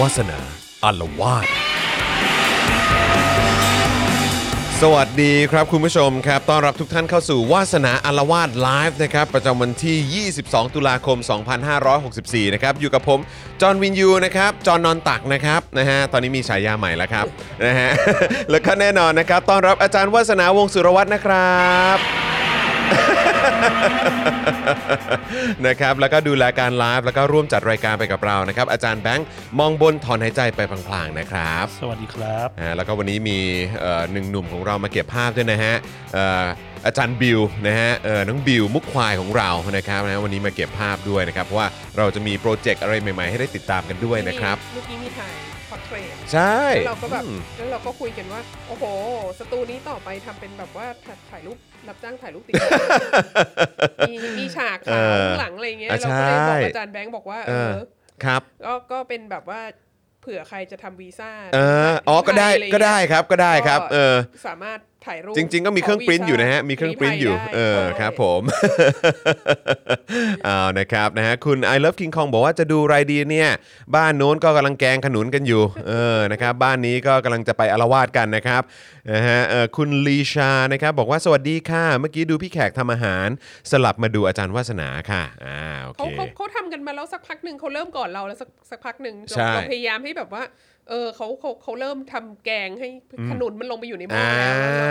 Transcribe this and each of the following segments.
วาสนาอารวาสสวัสดีครับคุณผู้ชมครับ ต้อนรับทุกท่านเข้าสู่วาสนาอารวาสไลฟ์นะครับ ประจำวันที่ 22 ตุลาคม 2564 นะครับ อยู่กับผม จอห์นวินยูนะครับ จอห์นนอนตักนะครับนะฮะตอนนี้มีฉายาใหม่แล้วครับนะฮะแล้วก็แน่นอนนะครับ ต้อนรับอาจารย์วาสนาวงสุรวัตรนะครับ นะครับแล้วก็ดูแลการไลฟ์แล้วก็ร่วมจัดรายการไปกับเรานะครับ อาจารย์แบงค์มองบนถอนหายใจไปพลางๆนะครับ สวัสดีครับอ่าแล้วก็วันนี้มีเอ่อหนึ่งหนุ่มของเรามาเก็บภาพด้วยนะฮะเอ่ออาจารย์บิวนะฮะเอ่อน้องบิวมุกควายของเรานะครับนะวันนี้มาเก็บภาพด้วยนะครับเพราะว่าเราจะมีโปรเจกต์อะไรใหม่ๆ ให้ได้ติดตามกันด้วยนะครับ เมื่อกี้มีถ่าย portrait ใช่แล้วเราก็แบบอืม แล้วเราก็คุยกันว่า โอ้โห สตูนี้ต่อไปทำเป็นแบบว่าถ่ายถ่ายรูป รับจ้างถ่ายรูปติดมีมีฉากขาวข้างหลังอะไรเงี้ยอะเราก็เลยบอกใช่อาจารย์แบงค์บอกว่าเอเอออครับก็ก็เป็นแบบว่าเผื่อใครจะทำวีซ่าเอออ๋อก็ได้ที่ทยก็ได้ครับก็ได้ครับ เออสามารถ ถ่ายรูปจริง ๆ ก็มีเครื่องปริ้นอยู่นะฮะมีเครื่องปริ้นอยู่ได้เออใช่ครับผมเอานะครับนะฮะคุณ I love King Kong บอกว่าจะดูไรดีเนี่ยบ้านโน้นก็กำลังแกงขนุนกันอยู่เออนะครับบ้านนี้ก็กำลังจะไปอารวาสกันนะครับนะฮะเออคุณลีชานะครับบอกว่าสวัสดีค่ะ เมื่อกี้ดูพี่แขกทำอาหาร สลับมาดูอาจารย์วาสนาค่ะอ่าโอเคเขาเขาเขาทำกันมาแล้วสักพักหนึ่งเขาเริ่มก่อนเราแล้วสักสักพักหนึ่งใช่เราพยายามให้แบบว่า เออเขาเขาเขาเริ่มทำแกงให้ขนุนมันลงไปอยู่ในหม้ออ่าแล้วแล้ว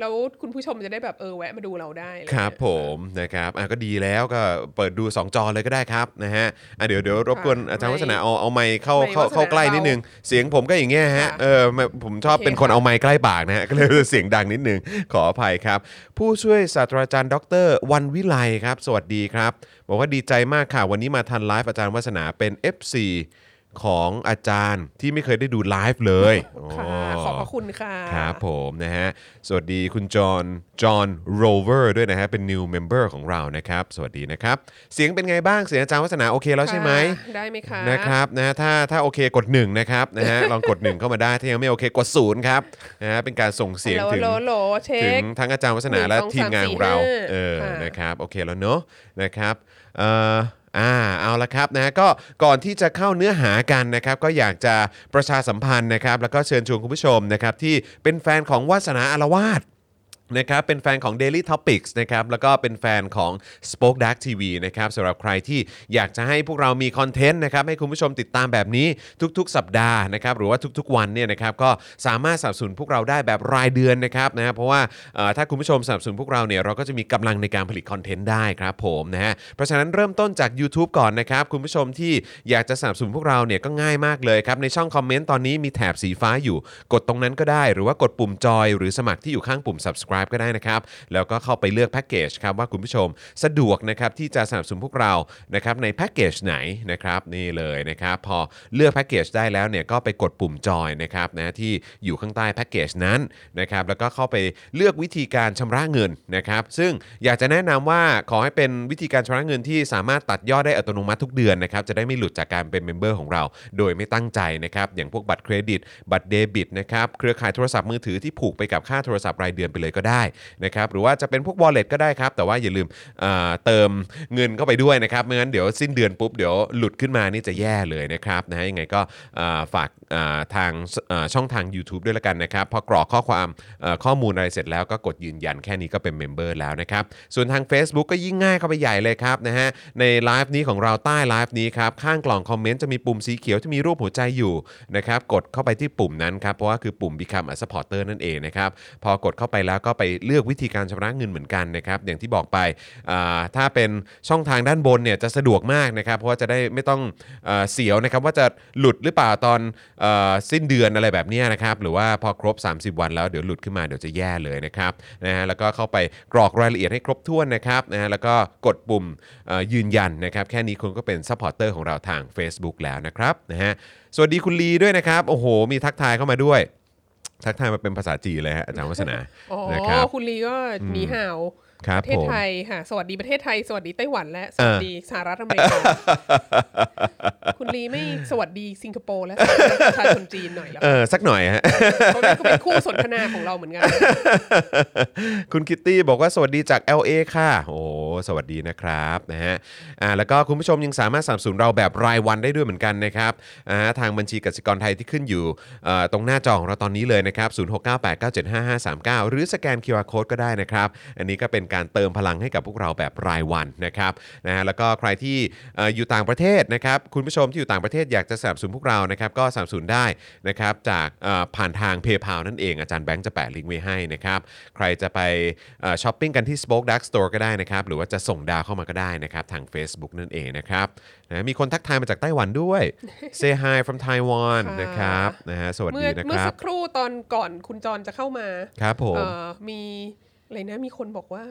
แล้วคุณผู้ชมจะได้แบบเออแวะมาดูเราได้อะไครับเงี้ยผมนะครับอะก็ดีแล้วก็เปิดดู 2 จอเลยก็ได้ครับนะฮะอะเดี๋ยวเดี๋ยวรบกวนค่ะอาจารย์ไม่วัฒนาเอาเอาไมค์เข้าไม่เข้าวัฒนาเข้าใกล้นิดนึง เสียงผมก็อย่างเงี้ยฮะค่ะเออไม่ผมชอบโอเคเป็นคนค่ะเอาไมค์ใกล้ปากนะฮะก็เลยเสียงดังนิดนึงขออภัยครับ ผู้ช่วยศาสตราจารย์ ดร วันวิไลครับ สวัสดีครับ บอกว่าดีใจมากค่ะวันนี้มาทันไลฟ์อาจารย์วัฒนาเป็น FC ของอาจารย์ที่ไม่เคยได้ดูไลฟ์เลยค่ะโขอบพระคุณค่ะครับผมนะฮะ สวัสดีคุณจอห์นจอห์นโรเวอร์ด้วยนะฮะ เป็น new member ของเรานะครับ สวัสดีนะครับ เสียงเป็นไงบ้างเสียงอาจารย์วัฒนาโอเคแล้วใช่ไหมค่ะได้ไหมคะนะครับนะถ้าถ้าโอเคกด 1 นะครับนะฮะลองกด 1 เข้ามาได้ ถ้ายังไม่โอเคกด0ครับนะฮะเป็นการส่งเสียงโหลถึงโหลโหลเช็ถึงคทั้งอาจารย์วัฒนาหนึ่งและสองทีมงานของเราสามสี่ห้าเออค่ะนะครับโอเคแล้วเนอะนะครับเอ่อ อ่าเอาละครับนะก็ก่อนที่จะเข้าเนื้อหากันนะครับก็อยากจะประชาสัมพันธ์นะครับแล้วก็เชิญชวนคุณผู้ชมนะครับที่เป็นแฟนของวาสนาอารวาส นะครับเป็นแฟนของ Daily Topics นะครับแล้วก็เป็นแฟนของ Spoke Dark TV นะครับสำหรับใครที่อยากจะให้พวกเรามีคอนเทนต์นะครับให้คุณผู้ชมติดตามแบบนี้ทุกๆ สัปดาห์นะครับหรือว่าทุกๆวันเนี่ยนะครับก็สามารถสนับสนุนพวกเราได้แบบรายเดือนนะครับนะเพราะว่าถ้าคุณผู้ชมสนับสนุนพวกเราเนี่ยเราก็จะมีกำลังในการผลิตคอนเทนต์ได้ครับผมนะฮะเพราะฉะนั้นเริ่มต้นจาก YouTube ก่อนนะครับคุณผู้ชมที่อยากจะสนับสนุนพวกเราเนี่ยก็ง่ายมากเลยครับในช่องคอมเมนต์ตอนนี้มีแถบสีฟ้าอยู่ กดตรงนั้นก็ได้ หรือว่ากดปุ่มจอยหรือสมัครที่อยู่ข้างปุ่ม subscribe subscribe ก็ได้นะครับ แล้วก็เข้าไปเลือกแพ็กเกจครับว่าคุณผู้ชมสะดวกนะครับที่จะสนับสนุนพวกเรานะครับในแพ็กเกจไหนนะครับนี่เลยนะครับพอเลือกแพ็กเกจได้แล้วเนี่ยก็ไปกดปุ่มจอยนะครับนะที่อยู่ข้างใต้แพ็กเกจนั้นนะครับแล้วก็เข้าไปเลือกวิธีการชำระเงินนะครับซึ่งอยากจะแนะนำว่าขอให้เป็นวิธีการชำระเงินที่สามารถตัดยอดได้อัตโนมัติทุกเดือนนะครับจะได้ไม่หลุดจากการเป็น member ของเรา โดยไม่ตั้งใจนะครับอย่างพวกบัตรเครดิต บัตรเดบิตนะครับเครือข่ายโทรศัพท์มือถือที่ผูกไปกับค่าโทรศัพท์รายเดือนไปเลยก็ได้นะครับหรือว่าจะเป็นพวก wallet ก็ได้ครับ แต่ว่าอย่าลืมเอ่อเติมเงินเข้าไปด้วยนะครับไม่งั้นเดี๋ยวสิ้นเดือนปุ๊บเดี๋ยวหลุดขึ้นมานี่จะแย่เลยนะครับนะฮะยังไงก็เอ่อฝากเอ่อทางเอ่อช่องทาง YouTube ด้วยละกันนะครับพอกรอกข้อความเอ่อข้อมูลอะไรเสร็จแล้วก็กดยืนยันแค่นี้ก็เป็น member แล้วนะครับส่วนทาง Facebook ก็ยิ่งง่ายเข้าไปใหญ่เลยครับนะฮะในไลฟ์นี้ของเราใต้ไลฟ์นี้ครับข้างกล่องคอมเมนต์จะมีปุ่มสีเขียวที่มีรูปหัวใจอยู่นะครับกดเข้าไปที่ปุ่มนั้นครับเพราะว่าคือปุ่ม Become a supporter นั่นเองนะครับพอกดเข้าไปแล้วก็ไปเลือกวิธีการชำระเงินเหมือนกันนะครับอย่างที่บอกไปถ้าเป็นช่องทางด้านบนเนี่ยจะสะดวกมากนะครับ เพราะว่าจะได้ไม่ต้องเอเสียวนะครับว่าจะหลุดหรือเปล่าตอนอสิ้นเดือนอะไรแบบนี้นะครับหรือว่าพอครบ 30 วันแล้วเดี๋ยวหลุดขึ้นมาเดี๋ยวจะแย่เลยนะครับนะฮะแล้วก็เข้าไปกรอกรายละเอียดให้ครบถ้วนนะครับนะฮะแล้วก็กดปุ่มยืนยันนะครับแค่นี้คุณก็เป็น supporter ของเราทาง Facebook แล้วนะครับนะฮะสวัสดีคุณลีด้วยนะครับโอ้โห มีทักทายเข้ามาด้วย ทักทายมาเป็นภาษาจีนเลยฮะอาจารย์วัฒนาอ๋อนะครับคุณลีก็หนีห่าวครับประเทศผมไทยค่ะสวัสดีประเทศไทย สวัสดีไต้หวันและสวัสดีสหรัฐอเมริกาคุณลีไม่สวัสดีสิงคโปร์และสวัสดีประชาชนจีนหน่อยแล้วเออสักหน่อยฮะเพราะนั่นก็เป็นคู่สนทนาของเราเหมือนกัน คุณคิตตี้บอกว่าสวัสดีจาก LA ค่ะ โอ้ สวัสดีนะครับนะฮะอ่าแล้วก็คุณผู้ชมยังสามารถสนับสนุนเราแบบรายวันได้ด้วยเหมือนกันนะครับอ่าทางบัญชีกสิกรไทยที่ขึ้นอยู่เอ่อตรงหน้าจอของเราตอนนี้เลยนะครับ0698975539 หรือสแกน QR Code ก็ได้นะครับ อันนี้ก็เป็นการเติมพลังให้กับพวกเราแบบรายวันนะครับนะฮะแล้วก็ใครที่เอ่ออยู่ต่างประเทศนะครับคุณผู้ชมที่อยู่ต่างประเทศอยากจะสนับสนุนพวกเรานะครับก็สนับสนุนได้นะครับจากเอ่อผ่านทาง PayPal นั่นเองอาจารย์แบงค์จะแปะลิงก์ไว้ให้นะครับใครจะไปเอ่อช้อปปิ้งกันที่ Spoke Dark Store ก็ได้นะครับหรือว่าจะส่งดาวเข้ามาก็ได้นะครับทาง Facebook นั่นเองนะครับนะมีคนทักทายมาจากไต้หวันด้วย Say hi from Taiwan ค่ะ นะครับนะฮะสวัสเมื่ดีอนะคเมื่อรัสับ กครู่ตอนก่อนคุณจรจะเข้ามาครับผม เอ่อมีอะไรนะมีคนบอกว่า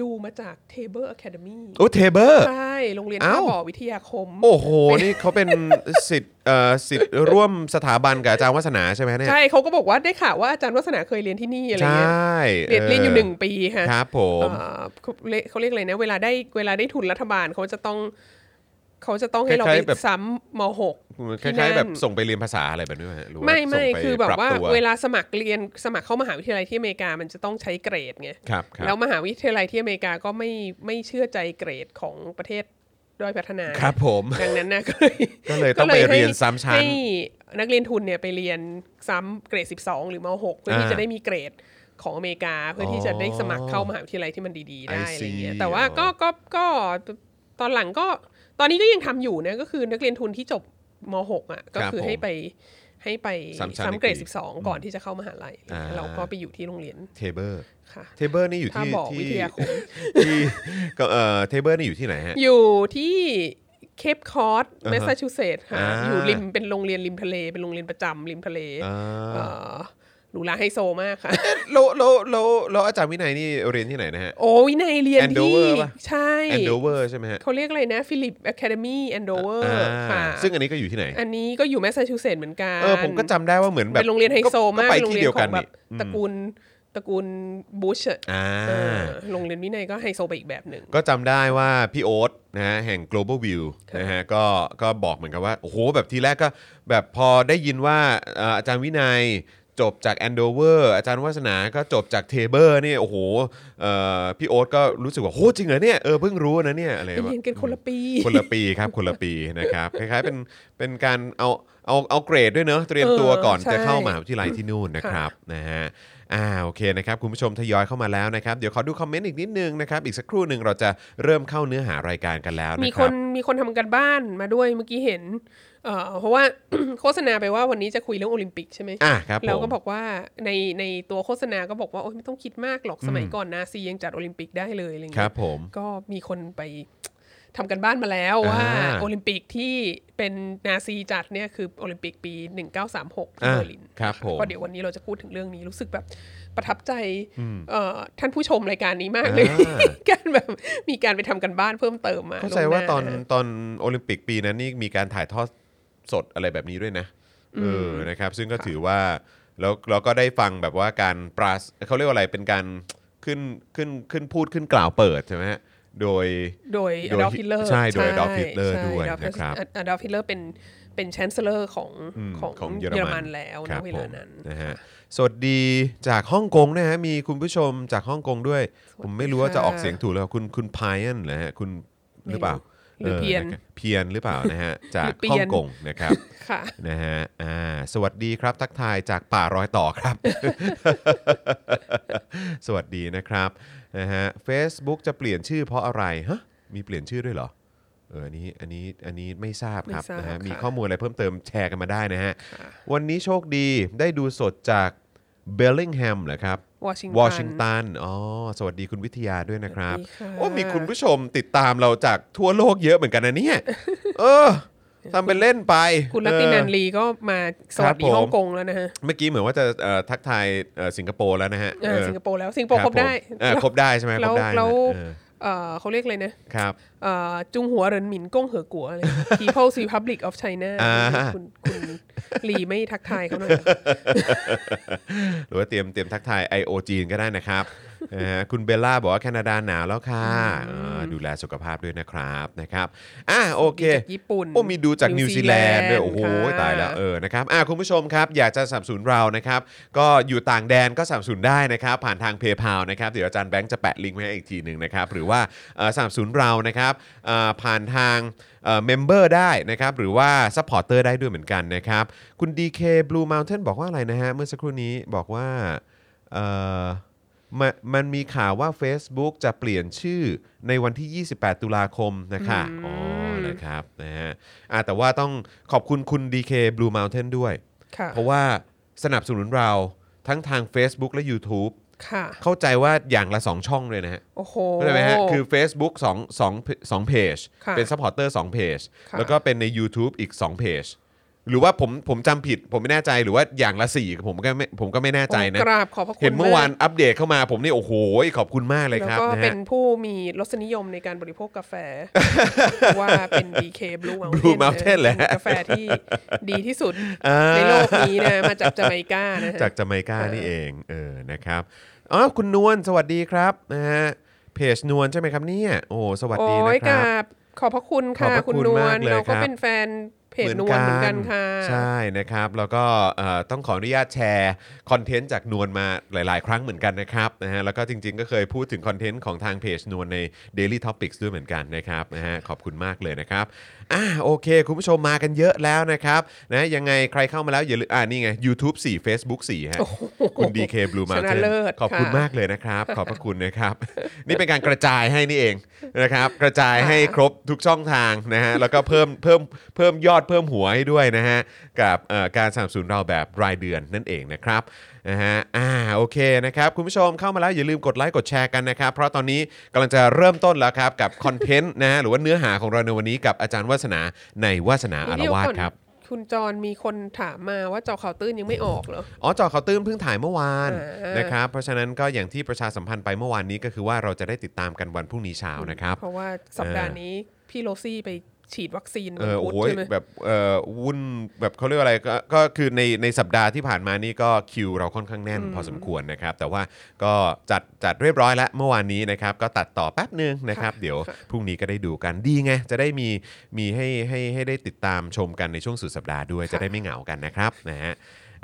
ดูมาจาก Table Academy โอ้เทเบอร์ ใช่ โรงเรียนอ้าท่าวบ่อวิทยาคม โอ้โห นี่เขาเป็นสิทธิ์เอ่อสิทธิ์ร่วมสถาบันกับอาจารย์วัฒนาใช่ไหมเนี่ย ใช่เขาก็บอกว่าได้ข่าวว่าอาจารย์วัฒนาเคยเรียนที่นี่อะไรใชเงี้ย่ เรียนเรียนอยู่หนึ่งปีค่ะครับผม เอ่อเขาเรียกเขาเรียกอะไรนะเวลาได้เวลาได้ทุนรัฐบาลเขาจะต้อง เขาจะต้องให้เราคล้ายไปๆแบบ ซ้ำมหก คล้ายๆแบบส่งไปเรียนภาษาอะไรแบบนี้ไหมฮะหรือว่าไม่ไม่ส่งปคือแบบว่าปตัเวลาสมัครเรียนสมัครเข้ามหาวิทยาลัยที่อเมริกามันจะต้องใช้เกรดไงครับครับแล้วมหาวิทยาลัยที่อเมริกาก็ไม่ไม่เชื่อใจเกรดของประเทศด้อยพัฒนาครับผมดังนั้นนะก็เลยก็เลยต้องไปเรียนซ้ำชั้นให้นักเรียนทุนเนี่ยไปเรียนซ้ำเกรด 12 หรือม .6 เพื่อที่อ่าจะได้มีเกรดของอเมริกา เพื่อที่จะได้สมัครเข้ามหาวิทยาลัยที่มันดีๆ ได้ I อะไรเงี้ย see แต่ว่าก็ก็ก็ตอนหลังก็ตอนนี้ก็ยังทำอยู่นะก็คือนักเรียนทุนที่จบ ม .6 อะก็คือผมให้ไปให้ไปซ้ำชั้นซ้ำเกรดอีกที12ก่อนที่จะเข้ามหาลัยอ่าเราก็ไปอยู่ที่โรงเรียนเทเบอร์ค่ะเทเบอร์นี่อยู่ท่าที่บ่อที่วิทยาคมที่ก็เอ่อเทเบอร์นี่อยู่ที่ไหนฮะอยู่ที่เคปคอร์ดอ่าฮะแมสซาชูเซตส์ค่ะอ่าอยู่ริมเป็นโรงเรียนริมทะเลเป็นโรงเรียนประจำริมทะเลอ่าเอ่อ หรูหราไฮโซมากค่ะแล้วแล้วแล้วแล้วอาจารย์วินัยนี่เรียนที่ไหนนะฮะ โอ้วินัยเรียนที่ Andover ปะ ใช่แอนโดเวอร์ใช่ไหมฮะเขาเรียกอะไรนะฟิลิปอะคาเดมี่แอนโดเวออ่าร์ค่ะซึ่งอันนี้ก็อยู่ที่ไหน อันนี้ก็อยู่แมสซาชูเซตส์เหมือนกัน เออผมก็จำได้ว่าเหมือนแบบเป็นโรงเรียนไฮโซมากไปโรงที่เรียเดีนยวขกัอนงแบนี่บตระกูลตระกูลบุชอะอ่า เออโรงเรียนวินัยก็ไฮโซไปอีกแบบหนึ่ง ก็จำได้ว่าพี่โอ๊ตนะฮะแห่ง Global View นะฮะก็ก็บอกเหมือนกันว่า โอ้โห แบบทีแรกก็แบบพอได้ยินว่าเอ่ออาจารย์วินัย จบจาก Andover อาจารย์วัฒนาก็จบจาก Tabor นี่โอ้โหเอ่อพี่โอ๊ตก็รู้สึกว่าโหจริงเหรอเนี่ยเออเพิ่งรู้นะเนี่ยอะไรไปแบบเรียนกันคนละปี คนละปีครับคนละปีนะครับคล้ายๆเป็นเป็นการเอาเอาเอาเกรดด้วยเนอะเตรียมตัวก่อนเออใช่จะเข้ามหาวิทยาลัยที่นู่นนะครับนะฮะ อ่าโอเคนะครับคุณผู้ชมทยอยเข้ามาแล้วนะครับเดี๋ยวขอดูคอมเมนต์อีกนิดนึงนะครับอีกสักครู่หนึ่งเราจะเริ่มเข้าเนื้อหารายการกันแล้วมีนะคครับนมีคนทำกันบ้านมาด้วยเมื่อกี้เห็นเอ่อเพราะว่า โฆษณาไปว่าวันนี้จะคุยเรื่องโอลิมปิกใช่ไหมอะครับเราก็ผม บอกว่าในในตัวโฆษณาก็บอกว่าโอ๊ยไม่ต้องคิดมากหรอกสมัยก่อนนาซียังจัดโอลิมปิกได้เลยอะไรครัเงี้บยผม ก็มีคนไป ทำกันบ้านมาแล้วว่าอ่าโอลิมปิกที่เป็นนาซีจัดเนี่ยคือโอลิมปิกปี 1936ที่อ่าเบอร์ลินครับผมก็เดี๋ยววันนี้เราจะพูดถึงเรื่องนี้รู้สึกแบบประทับใจเอ่อท่านผู้ชมรายการนี้มากเลยอ่าการแบบมีการไปทำกันบ้านเพิ่มเติมมาเข้าใจล่งหว่าตอนะฮะตอนโอลิมปิกปีนั้นนี่มีการถ่ายทอดสดอะไรแบบนี้ด้วยนะเออนะครับ ซึ่งก็ถือว่าแล้วเราก็ได้ฟังแบบว่าการปราศเขาเรียกว่าอะไรเป็นการขึ้นขึ้นขึ้นพูดขึ้นกล่าวเปิดใช่ไหมฮะ โดยโดยโดย Adolf Hitler ใช่โดย Adolf Hitler ด้วยใช่นะครับ Adolf Hitler เป็นเป็นแชนเซลเลอร์ของอืมของของเยเยออรรมัมันนแล้วครัณบเวผลามนั้นนะฮะสวัสดีจากฮ่องกงนะฮะมีคุณผู้ชมจากฮ่องกงด้วย ผมไม่รู้ว่าจะออกเสียงถูกหรือเปล่าคุณคุณพายนเหรอฮะคุณหรือเปล่า หรือเพียนนะครับเพียนหรือเปล่านะฮะจากหรือเปีฮ่อยนงกงนะครับค่ะนะฮะอ่าสวัสดีครับทักทายจากป่ารอยต่อครับ สวัสดีนะครับนะฮะ Facebook จะเปลี่ยนชื่อเพราะอะไรฮะมีเปลี่ยนชื่อด้วยเหรอเอออันนี้อันนี้อันนี้ไม่ทราบครับไม่ทราบนะฮะค่ะมีข้อมูลอะไรเพิ่มเติมแชร์กันมาได้นะฮะค่ะวันนี้โชคดีได้ดูสดจาก เบลลิงแฮมเหรอครับวอชิงวอชิงตัน อ๋อ สวัสดีคุณวิทยาด้วยนะครับสวัสดีค่ะโอ้ มีคุณผู้ชมติดตามเราจากทั่วโลกเยอะเหมือนกันนะเนี่ย เออทำเป็นเล่นไป คุณลัตตินันเออลีก็มาสวัสดีครับผมฮ่องกงแล้วนะฮะ เมื่อกี้เหมือนว่าจะเอ่อทักทายเอ่อสิงคโปร์แล้วนะฮะเออเออสิงคโปร์แล้ว สิงคโปร์ครบได้ผมเออครบได้ใช่ไหมคแล้รวบได้นะแล้ว เออเออเขาเรียกเลยนะครับเอ่อจุงหัวเหรินหมินก้งเหอกัวอะไร People's Republic of China อ่าคุณคุณลีไม่ทักทายเขาหน่อยเหรอหรือว่าเตรียมเตรียมทักทาย I.O. จีนก็ได้นะครับ นะฮะคุณเบลล่าบอกว่าแคนาดาหนาวแล้วค่ะอ่าดูแลสุขภาพด้วยนะครับนะครับอะโอเคจากญี่ปุ่นโอ้มีดูจากนิวซีแลนด์ด้วยนิวโอ้โหซีแลนด์ค่ะ ตายแล้วเออนะครับอะคุณผู้ชมครับอยากจะสนับสนุนเรานะครับ ก็อยู่ต่างแดนก็สนับสนุนได้นะครับ ผ่านทาง PayPal นะครับเดี๋ยวอาจารย์แบงค์จะแปะลิงก์ไว้ให้อีกทีหนึ่งนะครับหรือว่าเอ่อสนับสนุนเรานะครับเอ่อผ่านทาง member ได้นะครับหรือว่า supporter ได้ด้วยเหมือนกันนะครับคุณ DK Blue Mountain บอกว่าอะไรนะฮะเมื่อสักครู่นี้บอกว่าเอ่อ มันมันมีข่าวว่า Facebook จะเปลี่ยนชื่อในวันที่ 28 ตุลาคมนะคะอ๋อนะครับนะฮะอะแต่ว่าต้องขอบคุณคุณ DK Blue Mountain ด้วย ค่ะเพราะว่าสนับสนุนเราทั้งทาง Facebook และ YouTube ค่ะ เข้าใจว่าอย่างละ 2 ช่องเลยนะฮะโอ้โห เข้าใจไหมฮะคือ Facebook 2 2 2เพจค่ะเป็น Supporter 2เพจค่ะ แล้วก็เป็นใน YouTube อีก2เพจ หรือว่าผมผมจำผิดผมไม่แน่ใจหรือว่าอย่างละ4ผมก็ไม่ผมก็ไม่แน่ใจนะกราบขอบพระคุณเห็นเมื่อวานกอัปเดตเข้ามาผมนี่โอ้โหขอบคุณมากเลยแล้วครับก็นะเป็ฮะนผู้มีรสนิยมในการบริโภคกาแฟ ว่าเป็น BK Blue Mountain Blue Mountain แหละเป็นกาแฟที่ดีที่สุดอ่าในโลกนี้นะมาจากจาเมกานะฮะจากจาเมกานี่เองเออนะครับอ๋อคุณนวลสวัสดีครับนะฮะเพจนวลใช่ไหมครับเนี่ยโอ้สวัสโอ้ดีนะยคกรับราบขอบพระคุณขอบค่ะพระคุณคุณนวมากลเลยเราครัก็บเป็นแฟนเพจนวลเหมือนกันค่ะ ใช่นะครับ แล้วก็เอ่อต้องขออนุญาตแชร์คอนเทนต์จากนวลมาหลาย ๆ ครั้งเหมือนกันนะครับนะฮะแล้วก็จริง ๆ ก็เคยพูดถึงคอนเทนต์ของทางเพจนวลใน Daily Topics ด้วยเหมือนกันนะครับนะฮะขอบคุณมากเลยนะครับอ่าโอเค คุณผู้ชมมากันเยอะแล้วนะครับนะยังไงใครเข้ามาแล้วอย่าลืมอ่านี่ไง YouTube 4 Facebook 4ฮะคุณ DK Blue ชนะ Mountain เลิศขอบคุณค่ะมากเลยนะครับ ขอบพระคุณนะครับ นี่เป็นการกระจายให้นี่เองนะครับกระจายให้ครบทุกช่องทางนะฮะแล้วก็เพิ่มเพิ่มเพิ่มยอดเพิ่มหัวให้ด้วยนะฮะ กับเอ่อการสนับสนุนเราแบบรายเดือนนั่นเองนะครับนะฮะ อ่า โอเคนะครับ คุณผู้ชมเข้ามาแล้วอย่าลืมกดไลค์กดแชร์กันนะครับ เพราะตอนนี้กำลังจะเริ่มต้นแล้วครับ กับคอนเทนต์นะฮะหรือว่าเนื้อหาของเราในวันนี้กับอาจารย์วาสนาในวาสนาอารเดี๋ยววาสก่อนครับคุณจรมีคนถามมาว่าจอข่าวตื้นยังไม่ออกเหรอ อ๋อจอเขาวตื้นเพิ่งถ่ายเมื่อวานอ่านนะครับ เพราะฉะนั้นก็อย่างที่ประชาสัมพันธ์ไปเมื่อวานนี้ก็คือว่าเราจะได้ติดตามกันวันพรุ่งนี้เช้านะครับ เพราะว่าสัปดาห์นี้พี่โรซี่ไป ฉีดวัคซีนเออวันโอ้พุธโหใช่ไหมแบบเออวุ่นแบบเขาเรียกว่าอะไรก็ก็คือในในสัปดาห์ที่ผ่านมานี่ก็คิวเราค่อนข้างแน่นพอสมควรนะครับ แต่ว่าก็จัดจัดเรียบร้อยแล้วเมื่อวานนี้นะครับ ก็ตัดต่อแป๊บนึงนะครับ เดี๋ยวพรุ่งนี้ก็ได้ดูกันดีไง จะได้มีมีให้ให้ให้ได้ติดตามชมกันในช่วงสุดสัปดาห์ด้วยจะได้ไม่เหงากันนะครับนะฮะ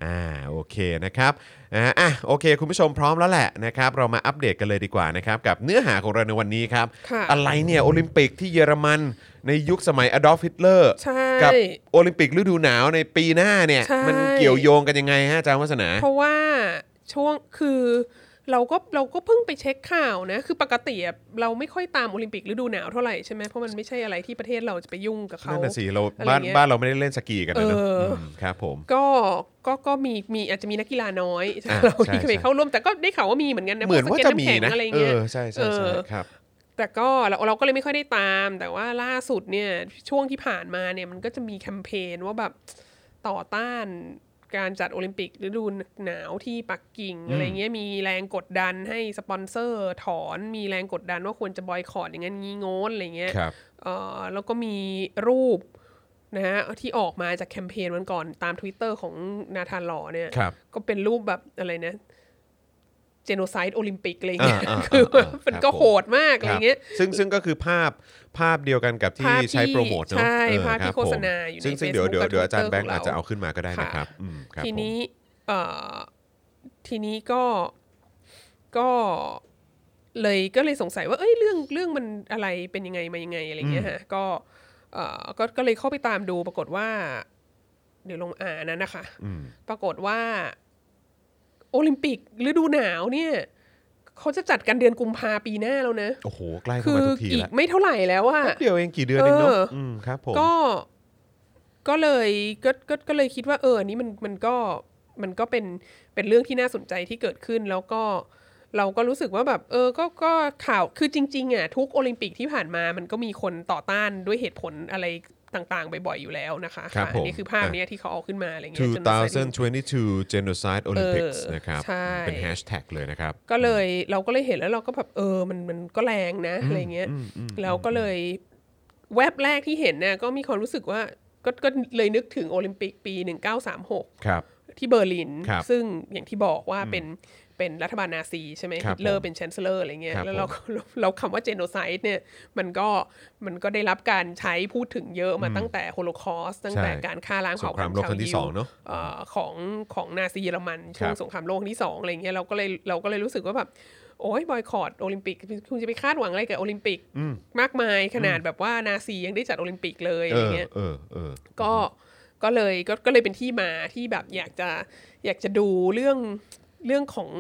อ่าโอเคนะครับนะฮะอะโอเค คุณผู้ชมพร้อมแล้วแหละนะครับเรามาอัปเดตกันเลยดีกว่านะครับกับเนื้อหาของเราในวันนี้ครับ ค่ะ อะไรเนี่ยโอลิมปิกที่เยอรมันในยุคสมัยอดอล์ฟฮิตเลอร์ใช่ กับโอลิมปิกฤดูหนาวในปีหน้าเนี่ย ใช่ มันเกี่ยวโยงกันยังไงฮะอาจารย์วัฒนา เพราะว่าช่วงคือ เราก็เราก็เพิ่งไปเช็คข่าวนะ คือปกติอะเราไม่ค่อยตามโอลิมปิกฤดูหนาวเท่าไหร่ใช่ไหมเพราะมันไม่ใช่อะไรที่ประเทศเราจะไปยุ่งกับเขานั่นน่ะสิเราอะไรบ้านเงี้ยบ้านเราไม่ได้เล่นสกีกันนะเนอะเอออืมครับผมก็ก็ก็มีมีอาจจะมีนักกีฬาน้อยอะเราใช่ที่เคยใช่เข้าร่วมแต่ก็ได้ข่าวว่ามีเหมือนกันนะเหมือนพว่าสจะเก็ตมีแข็งนะอะไรเอเงี้ยอใช่ใช่ใช่เออครับแต่ก็เราเราก็เลยไม่ค่อยได้ตาม แต่ว่าล่าสุดเนี่ยช่วงที่ผ่านมาเนี่ยมันก็จะมีแคมเปญว่าแบบต่อต้าน การจัดโอลิมปิกฤดูหนาวที่ปักกิ่งอะไรเงี้ยมีแรงกดดันให้สปอนเซอร์ถอนมีแรงกดดันว่าควรจะบอยคอรดอย่างนั้นงี้โง้นอะไรเงี้ยครับเอ่อแล้วก็มีรูปนะฮะที่ออกมาจากแคมเปญวันก่อนตาม Twitter ของนาธานหล่อเนี่ยครับก็เป็นรูปแบบอะไรนะเจโนไซด์โอลิมปิกอะไรเงี้ยอ่าอ่าคือแบบอ่ามันครับก็ผมโหดมากอะไรเงี้ยซึ่งซึ่งก็คือภาพ ภาพเดียวกันกับที่ภาพที่ใช้โปรโมทเนาะใช่เออภาพที่รับโฆษณาผมอยู่ในซึ่งซึ่งเดี๋ยว Facebook เดี๋ยวเดี๋ยวอาจารย์กับแบงค์ Twitter อาจจะของเราเอาขึ้นมาก็ได้นะครับอืมครับทีผมนี้เอ่อทีนี้ก็ก็เลยก็เลยสงสัยว่า เอ้ยเรื่องเรื่องมันอะไรเป็นยังไงมายังไงอะไรเงี้ยฮะก็เอ่อก็ก็เลยเข้าไปตามดูปรากฏว่า เดี๋ยวลงอ่านนั้นนะคะอืมปรากฏว่า โอลิมปิกฤดูหนาวเนี่ย เขาจะจัดกันเดือนกุมภาปีหน้าแล้วนะ โอ้โห ใกล้เข้าคืมาอทุกทีอีกแล้วไม่เท่าไหร่แล้วอะแป๊บเดียวเองกี่เดือนเองเนาะเอออืมครับผมก็ก็เลยก็ก็ก็เลยคิดว่าเอออันนี้มันมันก็มันก็เป็นเป็นเรื่องที่น่าสนใจที่เกิดขึ้นแล้วก็เราก็รู้สึกว่าแบบ เออก็ก็ข่าวคือจริง ๆอะทุกโอลิมปิกที่ผ่านมามันก็มีคนต่อต้านด้วยเหตุผลอะไร ต่างๆ บ่อยๆ อยู่แล้วนะคะครับค่ะผม อันนี้คือภาพเนี้ยที่เขาเอาขึ้นมาอะไรเงี้ยจนใส่2022 Genocide Olympics เออนะครับ ใช่ เป็นแฮชแท็กเลยนะครับ ก็เลยเราก็เลยเห็นแล้วเราก็แบบเออมันมันก็แรงนะอะไรเงี้ยแล้วก็เลยแวบแรกที่เห็นเนี่ยก็มีความรู้สึกว่าก็ก็เลยนึกถึงโอลิมปิกปี 1936 ครับ ที่เบอร์ลิน ครับซึ่งอย่างที่บอกว่าเป็น เป็นรัฐบาลนาซีใช่ไหมครับฮิตเลอผร์มเป็น chancellor อะไรเงี้ยครับแล้วเราเราเราคำว่า genocide เนี่ยมันก็มันก็ได้รับการใช้พูดถึงเยอะมาตั้งแต่โฮโลคอสตั้งแต่ใช่การฆ่าล้างเผ่าพันธุ์ชาวยิวสงครามโลกครั้งที่สองเนอะเอ่อของของนาซีเยอรมันครับช่วงรับสงครามโลกครั้งที่สองอะไรเงี้ยเราก็เลยเราก็เลยรู้สึกว่าแบบโอ้ย boycott โอลิมปิกคุณจะไปคาดหวังอะไรกับโอลิมปิกมากมายขนาดแบบว่านาซียังได้จัดโอลิมปิกเลยเออะไรอเงี้ยเออเออก็ก็เลยก็ก็เลยเป็นที่มาที่แบบอยากจะอยากจะดูเรื่อง เรื่องของ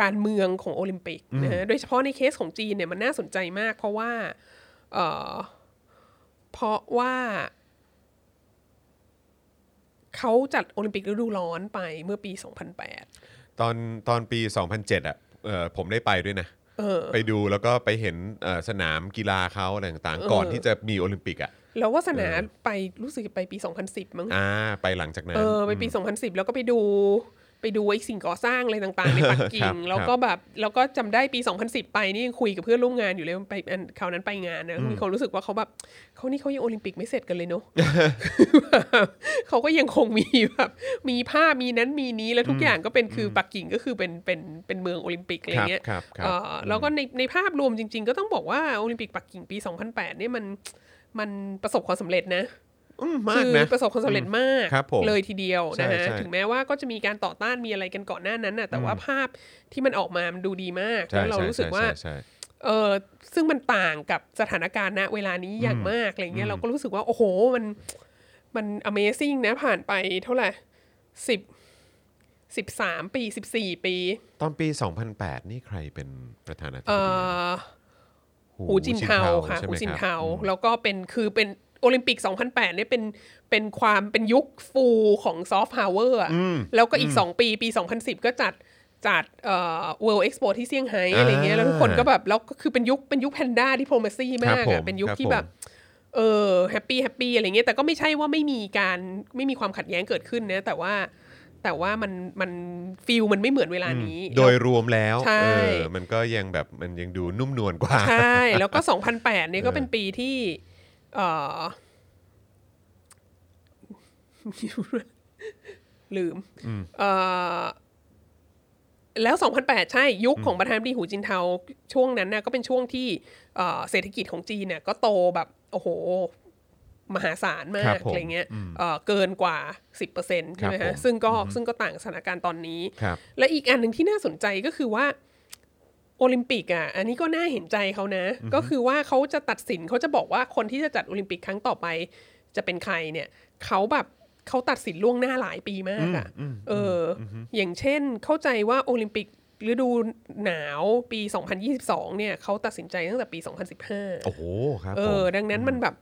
การเมืองของโอลิมปิกนะฮะโดยเฉพาะในเคสของจีนเนี่ยมันน่าสนใจมาก เพราะว่าเอ่อเพราะว่าเขาจัดโอลิมปิกฤดูร้อนไปเมื่อปี 2008 ตอนตอนปี 2007อะเออผมได้ไปด้วยนะเออไปดูแล้วก็ไปเห็นเอ่อสนามกีฬาเขาอะไรต่างๆ ก่อนที่จะมีโอลิมปิกอะแล้วว่าสนาไปรู้สึกจะไปปี 2010 มั้งอ่าไปหลังจากนั้นเออไปปี 2010 แล้วก็ไปดู ไปดูไอ้สิ่งก่อสร้างอะไรต่างๆ ในปักครักิ่งบแล้วก็แบบแล้วก็จำได้ปี 2010 ไปนี่ยังคุยกับเพื่อนร่วมงานอยู่เลยไปอันคราวนั้นไปงานนะมีความรู้สึกว่าเขาแบบเขานี่เขายังโอลิมปิกไม่เสร็จกันเลยเนาะเขาก็ยังคงมีแบบมีภาพมีนั้นมีนี้แล้วทุกอย่างก็เป็นคือปักกิ่งก็คือเป็นเป็นเป็นเมืองโอลิมปิกอะไรเงี้ยครับครับเอ่อแล้วก็ในในภาพรวมจริง ๆ ก็ต้องบอกว่าโอลิมปิกปักกิ่งปี 2008เนี่ยมันมันประสบความสำเร็จนะอื มมาคืกอนะประสบความสำเร็จมากครับผมเลยทีเดียวใช่นะฮะใช่ถึงแม้ว่าก็จะมีการต่อต้านมีอะไรกันก่อนหน้านั้นน่ะแต่ว่าภาพที่มันออกมามันดูดีมากใช่แล้วเราใช่รู้สึกว่าใช่ใช่เออซึ่งมันต่างกับสถานการณ์ณเวลานี้อย่างมากอะไรเงี้ยเราก็รู้สึกว่า โอ้โหมันมัน Amazing นะผ่านไปเท่าไหร่สิบสิบสามปีสิบสี่ปี ตอนปี2008นี่ใครเป็นประธานาธิบดีเอ่อหูจินเทาค่ะใช่ไหมจินครับเทาแล้วก็เป็นคือเป็น โอลิมปิก 2008เนี่ยเป็นเป็นความเป็นยุคฟูของ soft power แล้วก็อีก 2 ปีปี 2010 ก็จัดจัดเอ่อ World Expo ที่เซี่ยงไฮ้อะไรเงี้ยแล้วทุกคนก็แบบแล้วก็คือเป็นยุคเป็นยุค panda diplomacy มากครับผมอะเป็นยุคที่ครับผมแบบเออ happy happy อะไรเงี้ยแต่ก็ไม่ใช่ว่าไม่มีการไม่มีความขัดแย้งเกิดขึ้นนะแต่ว่าแต่ว่ามันมันฟิลมันไม่เหมือนเวลานี้ โดยรวมแล้วใช่เออมันก็ยังแบบมันยังดูนุ่มนวลกว่า ใช่ แล้วก็ 2008เนี่ยก็เป็นปีที่เอ่อ ลืมเอ่อแล้ว 2008 ใช่ ยุคของประธานาธิบดีหูจินเทาช่วงนั้นน่ะก็เป็นช่วงที่เอ่อเศรษฐกิจของจีนเนี่ยก็โตแบบ โอ้โห มหาศาลมาครักบผมอะไรเงี้ยเอ่อเกินกว่า 10%ใช่ไหมครับฮะผมซึ่งก็ซึ่งก็ต่างสถานการณ์ตอนนี้ครับและอีกอันหนึ่งที่น่าสนใจก็คือว่า โอลิมปิกอะ อันนี้ก็น่าเห็นใจเขานะ ก็คือว่าเขาจะตัดสินเขาจะบอกว่าคนที่จะจัดโอลิมปิกครั้งต่อไป จะเป็นใครเนี่ยเขาแบบเขาตัดสินล่วงหน้าหลายปีมากอะ เออออย่างเช่นเข้าใจว่าโอลิมปิกฤดูหนาวปี 2022 เนี่ยเขาตัดสินใจตั้งแต่ปี 2015 โอ้โห ครับ ผมเออดังนั้นมันแบบ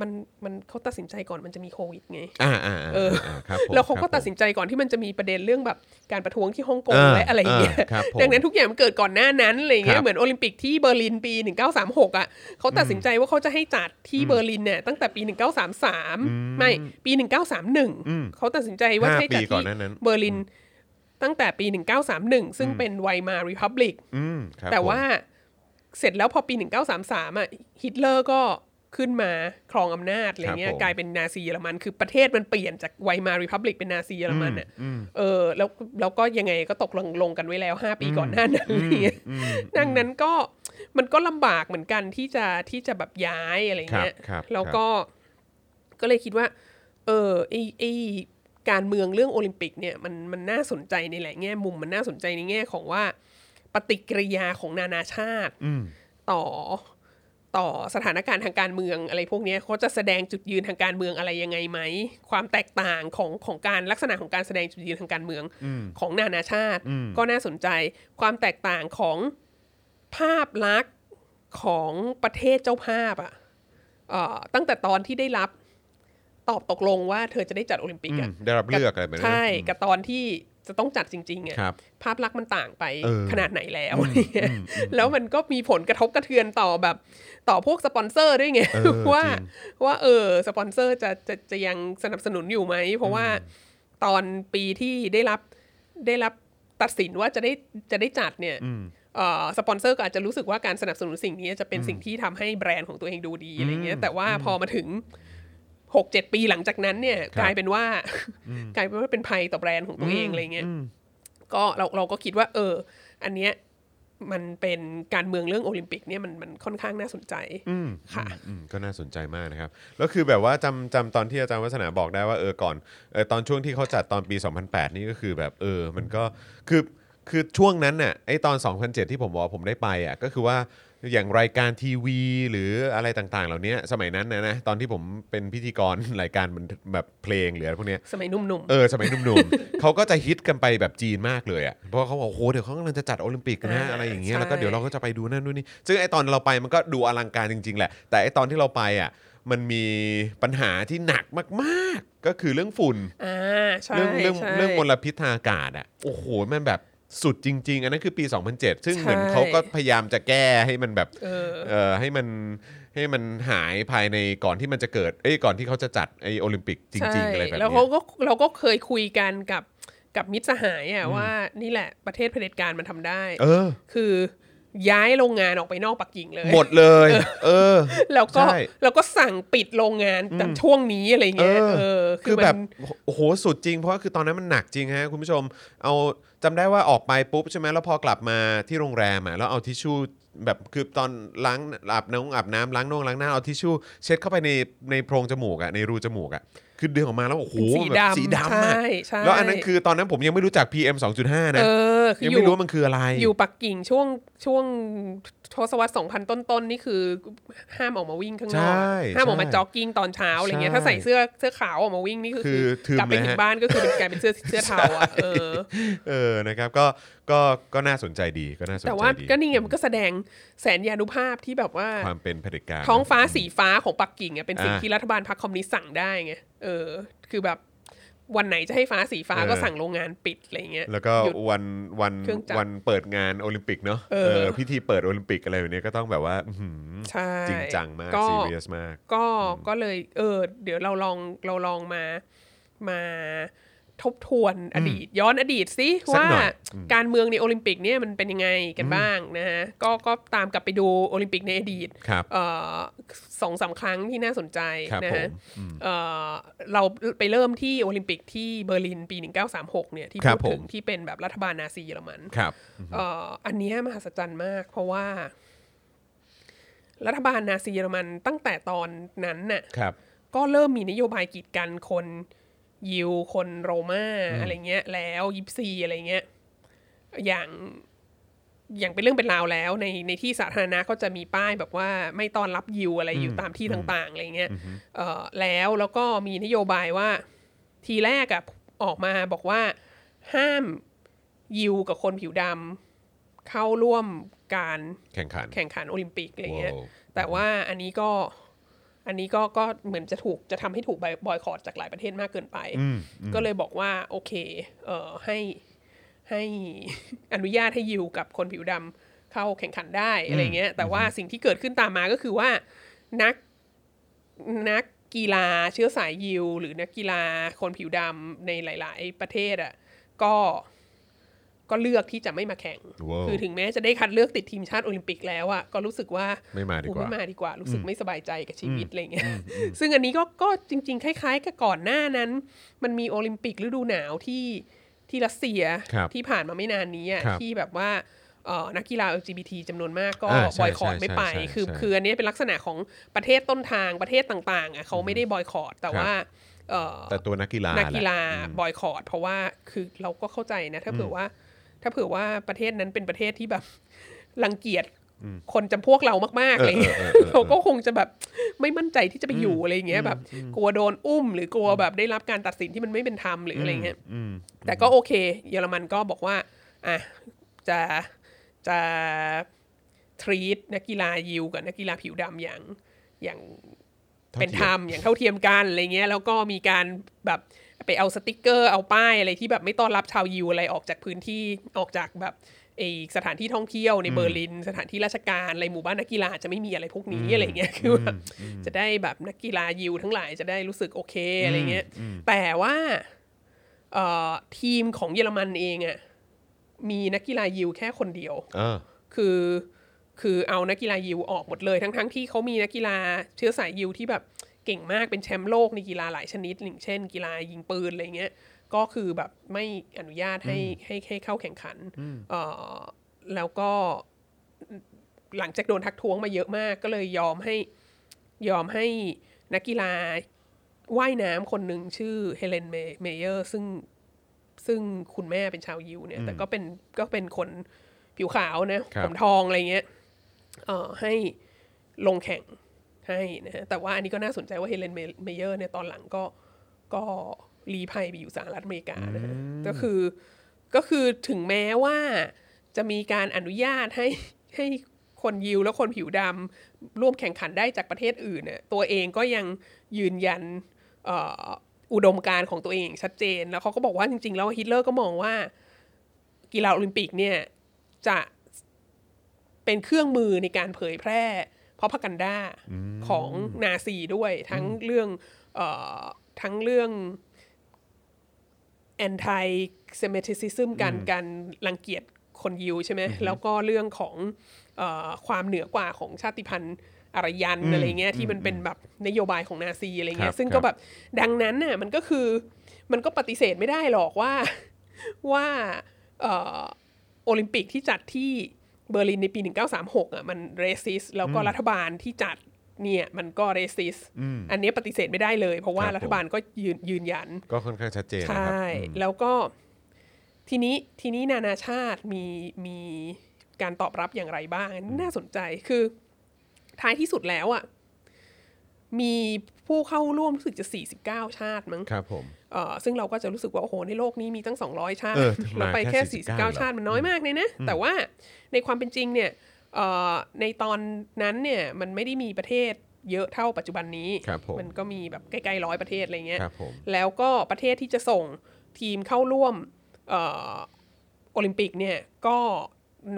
มันมันเขาตัดสินใจก่อนมันจะมีโควิดไงอ่าอ่าอ่าเอออ่าครับผมแล้วเขาก็ครับตัดสินใจก่อนที่มันจะมีประเด็นเรื่องแบบการประท้วงที่ฮ่องกงอ่าและอะไรอย่างเงี้ยอ่าครับผมดังนั้นทุกอย่างมันเกิดก่อนหน้านั้นอะไรอย่างเงี้ยครับเหมือนโอลิมปิกที่เบอร์ลินปี 1936 อะเขาตัดสินใจว่าเขาจะให้จัดที่เบอร์ลินเนี่ยตั้งแต่ปี 1933 ไม่ปี 1931 เขาตัดสินใจว่าให้จัดที่เบอร์ลินห้าปีก่อนหน้านั้นตั้งแต่ปี 1931 ซึ่งเป็น Weimar Republicอืมครับแต่ผมว่าเสร็จแล้วพอปี 1933 อะฮิตเลอร์ก็ ขึ้นมาครองอำนาจอะไรเงี้ครับผมกลายเป็นนาซีเยอรมันคือประเทศมันเปลี่ยนจาก Weimar Republic เป็นนาซีเยอรมันอะเออแล้วแล้วก็ยังไงก็ตกลงลงกันไว้แล้ว5ปีก่อนหน้านั้นอะไรเงี้ยดังนั้นก็มันก็ลำบากเหมือนกันที่จะที่จะแบบย้ายอะไรเงี้ยครับครับแล้วก็ก็เลยคิดว่า เออไอไอการเมืองเรื่องโอลิมปิกเนี่ยมันมันน่าสนใจในหลายแง่มุมมันน่าสนใจในแง่ของว่า ปฏิกิริยาของนานาชาติต่อ ต่อสถานการณ์ทางการเมืองอะไรพวกเนี้ยเขาจะแสดงจุดยืนทางการเมืองอะไรยังไงไหม ความแตกต่างของของการลักษณะของการแสดงจุดยืนทางการเมืองของนานาชาติ ก็น่าสนใจความแตกต่างของภาพลักษณ์ของประเทศเจ้าภาพอะเอ่อตั้งแต่ตอนที่ได้รับตอบตกลงว่าเธอจะได้จัดโอลิมปิกอือะมได้รับเลือกอะไรแบบนั้นนะใช่กับตอนที่ จะต้องจัดจริงๆอะครับภาพลักษณ์มันต่างไปเออขนาดไหนแล้วเนี่ยแล้วมันก็มีผลกระทบกระเทือนต่อแบบ ต่อพวกสปอนเซอร์ด้วยไงเออว่าจริงว่าเออสปอนเซอร์จะจะจะยังสนับสนุนอยู่ไหม เพราะว่าตอนปีที่ได้รับได้รับตัดสินว่าจะได้จะได้จัดเนี่ยเอ่อสปอนเซอร์ก็อาจจะรู้สึกว่าการสนับสนุนสิ่งนี้จะเป็นสิ่งที่ทำให้แบรนด์ของตัวเองดูดีอะไรเงี้ยแต่ว่าพอมาถึง หกเจ็ดปีหลังจากนั้นเนี่ยครับกลายเป็นว่ากลายเป็นว่าเป็นภัยต่อแบรนด์ของตัวเองอะไรเงี้ยก็เราเราก็คิดว่า เออ อันเนี้ยมันเป็นการเมืองเรื่องโอลิมปิกเนี่ยมันมันค่อนข้างน่าสนใจค่ะอืมก็น่าสนใจมากนะครับ แล้วคือแบบว่าจำจำตอนที่อาจารย์วัฒนาบอกได้ว่าเออก่อนเออตอนช่วงที่เขาจัดตอนปี 2008 นี่ก็คือแบบเออมันก็คือคือช่วงนั้นน่ะไอตอน 2007 ที่ผมบอกว่าผมได้ไปอะก็คือว่า อย่างรายการทีวี หรืออะไรต่างๆ เหล่านี้สมัยนั้นนะนะตอนที่ผมเป็นพิธีกรรายการมันแบบเพลงหรืออะไรพวกเนี้ยสมัยหนุ่มเออสมัยหนุ่มๆ เขาก็จะฮิตกันไปแบบจีนมากเลยอะเพราะว่าเขาบอกโอ้โหเดี๋ยวเขากำลังจะจัดโอลิมปิกนะอ่าอะไรอย่างเงี้ยใช่แล้วก็เดี๋ยวเราก็จะไปดูนั่นนู่นนี่ซึ่งไอตอนเราไปมันก็ดูอลังการจริง ๆ แหละ แต่ไอตอนที่เราไปอะมันมีปัญหาที่หนักมาก ๆ ก็คือเรื่องฝุ่นๆอ่าใช่เรื่องเรื่องใช่เรื่องมลพิษทางอากาศอะโอ้โหมันแบบ สุดจริง ๆ อันนั้นคือปี 2007 ซึ่งเหมือนใช่เขาก็พยายามจะแก้ให้มันแบบเออเออให้มันให้มันหายภายในก่อนที่มันจะเกิดเอ้ยก่อนที่เขาจะจัดไอโอลิมปิกจริง ๆ อะไรแบบแล้วเนี้เขายก็เราก็เคยคุยกันกับกับมิตรสหายอะว่านี่แหละประเทศเผด็จการมันทำได้ เออ คือ ย้ายโรงงานออกไปนอกปักกิ่งเลยหมดเลย เออ แล้วก็ใช่แล้วก็สั่งปิดโรงงานแต่ช่วงนี้อะไรเงี้ยเออเออคือมันแบบโอ้โหสุดจริงเพราะว่าคือตอนนั้นมันหนักจริงฮะคุณผู้ชม เอาจำได้ว่าออกไปปุ๊บใช่ไหมแล้วพอกลับมาที่โรงแรมอะแล้วเอาทิชชู่แบบคือตอนล้างอาบน้ำอาบน้ำล้างน่องล้างหน้าเอาทิชชู่เช็ดเข้าไปในในโพรงจมูกอะในรูจมูกอะ คือดึงออกมาแล้วโอ้โหสีแบบดำสีดำอะใช่ใช่แล้วอันนั้นคือตอนนั้นผมยังไม่รู้จัก PM 2.5 นะเออคือยังอยู่ไม่รู้ว่ามันคืออะไร อยู่ปักกิ่งช่วงช่วงทศวรรษ2000 ต้นๆนี่คือห้ามออกมาวิ่งข้างนอกใช่ห้ามออกมาใช่จ็อกกิ้งตอนเช้าอะไรเงี้ยใช่ถ้าใส่เสื้อเสื้อขาวออกมาวิ่งนี่ก็คือทึมกลับไปเลยถึฮะงบ้านก็คือเป็นกลายเป็นเสื้อเสื้อเทาอะเออ เออนะครับก็ก็ก็น่าสนใจดีก็น่าสนใจแต่ว่าดีก็นี่ไงมันก็แสดงแสนยานุภาพที่แบบว่า ความเป็นเผด็จการ ท้องฟ้าสีฟ้าของปักกิ่งอะเป็นสิ่งอ่า ที่รัฐบาลพรรคคอมมิวนิสต์สั่งได้ไงเออคือแบบวันไหนจะให้ฟ้าสีฟ้าเออก็สั่งโรงงานปิดอะไรเงี้ย แล้วก็หยุดวันวันเครื่องจักรวันเปิดงานโอลิมปิกเนาะเออพิธีเปิดโอลิมปิกอะไรแบบนี้ก็ต้องแบบว่าอื้อหือใช่จริงจังมากก็ซีเรียสมาก ก็ก็เลยเออเดี๋ยวเราลองเราลองมามา ทบทวนอดีต ย้อนอดีตสักหน่อยอืมสิว่าการเมืองในโอลิมปิกเนี่ยมันเป็นยังไงกันบ้างนะฮะก็ก็ตามกลับไปดูโอลิมปิกในอดีตครับเอ่อสองสามครั้งที่น่าสนใจครับผมนะฮะอืมเอ่อเราไปเริ่มที่โอลิมปิกที่เบอร์ลินปี 1936เนี่ยที่พูดถึงครับผมที่เป็นแบบรัฐบาลนาซีเยอรมันครับเอ่ออันเนี้ยมหัศจรรย์มาก เพราะว่า รัฐบาลนาซีเยอรมันตั้งแต่ตอนนั้นน่ะครับก็เริ่มมีนโยบายกีดกันคน ยิวคนโรมาอะไรเงี้ย แล้วยิปซีอะไรเงี้ยอย่างอย่างเป็นเรื่องเป็นราวแล้ว ในในที่สาธารณะก็จะมีป้ายแบบว่าไม่ต้อนรับยิวอะไรอยู่ตามที่ต่างๆอะไรเงี้ยเอ่อแล้วแล้วก็มีนโยบายว่าทีแรกอะออกมาบอกว่าห้ามยิวกับคนผิวดำเข้าร่วมการแข่งขันแข่งขันโอลิมปิกอะไรเงี้ยว้าวแต่ว่าอันนี้ก็ อันนี้ก็ก็เหมือนจะถูกจะทำให้ถูกบอยคอรดจากหลายประเทศมากเกินไป ก็เลยบอกว่าโอเคเอ่อให้ให้อนุญาตให้ยิวกับคนผิวดำเข้าแข่งขันได้อะไรเงี้ย แต่ว่าสิ่งที่เกิดขึ้นตามมาก็คือว่านักนักกีฬาเชื้อสายยิว หรือนักกีฬาคนผิวดำในหลาย ๆ ประเทศอะก็ ก็เลือกที่จะไม่มาแข่งว้าวคือถึงแม้จะได้คัดเลือกติดทีมชาติโอลิมปิกแล้วอะก็รู้สึกว่าไม่มาดีกว่าโอ้ไม่มาดีกว่า รู้สึกไม่สบายใจกับชีวิตอะไรเงี้ยซึ่งอันนี้ก็ก็จริง ๆ คล้าย ๆ กับก่อนหน้านั้น มันมีโอลิมปิกฤดูหนาวที่ที่รัสเซียครับที่ผ่านมาไม่นานนี้อะครับที่แบบว่าเอ่อนักกีฬา LGBT จำนวนมากก็อ่าใช่ boycott ใช่ไม่ไปใช่ใช่คือใช่คืออันนี้เป็นลักษณะของประเทศต้นทางประเทศต่างๆอะเขาไม่ได้ boycott ครับแต่ว่าเอ่อแต่ตัวนักกีฬานักกีฬาแหละบอยคอรดเพราะว่าคือเราก็เข้าใจนะ ถ้าเผื่อว่า ถ้าเผื่อว่าประเทศนั้นเป็นประเทศที่แบบรังเกียจคนจำพวกเรามากๆอะไรเงี้ยเออเออเออเราก็คงจะแบบไม่มั่นใจที่จะไปอยู่อะไรเงี้ยแบบ กลัวโดนอุ้ม หรือกลัวแบบได้รับการตัดสินที่มันไม่เป็นธรรมหรืออะไรเงี้ยอืมแต่ก็โอเค เยอรมันก็บอกว่าอะจะจะทรีตนักกีฬายิวกับนักกีฬาผิวดำอย่างอย่างเท่าเทียมอย่างเป็นธรรมเท่าเทียมกันอะไรเงี้ยแล้วก็มีการแบบ ไปเอาสติกเกอร์เอาป้ายอะไรที่แบบไม่ต้อนรับชาวยิวอะไรออกจากพื้นที่ออกจากแบบไอสถานที่ท่องเที่ยวในเบอร์ลิน สถานที่ราชการอะไรหมู่บ้านนักกีฬาจะไม่มีอะไรพวกนี้อะไรเงี้ยคือแบบจะได้แบบนักกีฬายิวทั้งหลายจะได้รู้สึกโอเคอะไรเงี้ยแต่ว่าเอ่อทีมของเยอรมันเองอะมีนักกีฬายิวแค่คนเดียวเออคือคือเอานักกีฬายิวออกหมดเลยทั้งทั้งที่เขามีนักกีฬาเชื้อสายยิวที่แบบ เก่งมากเป็นแชมป์โลกในกีฬาหลายชนิดอย่างเช่น กีฬายิงปืนอะไรเงี้ยก็คือแบบไม่อนุญาตให้ให้ให้เข้าแข่งขันเอ่อแล้วก็หลังจากโดนทักท้วงมาเยอะมาก ก็เลยยอมให้ยอมให้นักกีฬาว่ายน้ำคนหนึ่งชื่อเฮเลนเมเยอร์ซึ่งซึ่งคุณแม่เป็นชาวยิวเนี่ย แต่ก็เป็นก็เป็นคนผิวขาวนะครับผมทองอะไรเงี้ยเอ่อให้ลงแข่ง ให้นะฮะแต่ว่าอันนี้ก็น่าสนใจว่าเฮเลนเมเยอร์เนี่ยตอนหลังก็ก็ลี้ภัยไปอยู่สหรัฐอเมริกานะฮะก็คือก็คือถึงแม้ว่าจะมีการอนุญาตให้ให้คนยิวและคนผิวดำร่วมแข่งขันได้จากประเทศอื่นเนี่ยตัวเองก็ยังยืนยันเอ่ออุดมการณ์ของตัวเองชัดเจน แล้วเขาก็บอกว่าจริงๆ แล้วฮิตเลอร์ก็มองว่า กีฬาโอลิมปิกเนี่ยจะเป็นเครื่องมือในการเผยแพร่เพ ราะพักันดาของนาซีด้วย ทั้งเรื่องเอ่อทั้งเรื่อง anti semitism การการรังเกียจคนยิวใช่ไหมแล้วก็เรื่องของเออความเหนือกว่าของชาติพันธุ์อารยันอะไรเงี้ยที่มันเป็นแบบนโยบายของนาซีอะไรเงี้ครัยบซึ่งครัก็บแบบดังนั้นน่ะมันก็คือมันก็ปฏิเสธไม่ได้หรอกว่าว่าเอ่อโอลิมปิกที่จัดที่ เบอร์ลินในปี 1936อะมันเรซิสแล้วก็รัฐบาลที่จัดเนี่ยมันก็เรซิสอันนี้ปฏิเสธไม่ได้เลย เพราะว่าครับผมรัฐบาลก็ยืนยืนยัน ก็ค่อนข้างชัดเจนใชนะครับ่แล้วก็ทีนี้ทีนี้นานาชาติมีมีการตอบรับอย่างไรบ้างอันนี้น่าสนใจคือ ท้ายที่สุดแล้วอะมีผู้เข้าร่วมรู้สึกจะ 49 ชาติมั้งครับผมเอ่อ ซึ่งเราก็จะรู้สึกว่า โอ้โห ในโลกนี้มีตั้ง 200 ชาติเออมาเราไปแค่แค่49เหรอ49 ชาติมันน้อยมากเลยนะ แต่ว่าในความเป็นจริงเนี่ยเอ่อในตอนนั้นเนี่ยมันไม่ได้มีประเทศเยอะเท่าปัจจุบันนี้ครับผมนก็มีแบบใกล้ๆร้อยประเทศอะไรเงี้ยครับผมแล้วก็ประเทศที่จะส่งทีมเข้าร่วมเอ่อโอลิมปิกเนี่ยก็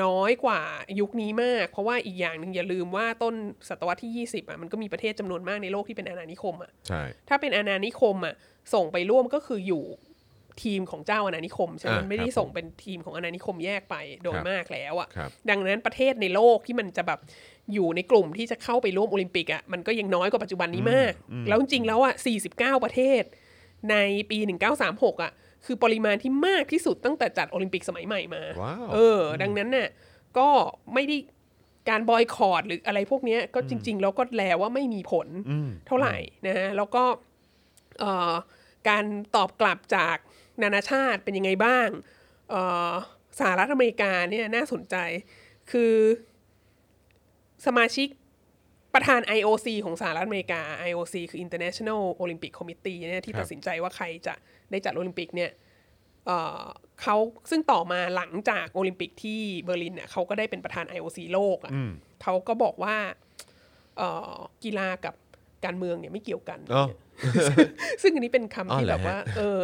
น้อยกว่ายุคนี้มาก เพราะว่าอีกอย่างหนึ่งอย่าลืมว่าต้นศตวรรษที่ 20อะมันก็มีประเทศจำนวนมากในโลกที่เป็นอาณานิคมอะใช่ถ้าเป็นอาณานิคมอะส่งไปร่วมก็คืออยู่ทีมของเจ้าอาณานิคมใช่ไหมอ่ามันไม่ได้ครับส่งเป็นทีมของอาณานิคมแยกไปโดยครับมากแล้วอะครับดังนั้นประเทศในโลกที่มันจะแบบอยู่ในกลุ่มที่จะเข้าไปร่วมโอลิมปิกอะมันก็ยังน้อยกว่าปัจจุบันนี้มาก แล้วจริงๆแล้วอะ49 ประเทศในปี 1936อะ คือปริมาณที่มากที่สุดตั้งแต่จัดโอลิมปิกสมัยใหม่มาว้าวเออ ดังนั้นเนี่ยก็ไม่ได้การบอยคอรดหรืออะไรพวกเนี้ยก็จริง ๆ แล้วก็แลว่าไม่มีผลเท่าไหร่นะฮะแล้วก็เอ่อการตอบกลับจากนานาชาติเป็นยังไงบ้างเอ่อสหรัฐอเมริกาเนี่ยน่าสนใจคือสมาชิกประธาน IOC ของสหรัฐอเมริกา IOC คือ International Olympic Committee เนี่ยที่ครับตัดสินใจว่าใครจะ ได้จัดโอลิมปิกเนี่ยเอ่อเขาซึ่งต่อมาหลังจากโอลิมปิกที่เบอร์ลินเนี่ยเขาก็ได้เป็นประธาน IOC โลกอะ่ะเขาก็บอกว่าเอ่อกีฬากับการเมืองเนี่ยไม่เกี่ยวกันอ๋อซึ่งอันนี้เป็นคำอ๋อที่เหรแบอบฮะว่า เออ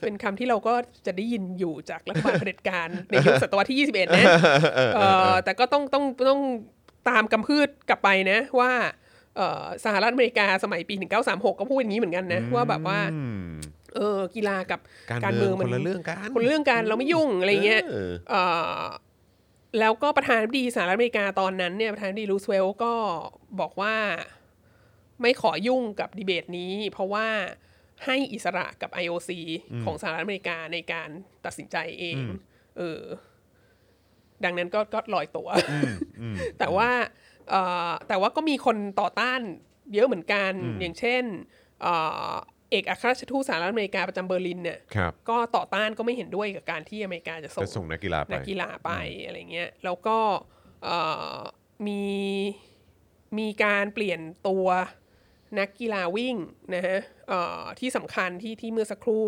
เป็นคำที่เราก็จะได้ยินอยู่จากรัฐบาลเผด็จการในยุคศตวรรษที่ 21 นะเออแต่ก็ต้องต้องต้องตามกำพืชกลับไปนะว่าเอ่อสหรัฐอเมริกาสมัยปี 1936 ก็พูดอย่างนี้เหมือนกันนะ ว่าแบบว่าอืม เออกีฬากับการเมืองคนละเรื่องกันคนละเรื่องกันเราไม่ยุ่งอะไรเงี้ยเออเอ่อแล้วก็ประธานาธิบดีสหรัฐอเมริกาตอนนั้นเนี่ยประธานาธิบดีรูสเวลต์ก็บอกว่าไม่ขอยุ่งกับดีเบตนี้ เพราะว่าให้อิสระกับ IOC ของสหรัฐอเมริกาในการตัดสินใจเองเออดังนั้นก็ก็ลอยตัว แต่ว่าเอ่อแต่ว่าก็มีคนต่อต้านเยอะเหมือนกัน อย่างเช่น เอ่อเอกอัครราชทูตสหรัฐอเมริกาประจำเบอร์ลินเนี่ยครับก็ต่อต้านก็ไม่เห็นด้วยกับการที่อเมริกาจะส่จะส่งนักกีฬาไปนักกีฬาไปอะไรเงี้ยแล้วก็เอ่อมีมีการเปลี่ยนตัวนักกีฬาวิ่งนะฮะเอ่อที่สำคัญที่ที่เมื่อสักครู่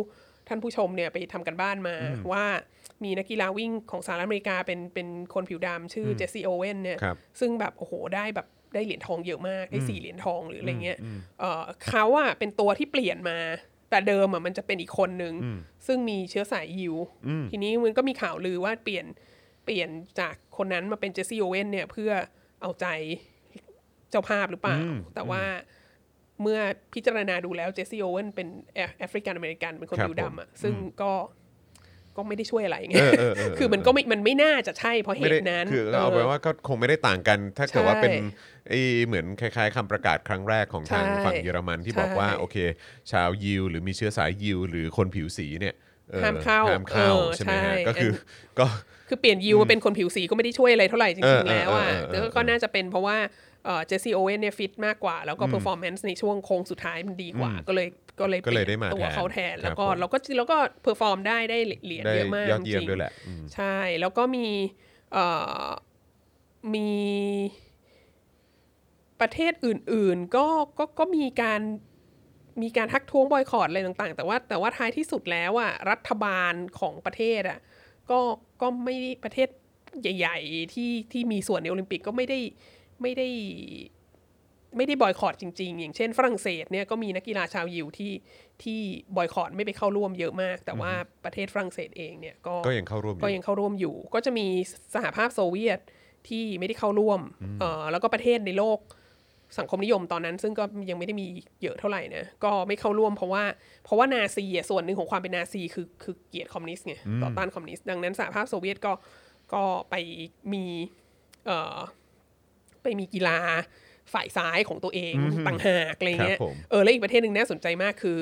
ท่านผู้ชมเนี่ยไปทำกันบ้านมาว่ามีนักกีฬาวิ่งของสหรัฐอเมริกาเป็นเป็นคนผิวดำชื่อเจสซี่โอเวนเนี่ยครับซึ่งแบบโอ้โหได้แบบ ได้เหรียญทองเยอะมากได้สี่เหรียญทองหรืออะไรเงี้ยเอ่อเขาอะเป็นตัวที่เปลี่ยนมา แต่เดิมอะมันจะเป็นอีกคนนึง ซึ่งมีเชื้อสายยิว ทีนี้มันก็มีข่าวลือว่าเปลี่ยนเปลี่ยนจากคนนั้นมาเป็นเจสซี่โอเวนเนี่ยเพื่อเอาใจเจ้าภาพหรือเปล่า แต่ว่าเมื่อพิจารณาดูแล้วเจสซี่โอเวนเป็นแอแอฟริกันอเมริกันเป็นคนครับผิวผมดำอะซึ่งก็ ก็ไม่ได้ช่วยอะไรไงเออเออเออคือมันก็ไม่มันไม่น่าจะใช่เพราะเหไม่ได้ตุนั้น คือเอาไปนว่าก็คงไม่ได้ต่างกัน ถ้าเกิดว่าใช่เป็นไอ้เหมือนคล้ายๆคำประกาศครั้งแรกของทางใช่ฝั่งเยอรมันที่บอกว่าใช่โอเค ชาวยิวหรือมีเชื้อสายยิวหรือคนผิวสีเนี่ยออห้ามเข้าห้ามเข้าเออใช่ไหมฮะใช่ก็คืออันก็คือเปลี่ยนยิวมาเป็นคนผิวสีก็ไม่ได้ช่วยอะไรเท่าไหร่เออจริงๆแล้วอะเออเออเออแล้วก็น่าจะเป็นเพราะว่าเจสซี่โอเวนเนี่ยฟิตมากกว่า แล้วก็ performance ในช่วงโค้งสุดท้ายมันดีกว่าก็เลย ก็เลยก็เลยได้มาตัวแทนเขาแทนครับแล้วก็ผมเราก็แล้วก็ perform ได้ได้เหรียญได้เยอะมากยอดเยี่ยมจริงๆด้วยแหละอืมใช่ แล้วก็มีเอ่อมีประเทศอื่น ๆ ก็ก็ก็มีการมีการทักท้วง boycott อะไรต่างๆ แต่ว่าแต่ว่าท้ายที่สุดแล้วอะรัฐบาลของประเทศอะก็ก็ไม่ได้ประเทศใหญ่ ๆ ที่ที่มีส่วนในโอลิมปิกก็ไม่ได้ไม่ได้ ไม่ได้บอยคอรดจริง ๆ อย่างเช่นฝรั่งเศสเนี่ยก็มีนักกีฬาชาวยิวที่ที่บอยคอรดไม่ไปเข้าร่วมเยอะมาก แต่ว่าประเทศฝรั่งเศสเองเนี่ยก็ก็ยังเข้าร่วมอก็ยู่ยังเข้าร่วมอยู่ ก็จะมีสหภาพโซเวียตที่ไม่ได้เข้าร่วมเอ่อแล้วก็ประเทศในโลกสังคมนิยมตอนนั้น ซึ่งก็ยังไม่ได้มีเยอะเท่าไหร่นะก็ไม่เข้าร่วมเพราะว่า เพราะว่านาซีอะส่วนหนึ่งของความเป็นนาซีคือคือเกลียดคอมมิวนิสต์ไงต่อต้านคอมมิวนิสต์ดังนั้นสหภาพโซเวียตก็ก็ไปมีเอ่อไปมีกีฬา ฝ่ายซ้ายของตัวเองต่างหากอะไรเงี้ยครับผมเออแล้วอีกประเทศหนึ่งน่าสนใจมากคือ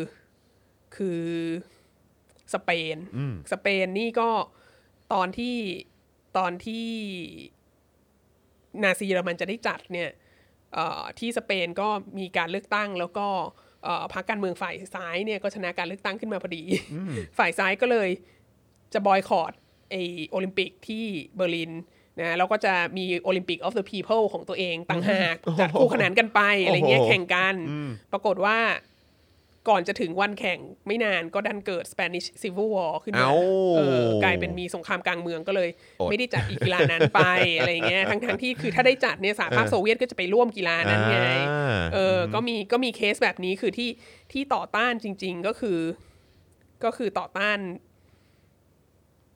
คือสเปน สเปนนี่ก็ตอนที่ตอนที่นาซีเยอรมันจะได้จัดเนี่ยเอ่อที่สเปนก็มีการเลือกตั้งแล้วก็เอ่อพรรคการเมืองฝ่ายซ้ายเนี่ยก็ชนะการเลือกตั้งขึ้นมาพอดี ฝ่ายซ้ายก็เลยจะบอยคอรดไอโอลิมปิกที่เบอร์ลิน นะแล้วก็จะมีโอลิมปิก of the people ของตัวเองต่างหากจัดคู่ขนานกันไปอะไรเงี้ยโอ้โหแข่งกัน ปรากฏว่าก่อนจะถึงวันแข่งไม่นานก็ดันเกิด Spanish Civil War ขึ้นมาเอ้าเออกลายเป็นมีสงครามกลางเมืองก็เลยอดไม่ได้จัดอีกกีฬานั้นไปอะไรเงี้ยทั้งทั้งๆที่คือถ้าได้จัดเนี่ยสหภาพโซเวียตก็จะไปร่วมกีฬานั้นไงอ่าเออก็มีก็มีเคสแบบนี้คือที่ที่ต่อต้านจริง ๆก็คือ ก็คือต่อต้าน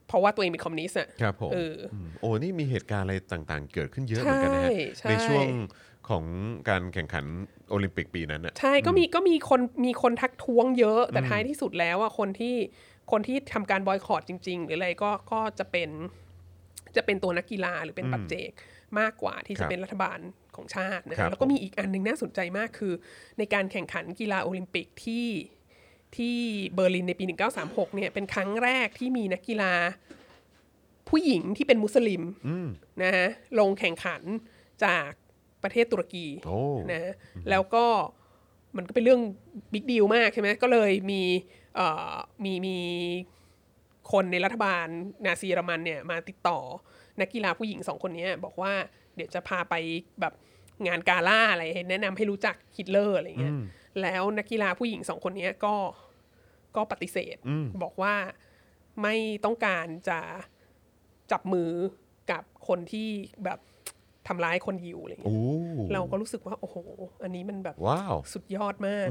เพราะว่าตัวเองเป็นคอมมิวนิสต์อะครับผมเออมโอ้นี่มีเหตุการณ์อะไรต่างๆ เกิดขึ้นเยอะเหมือนกันนะฮะใช่ใช่ในช่วงของการแข่งขันโอลิมปิกปีนั้นน่ะใช่ก็มีก็มีคนมีคนทักท้วงเยอะ แต่ท้ายที่สุดแล้วอะคนที่คนที่ทำการบอยคอรดจริง ๆ หรืออะไรก็ก็จะเป็นจะเป็นตัวนักกีฬาหรือเป็นปัจเจกมากกว่าที่ครัจะบเป็นรัฐบาลของชาตินะครัคะบแล้วก็มีอีกอันหนึงน่าสนใจมากคือ ในการแข่งขันกีฬาโอลิมปิกที่ ที่เบอร์ลินในปี 1936 เนี่ยเป็นครั้งแรกที่มีนักกีฬา ผู้หญิงที่เป็นมุสลิมนะฮะลงแข่งขันจากประเทศตุรกีโอ้นะฮะแล้วก็มันก็เป็นเรื่อง big deal มากใช่ไหมก็เลยมีเอ่อมีมีคนในรัฐบาลนาซีเยอรมันเนี่ยมาติดต่อนักกีฬาผู้หญิงสองคนเนี้ยบอกว่าเดี๋ยวจะพาไปแบบงานกาล่าอะไรแนะนำให้รู้จักฮิตเลอร์อะไรเงี้ย แล้วนักกีฬาผู้หญิงสองคนเนี้ยก็ก็ปฏิเสธบอกว่าไม่ต้องการจะจับมือกับคนที่แบบทำร้ายคนยิวอะไรเงี้ยโอ้เราก็รู้สึกว่า โอ้โห อันนี้มันแบบว้าวสุดยอดมาก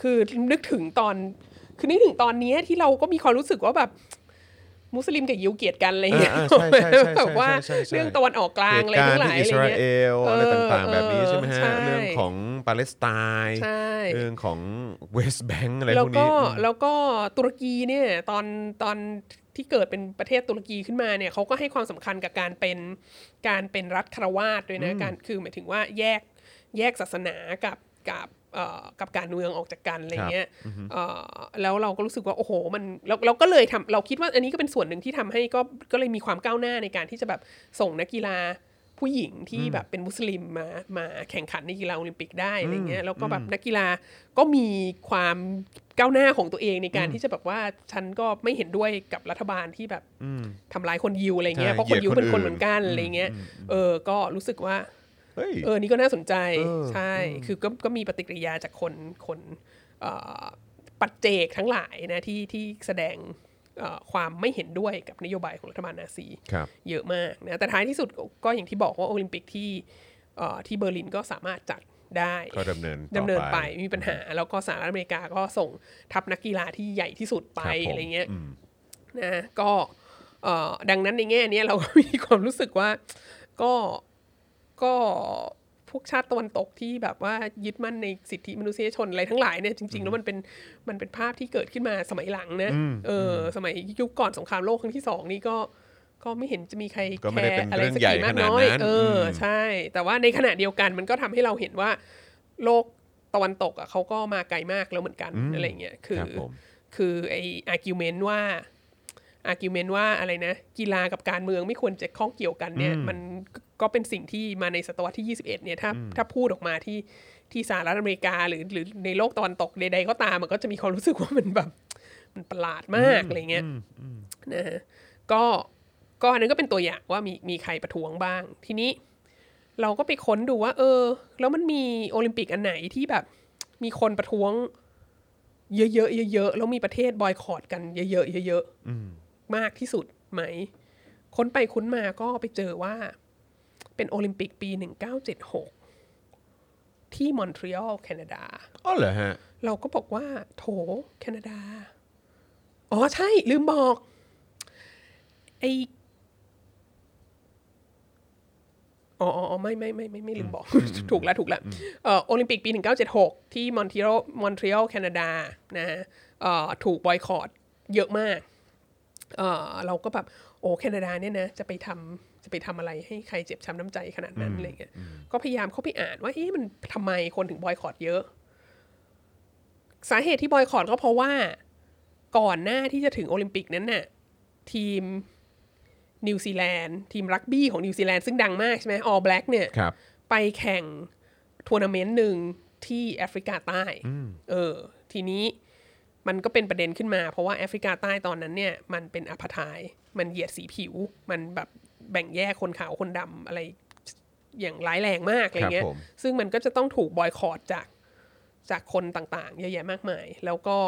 คือนึกถึงตอน คือนึกถึงตอนเนี้ยที่เราก็มีความรู้สึกว่าแบบ มุสลิมกับยิวเกลียดกันอะไรเงี้ยอ่าๆใช่ใช่ใช่ใช่แบบว่าใช่ใช่เรื่องตะวันออกกลางอะไรเหตุทั้การงณ์หลายที่อะอิไรสราเงี้ยเอลอะไรเออต่างๆ แบบนี้เออใช่ไหมฮะใช่เรื่องของปาเลสไตน์ใช่เรื่องของเวสต์แบงก์อะไรแล้พววกก็นี้แล้วก็ตุรกีเนี่ยตอนตอนที่เกิดเป็นประเทศตุรกีขึ้นมาเนี่ยเขาก็ให้ความสำคัญกับการเป็นการเป็นรัฐคารวาสด้วยนะการคือหมายถึงว่าแยกแยกศาสนากับกับเอ่อ กับการเมืองออกจากกันอะไรเงี้ยเอ่อแล้วเราก็รู้สึกว่าโอ้โห มันเราเราก็เลยทำเราคิดว่าอันนี้ก็เป็นส่วนหนึ่งที่ทำให้ก็ก็เลยมีความก้าวหน้าในการที่จะแบบส่งนักกีฬาผู้หญิงที่แบบเป็นมุสลิมมามาแข่งขันในกีฬาโอลิมปิกได้อะไรเงี้ยแล้วก็แบบนักกีฬาก็มีความก้าวหน้าของตัวเองในการที่จะแบบว่าฉันก็ไม่เห็นด้วยกับรัฐบาลที่แบบทำร้ายคนยิวอะไรเงี้ยใช่เพราะคนยิวเป็นคนเหยียดคนอื่นเหมือนกันอะไรเงี้ยเออก็รู้สึกว่า เฮ้ยเออนี่ก็น่าสนใจเออใช่ คือก็ก็มีปฏิกิริยาจากคนคนเอ่อปัจเจกทั้งหลายนะที่ที่แสดงเอ่อความไม่เห็นด้วยกับนโยบายของรัฐบาลนาซีครับเยอะมากนะแต่ท้ายที่สุดก็ก็อย่างที่บอกว่าโอลิมปิกที่เอ่อที่เบอร์ลินก็สามารถจัดได้ก็ดำเนินต่อดำเนินไปไม่มีปัญหา แล้วก็สหรัฐอเมริกาก็ส่งทัพนักกีฬาที่ใหญ่ที่สุดไปครับผมอะไรเงี้ยอืมนะก็เอ่อดังนั้นในแง่เนี้ยเราก็มีความรู้สึกว่าก็ ก็พวกชาติตะวันตกที่แบบว่ายึดมั่นในสิทธิมนุษยชนอะไรทั้งหลายเนี่ยจริง ๆ แล้วมันเป็นมันเป็นภาพที่เกิดขึ้นมาสมัยหลังนะเออสมัยยุคก่อนสงครามโลกครั้งที่สองนี่ก็ก็ไม่เห็นจะมีใครก็ไม่ได้เป็นแคอะไรเรื่องสักใหญ่กี่มากขนาดน้อยนั้นเอออมใช่ แต่ว่าในขณะเดียวกันมันก็ทำให้เราเห็นว่า โลกตะวันตกอะเขาก็มาไกลมากแล้วเหมือนกันอะไรเงี้ยคือครับผมคือไอ argument ว่า argument ว่าอะไรนะ กีฬากับการเมืองไม่ควรจะข้องเกี่ยวกันเนี่ยมันก็เป็นสิ่งที่มาในศตวรรษที่ 21 เนี่ยถ้าถ้าพูดออกมาที่ที่สหรัฐอเมริกาหรือหรือในโลกตะวันตกใดๆก็ตามมันก็จะมีความรู้สึกว่ามันแบบมันประหลาดมากอะไรเงี้ยนะฮะก็ก็อันนั้นก็เป็นตัวอย่างว่ามีมีใครประท้วงบ้าง ทีนี้เราก็ไปค้นดูว่า เออ แล้วมันมีโอลิมปิกอันไหนที่แบบ มีคนประท้วง เยอะๆเยอะๆแล้วมีประเทศบอยคอตกันเยอะๆเยอะๆ มากที่สุดไหม ค้นไปค้นมาก็ไปเจอว่าเป็นโอลิมปิกปี 1976 ที่มอนทรีออลแคนาดา อ๋อเหรอฮะ เราก็บอกว่า โถแคนาดา อ๋อใช่ ลืมบอก ไออ๋ออ๋ออ๋อไม่ไม่ไม่ไม่ไม่ลืมบอก ถูกแล้วถูกแล้วเอ่อโอลิมปิกปี 1976 ที่มอนทรีออลมอนทรีออลแคนาดานะฮะเอ่อถูกบอยคอตเยอะมาก เอ่อเราก็แบบโอ้แคนาดาเนี่ยนะจะไปทำจะไปทำอะไรให้ใครเจ็บช้ำน้ำใจขนาดนั้นอะไรเงี้ยก็พยายามเข้าไปอ่านว่าเอ๊ะมันทำไมคนถึงบอยคอตเยอะ สาเหตุที่บอยคอตก็เพราะว่าก่อนหน้าที่จะถึงโอลิมปิกนั้นน่ะทีมนิวซีแลนด์ทีมรักบี้ของนิวซีแลนด์ซึ่งดังมากใช่ไหมออ l แบล็กเนี่ยครับไปแข่งทัวร์นาเมนต์หนึ่งที่แอฟริกาใต้ เออ ทีนี้ มันก็เป็นประเด็นขึ้นมา เพราะว่าแอฟริกาใต้ตอนนั้นเนี่ยมันเป็นอ p พ r t ายมันเหยียดสีผิว มันแบบแบ่งแยกคนขาวคนดำอะไรอย่างร้ายแรงมากอะไรเงี้ยครับผมซึ่งมันก็จะต้องถูกบอยคอรดจากจากคนต่างๆ เยอะแยะมากมาย แล้วก็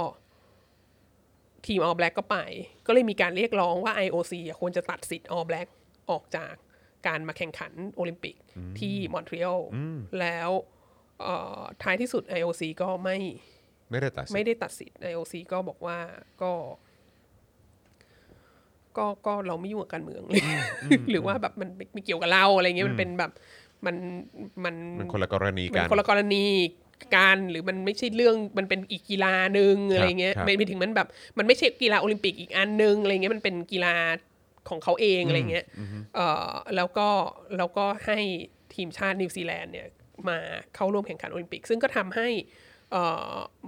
ทีม All Black ก็ไป ก็เลยมีการเรียกร้องว่า IOC อะควรจะตัดสิทธิ์ All Black ออกจากการมาแข่งขันโอลิมปิกที่มอนทรีออลแล้วเอ่อท้ายที่สุด IOC ก็ไม่ ไม่ได้ตัดสินไม่ได้ตัดสิทธิ์ IOC ก็บอกว่าก็ ก็ก็เราไม่ยุ่งกับการเมืองเลยหรือว่าแบบมันไม่ไม่เกี่ยวกับเราอะไรเงี้ยมันเป็นแบบมันมันมันคนละกรณีมักันนคนละกรณีการหรือมันไม่ใช่เรื่องมันเป็นอีกกีฬาหนึ่งอะไรเงี้ยครับไม่ไม่ถึงมันแบบ มันไม่ใช่กีฬาโอลิมปิกอีกอันหนึงอะไรเงี้ยมันเป็นกีฬาของเขาเองอะไรเงี้ยเอ่อแล้วก็แล้วก็ให้ทีมชาตินิวซีแลนด์เนี่ยมาเข้าร่วมแข่งขันโอลิมปิก ซึ่งก็ทำให้เอ่อ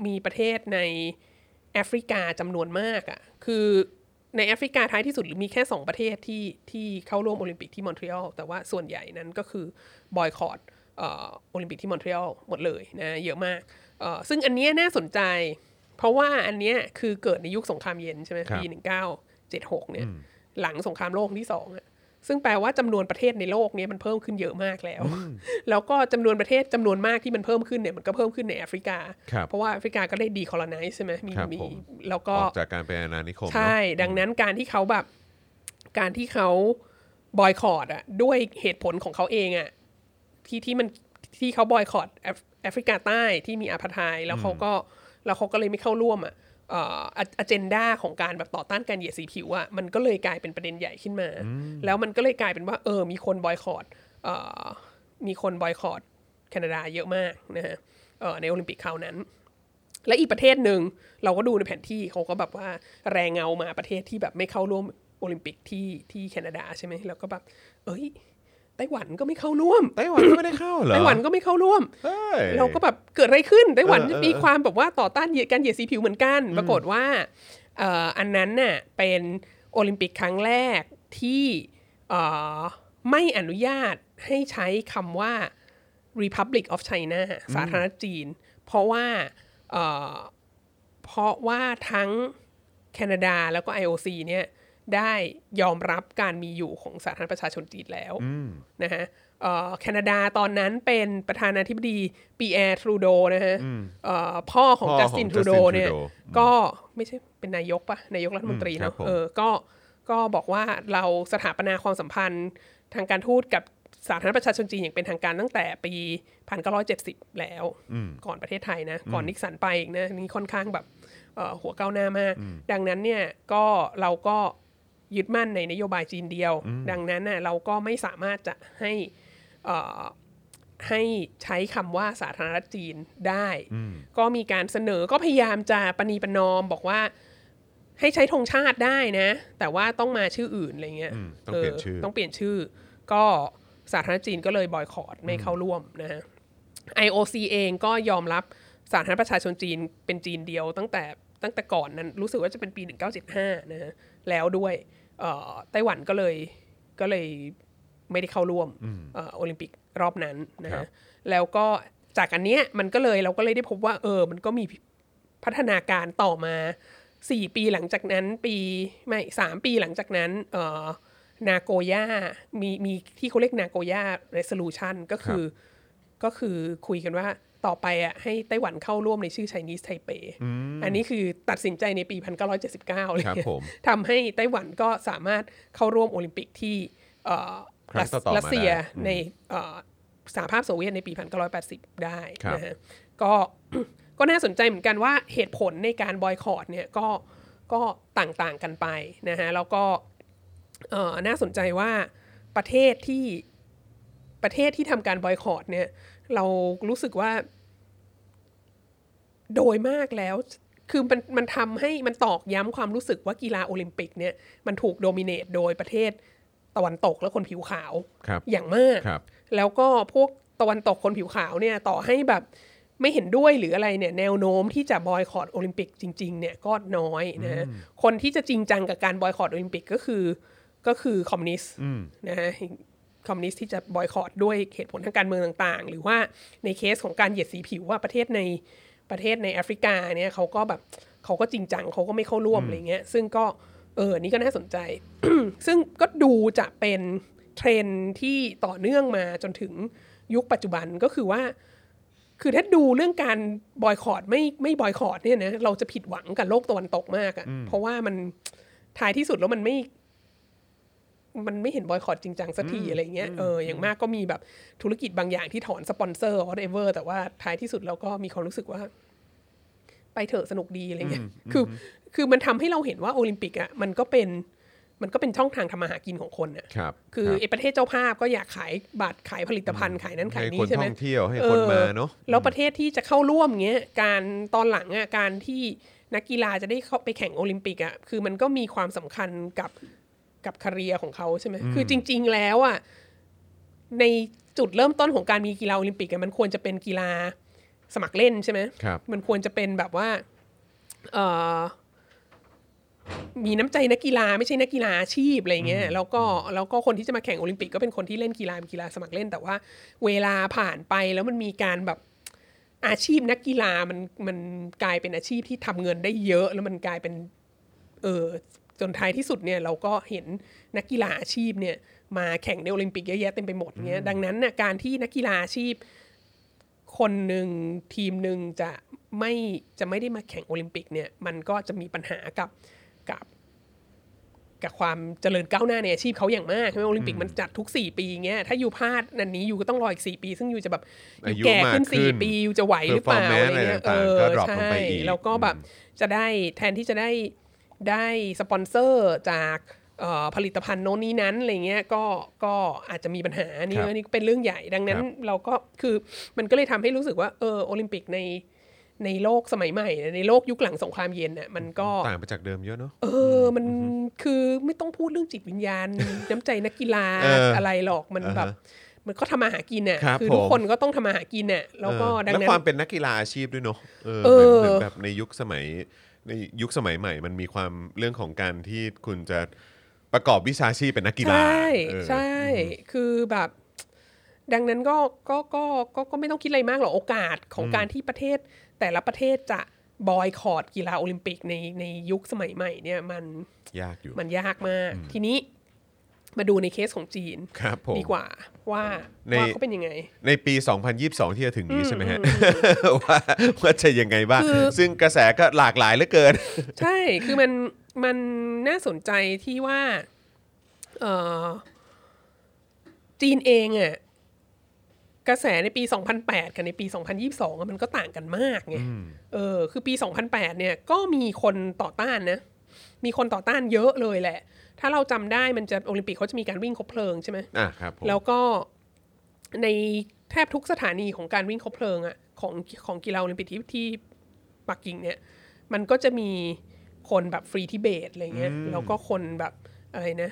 มีประเทศในแอฟริกาจำนวนมากอะ่ะ คือในแอฟริกาท้ายที่สุดหรือมีแค่ 2 ประเทศที่ที่เข้าร่วมโอลิมปิกที่มอนทรีออลแต่ว่าส่วนใหญ่นั้นก็คือบอยคอตเอ่อโอลิมปิกที่มอนทรีออลหมดเลยนะเยอะมากเอ่อซึ่งอันเนี้ยน่าสนใจ เพราะว่าอันเนี้ยคือเกิดในยุคสงครามเย็นใช่ไหมครับปี 1976 เนี่ย หลังสงครามโลกครั้งที่สองอะ ซึ่งแปลว่าจำนวนประเทศในโลกเนี้ยมันเพิ่มขึ้นเยอะมากแล้ว แล้วก็จำนวนประเทศจำนวนมากที่มันเพิ่มขึ้นเนี่ยมันก็เพิ่มขึ้นในแอฟริกาครับเพราะว่าแอฟริกาก็ได้ decolonize ใช่ไหมมีครับมีผมแล้วก็ออกจากการเป็นอาณานิคมเนอะใช่ ดังนั้นการที่เขาแบบ การที่เขาบอยคอตอะด้วยเหตุผลของเขาเองอะที่ที่มันที่เขาบอยคอตแอฟแอฟริกาใต้ที่มี apartheid แล้วเขาก็แล้วเขาก็เลยไม่เข้าร่วมอะเอ่อ agenda ของการแบบต่อต้านการเหยียดสีผิวอะมันก็เลยกลายเป็นประเด็นใหญ่ขึ้นมา แล้วมันก็เลยกลายเป็นว่า เออ มีคนบอยคอรดเอ่อมีคนบอยคอรดแคนาดาเยอะมากนะฮะเอ่อในโอลิมปิกคราวนั้น และอีกประเทศหนึ่งเราก็ดูในแผนที่เขาก็แบบว่าแรงเงามาประเทศที่แบบไม่เข้าร่วมโอลิมปิกที่ที่แคนาดาใช่ไหมแล้วก็แบบ เอ้ย ไต้หวันก็ไม่เข้าร่วมไต้หวันก็ไม่ได้เข้าเหรอไต้หวันก็ไม่เข้าร่วมเฮ้ยเราก็แบบเกิดอะไรขึ้นไต้หวันเออเออมีความแบบว่าต่อต้านเหยียดการเหยียดสีผิวเหมือนกัน ปรากฏว่าเอ่ออันนั้นน่ะเป็นโอลิมปิกครั้งแรกที่เอ่อไม่อนุญาตให้ใช้คำว่า Republic of China สาธารณรัฐจีน เพราะว่าเอ่อเพราะว่าทั้งแคนาดาแล้วก็ IOC เนี่ย ได้ยอมรับการมีอยู่ของสาธารณรัฐประชาชนจีนแล้วนะฮะเอ่อแคนาดาตอนนั้นเป็นประธานาธิบดีปีแอร์ทรูโดนะฮะเอ่อพ่อของพ่อจัสตินของทรูโด Justin เนี่ย Trudeau ก็ไม่ใช่เป็นนายกปะนายกรัฐมนตรีอืมครัเนาะบผมเออก็ก็บอกว่าเราสถาปนาความสัมพันธ์ทางการทูตกับสาธารณรัฐประชาชนจีนอย่างเป็นทางการตั้งแต่ปี 1970 แล้ว ก่อนประเทศไทยนะ ก่อนนิกสันไปอีกนะนี่ค่อนข้างแบบเอ่อหัวก้าวหน้ามาก ดังนั้นเนี่ยก็เราก็ ยึดมั่นในนโยบายจีนเดียว ดังนั้นน่ะเราก็ไม่สามารถจะให้เอ่อให้ใช้คำว่าสาธารณรัฐจีนได้ ก็มีการเสนอก็พยายามจะปณีประนอมบอกว่าให้ใช้ธงชาติได้นะ แต่ว่าต้องมาชื่ออื่นอะไรเงี้ยอืมต้องเปลี่ยนชื่อต้องเปลี่ยนชื่อ ก็สาธารณรัฐจีนก็เลยบอยคอรดไม่เข้าร่วมนะฮะ IOC เองก็ยอมรับสาธารณรัฐประชาชนจีนเป็นจีนเดียวตั้งแต่ตั้งแต่ก่อนนั้นรู้สึกว่าจะเป็นปี 1975นะฮะแล้วด้วยเอ่อ ไต้หวันก็เลยก็เลยไม่ได้เข้าร่วมเอ่อโอลิมปิกรอบนั้นนะครัฮะบแล้วก็จากอันเนี้ยมันก็เลยเราก็เลยได้พบว่า เออ มันก็มีพัฒนาการต่อมาสี่ปีหลังจากนั้นปีไม่สามปีหลังจากนั้นเอ่อนาโกย่ามีมีที่เขาเรียกนาโกย่า resolution ก็คือก็คือคุยกันว่า ต่อไปอะให้ไต้หวันเข้าร่วมในชื่อ Chinese Taipei อันนี้คือตัดสินใจในปี 1979 เลยครับผมทำให้ไต้หวันก็สามารถเข้าร่วมโอลิมปิกที่เอ่อครั้งต่อๆมารัสเซียได้อืมในเอ่อสหภาพโซเวียตในปี 1980 ได้ครับนะฮะก็ก็น่าสนใจเหมือนกันว่าเหตุผลในการบอยคอรดเนี่ยก็ก็ต่างๆกันไปนะฮะแล้วก็เอ่อน่าสนใจว่าประเทศที่ประเทศที่ทำการบอยคอรดเนี่ย เรารู้สึกว่า โดยมากแล้ว คือมันมันทำให้มันตอกย้ำความรู้สึกว่ากีฬาโอลิมปิกเนี่ยมันถูก dominate โดยประเทศตะวันตกและคนผิวขาวครับอย่างมากครับแล้วก็พวกตะวันตกคนผิวขาวเนี่ยต่อให้แบบไม่เห็นด้วยหรืออะไรเนี่ยแนวโน้มที่จะบอยคอตโอลิมปิกจริงๆเนี่ยก็น้อยนะฮะคนที่จะจริงจังกับการบอยคอตโอลิมปิกก็คือก็คือคอมมิวนิสต์นะฮะ คอมมิวนิสต์ที่จะบอยคอตด้วยเหตุผลทางการเมืองต่างๆ หรือว่าในเคสของการเหยียดสีผิวว่าประเทศในประเทศในแอฟริกาเนี่ยเขาก็แบบเขาก็จริงจังเขาก็ไม่เข้าร่วมอะไรเงี้ยซึ่งก็เออนี่ก็น่าสนใจ ซึ่งก็ดูจะเป็นเทรนด์ที่ต่อเนื่องมาจนถึงยุคปัจจุบันก็คือว่า คือถ้าดูเรื่องการบอยคอตไม่ไม่บอยคอตเนี่ยนะเราจะผิดหวังกับโลกตะวันตกมากอะ่ะเพราะว่ามันท้ายที่สุดแล้วมันไม่ มันไม่เห็นบอยคอตจริงจังสักทีอะไรเงี้ยเอออย่างมากก็มีแบบธุรกิจบางอย่างที่ถอนสปอนเซอร์ whatever แต่ว่าท้ายที่สุดเราก็มีความรู้สึกว่า ไปเถอะสนุกดีอะไรเงี้ยคือ คือมันทำให้เราเห็นว่าโอลิมปิกอะ่ะมันก็เป็นมันก็เป็นช่องทางทำมาหากินของคนอะครับคือรับไอ้ประเทศเจ้าภาพก็อยากขายบัตรขายผลิตภัณฑ์ขายนั้นขายให้นี้คนใช่ไหมท่องเที่ยวให้คนมาเนอะออแล้วประเทศที่จะเข้าร่วมเงี้ยการตอนหลังอะการที่นักกีฬาจะได้เข้าไปแข่งโอลิมปิกอะคือมันก็มีความสำคัญกับ กับคาเรียของเขาใช่ไหมคือจริง ๆ แล้วอะในจุดเริ่มต้นของการมีกีฬาโอลิมปิกอะมันควรจะเป็นกีฬาสมัครเล่นใช่ไหมครับมันควรจะเป็นแบบว่าเอ่อมีน้ำใจนักกีฬาไม่ใช่นักกีฬาอาชีพอะไรเงี้ยแล้วก็แล้วก็คนที่จะมาแข่งโอลิมปิกก็เป็นคนที่เล่นกีฬาเป็นกีฬาสมัครเล่น แต่ว่าเวลาผ่านไปแล้วมันมีการแบบอาชีพนักกีฬามันมันกลายเป็นอาชีพที่ทำเงินได้เยอะ แล้วมันกลายเป็น เออ จนท้ายที่สุดเนี่ยเราก็เห็นนักกีฬาอาชีพเนี่ยมาแข่งในโอลิมปิกเยอะแยะเต็มไปหมดเงี้ยดังนั้นน่ะการที่นักกีฬาอาชีพ คนหนึ่งทีมหนึ่งจะไม่จะไม่ได้มาแข่งโอลิมปิกเนี่ยมันก็จะมีปัญหากับกับกับความเจริญก้าวหน้าในอาชีพเขาอย่างมากใช่ไหมโอลิมปิกมันจัดทุก 4 ปีเงี้ยถ้าอยู่พลาดนันนี้อยู่ก็ต้องรออีก 4 ปี ซึ่งอยู่จะแบบอยู่อายุแก่ขึ้นมากขึ้น 4 ปีอยู่จะไหวหรือเปล่า performance อะไรเงี้ยอะไรต่างๆก็ drop ลงไปอีกแล้วก็แบบจะได้แทนที่จะได้ ได้สปอนเซอร์จากเอ่อผลิตภัณฑ์โน้นนี้นั้นอะไรเงี้ยก็ก็อาจจะมีปัญหานี่ครับอันนี่เป็นเรื่องใหญ่ดังนั้นครับเราก็คือมันก็เลยทำให้รู้สึกว่าเออโอลิมปิกในในโลกสมัยใหม่ ในโลกยุคหลังสงครามเย็นน่ะมันก็ต่างไปจากเดิมเยอะเนาะเออมันคือไม่ต้องพูดเรื่องจิตวิญญาณ น้ำใจนักกีฬาเออออะไรหรอกมันแบบมันก็ทำมาหากินน่ะครับอทุกผมคนก็ต้องทำมาหากินน่ะแล้วก็เออดังแล้วนั้นความเป็นนักกีฬาอาชีพด้วยเนาะเออเออเหมือนแบบในยุคสมัย ในยุคสมัยใหม่ มันมีความเรื่องของการที่คุณจะประกอบวิชาชีพเป็นนักกีฬาใช่เออใช่ คือแบบ ดังนั้นก็ก็ก็ก็ก็ไม่ต้องคิดอะไรมากหรอกโอกาสของการที่ประเทศแต่ละประเทศจะบอยคอรดกีฬาโอลิมปิกในในยุคสมัยใหม่เนี่ยมันยากอยู่มันยากมาก ทีนี้ มาดูในเคสของจีนครับผมดีกว่าว่าในว่าเขาเป็นยังไง ในปี 2022 ที่จะถึงนี้ใช่ไหมฮะว่าว่าจะยังไงบ้างคือซึ่งกระแสก็หลากหลายเหลือเกิน ใช่คือมันมันน่าสนใจที่ว่าเอ่อจีนเองอะกระแสในปี 2008 กับในปี 2022อะมันก็ต่างกันมากไงเออคือปี 2008 เนี่ยก็มีคนต่อต้านนะ มีคนต่อต้านเยอะเลยแหละ ถ้าเราจำได้มันจะโอลิมปิกเขาจะมีการวิ่งคบเพลิงใช่ไหมอะครับผมแล้วก็ในแทบทุกสถานีของการวิ่งคบเพลิงอะของของกีฬาโอลิมปิกที่ที่ปักกิ่งเนี่ยมันก็จะมีคนแบบ Free Tibet อะไรเงี้ยแล้วก็คนแบบอะไรนะ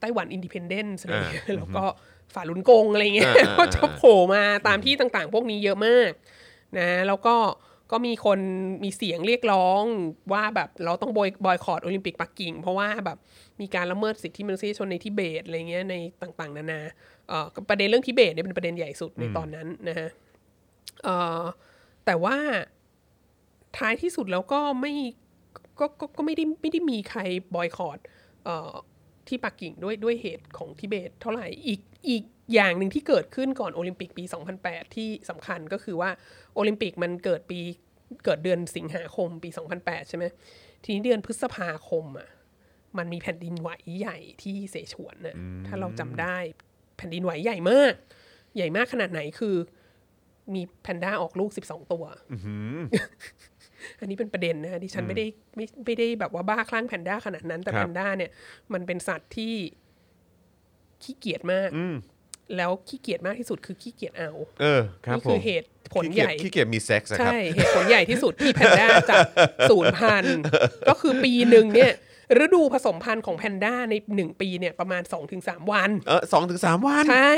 Taiwan independence อะไรเงี้ยแล้วก็ฝ่าลุนกงอะไรเงี้ยอ่าอ่าก็จะโผล่มาตามที่ต่างๆ พวกนี้เยอะมากนะแล้วก็ ก็มีคนมีเสียงเรียกร้องว่าแบบเราต้องบอยบอยคอรดโอลิมปิกปักกิ่ง เพราะว่าแบบมีการละเมิดสิทธิมนุษยชนในทิเบตอะไรเงี้ยในต่างๆ นานาเอ่อประเด็นเรื่องทิเบตเนี่ยเป็นประเด็นใหญ่สุดในตอนนั้นนะฮะเอ่อแต่ว่าท้ายที่สุดแล้วก็ไม่ก็ก็ก็ไม่ได้ไม่ได้มีใครบอยคอรดเอ่อ ที่ปักกิ่งด้วยด้วยเหตุของทิเบตเท่าไหร่อีกอีกอย่างหนึ่งที่เกิดขึ้นก่อนโอลิมปิกปี 2008 ที่สำคัญก็คือว่าโอลิมปิกมันเกิดปีเกิดเดือนสิงหาคมปี 2008 ใช่ไหมทีนี้เดือนพฤษภาคมอะมันมีแผ่นดินไหวใหญ่ที่เสฉวนน่ะถ้าเราจำได้แผ่นดินไหวใหญ่มาก ใหญ่มากขนาดไหนคือ มีแพนด้าออกลูก 12 ตัว อันนี้เป็นประเด็นนะดิฉันไม่ได้ไม่ไม่ได้แบบว่าบ้าคลั่งแพนด้าขนาดนั้น แต่ครับแพนด้าเนี่ย มันเป็นสัตว์ที่ขี้เกียจมากแล้วขี้เกียจมากที่สุดคือขี้เกียจเอาเออครับผมนี่ผคือเหตุผลใหญ่ขี้ใหเกียจขี้เกียจมีเซ็กซ์นะครับใช่เหตุผลใหญ่ที่สุดที่แพนด้าจะสูญพันธุ์ก็คือปีหนึ่งเนี่ยฤดูผสมพันธุ์ของแพนด้าในหนึ่งปีเนี่ยประมาณ 2-3 วัน เออสองถึงสามวัน ใช่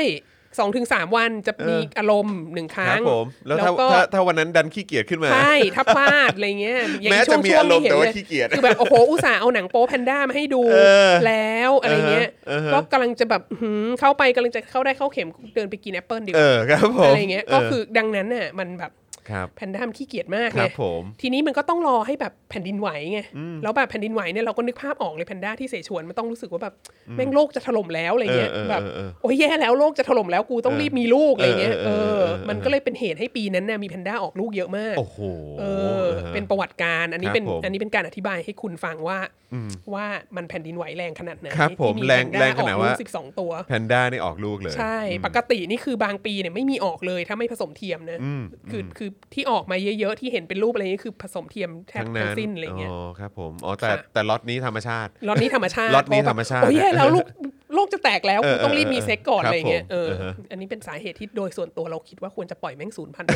สองถึงสามวันจะมีอารมณ์หนึ่งครั้งครับผมแล้วถ้าก็ถ้าถ้าวันนั้นดันขี้เกียจขึ้นมา ใช่ ถ้าพลาดอะไรเงี้ยอย่างช่วงนี้แม้ช่จะวงมีช่วงอารมณ์นี้เห็นเลยแต่ว่าขี้เกียจคือแบบโอ้โหอุตส่าห์เอาหนังโป๊แพนด้ามาให้ดูเออแล้วอะไรเงี้ยเออฮะก็กำลังจะแบบหืมเข้าไปกำลังจะเข้าได้เข้าเข็มเดินไปกินแอปเปิลดีกเอว่าเออครับผมอะไรเงี้ยก็คือดังนั้นน่ะมันแบบครับ แพนด้ามันขี้เกียจมากไงครับผมทีนี้มันก็ต้องรอให้แบบแผ่นดินไหวไงแล้วแบบแผ่นดินไหวเนี่ยเราก็นึกภาพออกเลยแพนด้าที่เสฉวนมันต้องรู้สึกว่าแบบแม่งโลกจะถล่มแล้วอะไรเงี้ยเออเออแบบเออเออโอ้ยแย่แล้วโลกจะถล่มแล้วกูต้องรีบมีลูกอะไรเงี้ยเออเออเอออเออมันก็เลยเป็นเหตุให้ปีนั้นเนี่ยมีแพนด้าออกลูกเยอะมากโอ้โหเออเป็นประวัติการอันนี้ครับเป็นผมอันนี้เป็นการอธิบายให้คุณฟังว่าว่ามันแผ่นดินไหวแรงขนาดไหนครับผมที่แรงพนด้แรงขนาดออกลูว่ากสิบสองตัวแพนด้านี่ออกลูกเลย ใช่ ปกตินี่คือบางปีเนี่ยไม่มีออกเลยถ้าไม่ผสมเทียมนะคือคือที่ออกมาเยอะๆ ที่เห็นเป็นรูปอะไรนี้คือผสมเทียมแทบทั้งทั้นั้งนสิ้นอะไรเงี้ยอ๋อครับผมอ๋อแต่ค่ะแต่ล็อตนี้ธรรมชาติล็อตนี้ธรรมชาติล็อตนี้เพะแบบธรรมชาติโอ้ยแย่แล้วลูกโลกจะแตกแล้วเออกูต้องรีบมีเออเซ็กก่อนครับอะไรเงี้ยผมเออเออฮะอันนี้เป็นสาเหตุที่โดยส่วนตัวเราคิดว่าควรจะปล่อยแม่งศูนย์พันธุ์ช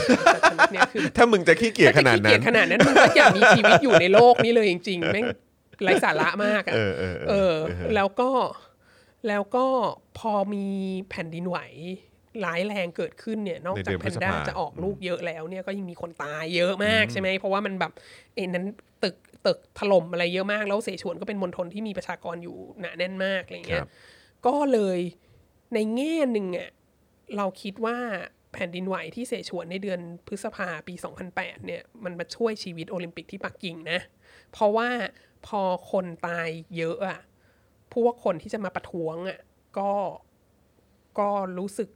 นิดเนี้ยคือถ้ามึงจะขี้เกียจขนาดถ้จะขี้นั้เกียนจขนาดนั้นมึงก็อย่ามีชีวิตอยู่ในโลกนี้เลยจริงๆแม่งไร้สาระมากอะเออเออเออแล้วก็แล้วก็พอมีแผ่นดินไหว ร้ายแรงเกิดขึ้นเนี่ยนอกในจาเดืกอนแพพฤนษด้าภาจะออกลูกเยอะแล้วเนี่ยก็ยังมีคนตายเยอะมากใช่ไหมเพราะว่ามันแบบเอ็นนั้นตึกตึกถล่มอะไรเยอะมาก แล้วเสฉวนก็เป็นมณฑลที่มีประชากรอยู่หนาแน่นมากอะไรคเงี้รัยบก็เลยในแง่หนึ่งอะเราคิดว่าแผ่นดินไหวที่เสฉวนในเดือนพฤษภาปี 2008 เนี่ยมันมาช่วยชีวิตโอลิมปิกที่ปักกิ่งนะ เพราะว่าพอคนตายเยอะอะพวกคนที่จะมาประท้วงอะก็ก็รู้สึก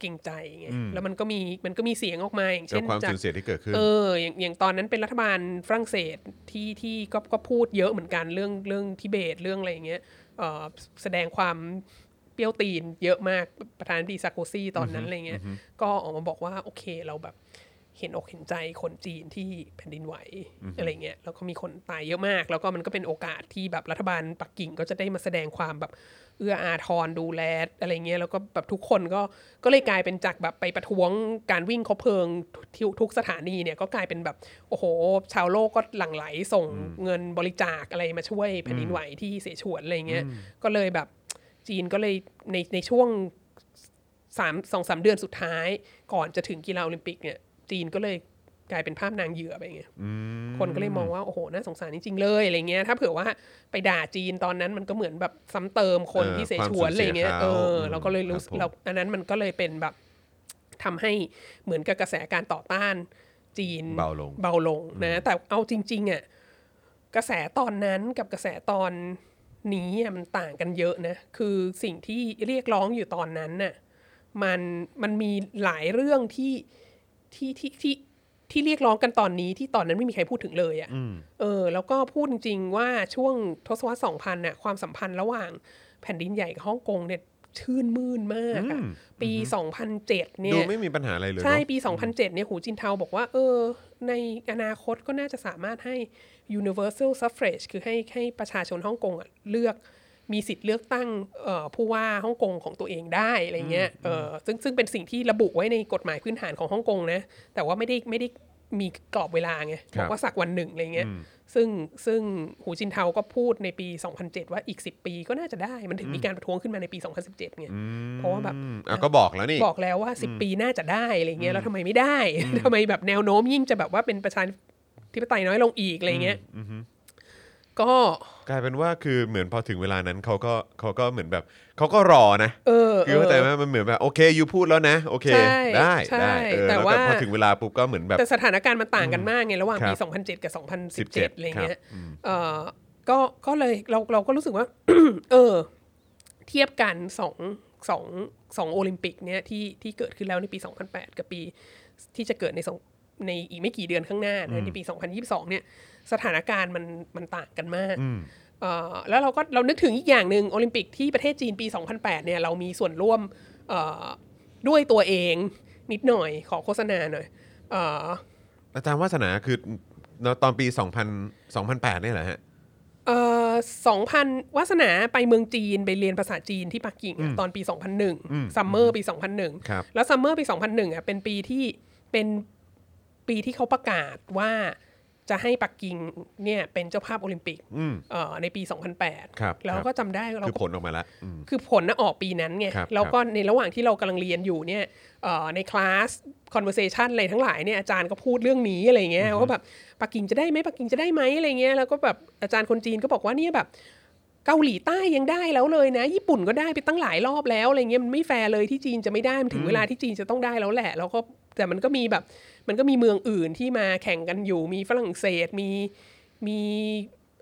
เกรงใจไงแล้วมันก็มีมันก็มีเสียงออกมาอย่างกับเช่นความจาสูกญเสียที่เกิดขึ้นเอออย่างอย่างตอนนั้นเป็นรัฐบาลฝรั่งเศสที่ที่ก็ก็พูดเยอะเหมือนกันเรื่องเรื่องทิเบตเรื่องอะไรอย่างเงี้ยเออแสดงความเปรี้ยวตีนเยอะมากประธานาธิบดีซาโกซีตอนนั้นอะไรเงี้ยก็ออกมาบอกว่าโอเคเราแบบเห็นอกเห็นใจคนจีนที่แผ่นดินไหวอะไรเงี้ยแล้วก็มีคนตายเยอะมาก แล้วก็มันก็เป็นโอกาสที่แบบรัฐบาลปักกิ่งก็จะได้มาแสดงความแบบ เอื้ออาทรดูแลอะไรเงี้ยแล้วก็แบบทุกคนก็ก็เลยกลายเป็นจากแบบไปประท้วงการวิ่งคบเพลิงทุกทุกสถานีเนี่ยก็กลายเป็นแบบโอ้โห ชาวโลกก็หลั่งไหลส่งเงินบริจาคอะไรมาช่วยแผ่นดินไหวที่เสฉวนอะไรเงี้ยก็เลยแบบจีนก็เลยในในช่วงสามสองสามเดือนสุดท้าย ก่อนจะถึงกีฬาโอลิมปิกเนี่ยจีนก็เลย กลายเป็นภาพนางเหยื่อไปไงคนก็เลยมองว่า โอ้โห น่าสงสารจริงๆเลยอะไรเงี้ย ถ้าเผื่อว่าไปด่าจีนตอนนั้นมันก็เหมือนแบบซ้ำเติมคนเออที่เสความฉวนสูญอะไรเงี้ยเสียเอเขาออืมเราก็เลยรู้ครับผมเราอันนั้นมันก็เลยเป็นแบบทำให้เหมือนกับกระแสการต่อต้านจีนเบาลงเบาลงนะ แต่เอาจริงๆอะกระแสตอนนั้นกับกระแสตอนนี้อะมันต่างกันเยอะนะ คือสิ่งที่เรียกร้องอยู่ตอนนั้นน่ะมันมันมีหลายเรื่องที่ที่ที่ที่ ที่เรียกร้องกันตอนนี้ที่ตอนนั้นไม่มีใครพูดถึงเลยอะ่ะเออ แล้วก็พูดจริง ๆ ว่าช่วงทศวรรษ2000น่ะความสัมพันธ์ระหว่างแผ่นดินใหญ่กับฮ่องกงเนี่ยชื่นมื่นมากอะปี 2007 เนี่ดูยไม่มีปัญหาอะไรเลยใช่เนอะปี 2007 เนี่ยหูจินเทาบอกว่า เออ ในอนาคตก็น่าจะสามารถให้ universal suffrage คือให้ให้ประชาชนฮ่องกงอะเลือก มีสิทธิ์เลือกตั้งเอ่อผู้ว่าฮ่องกงของตัวเองได้อะไรเงี้ยเออซึ่งซึ่งเป็นสิ่งที่ระบุไว้ในกฎหมายพื้นฐานของฮ่องกงนะแต่ว่าไม่ได้ไม่ได้มีกรอบเวลาไงครับบอกว่าสักวันหนึ่งอะไรเงี้ยซึ่งซึ่งหูจินเทาก็พูดในปี 2007 ว่าอีก 10 ปีก็น่าจะได้มันถึงมีการประท้วงขึ้นมาในปี 2017ไงเพราะว่าแบบอืมอะก็บอกแล้วนี่บอกแล้วว่าสิบปีน่าจะได้อะไรเงี้ยแล้วทำไมไม่ได้ทำไมแบบแนวโน้มยิ่งจะแบบว่าเป็นประชาธิปไตยน้อยลงอีกอะไรเงี้ย ก็กลายเป็นว่าคือเหมือนพอถึงเวลานั้นเขาก็เขาก็เหมือนแบบเขาก็รอนะเออคือเข้าใจเอไหมอมันเหมือนแบบโอเคยูพูดแล้วนะโอเคใช่ได้ใช่ได้เออแต่แล้วว่าก็พอถึงเวลาปุ๊บก็เหมือนแบบแต่สถานการณ์มันต่างกันมากไงระหว่างปีครับ2007 กับ 2017 17อะไรเงี้ยครับอืมเออก็ก็เลยเราเราก็รู้สึกว่า เออ เทียบกันสองสองสองโอลิมปิกเนี่ยที่ที่เกิดขึ้นแล้วในปี 2008 กับปีที่จะเกิดในสองในอีกไม่กี่เดือนข้างหน้านะในปี 2022 เนี่ย สถานการณ์มันมันต่างกันมากเอ่อแล้วเราก็เรานึกถึงอีกอย่างหนึ่งโอลิมปิกที่ประเทศจีนปี 2008 เนี่ยเรามีส่วนร่วมเอ่อด้วยตัวเองนิดหน่อยขอโฆษณาหน่อยเอ่ออาจารย์วาสนาคือตอนปี 2000 2008เนี่ยเหรอฮะเอ่อสองพันวาสนาไปเมืองจีนไปเรียนภาษาจีนที่ปักกิ่งอะตอนปี 2001 summer ปี 2001ครับแล้ว summer ปี 2001อะเป็นปีที่เป็นปีที่เขาประกาศว่า จะให้ปักกิ่งเนี่ยเป็นเจ้าภาพโอลิมปิกอืมเอ่อในปี 2008ครับแล้วครับก็จำได้เราคือก็ผลออกมาแล้วอืมคือผลน่ะออกปีนั้นไงครับแล้วก็ในระหว่างที่เรากำลังเรียนอยู่เนี่ยเอ่อในคลาส conversation อะไรทั้งหลายเนี่ยอาจารย์ก็พูดเรื่องนี้อะไรเงี้ยว่าแบบปักกิ่งจะได้ไหมปักกิ่งจะได้ไหมอะไรเงี้ยแล้วก็แบบอาจารย์คนจีนก็บอกว่าเนี่ยแบบเกาหลีใต้ยังได้แล้วเลยนะ ญี่ปุ่นก็ได้ไปตั้งหลายรอบแล้วอะไรเงี้ยมันไม่แฟร์เลยที่จีนจะไม่ได้มันถึงเวลาที่จีนจะต้องได้แล้วแหละ แล้วก็ แต่มันก็มีแบบ มันก็มีเมืองอื่นที่มาแข่งกันอยู่ มีฝรั่งเศส มี มี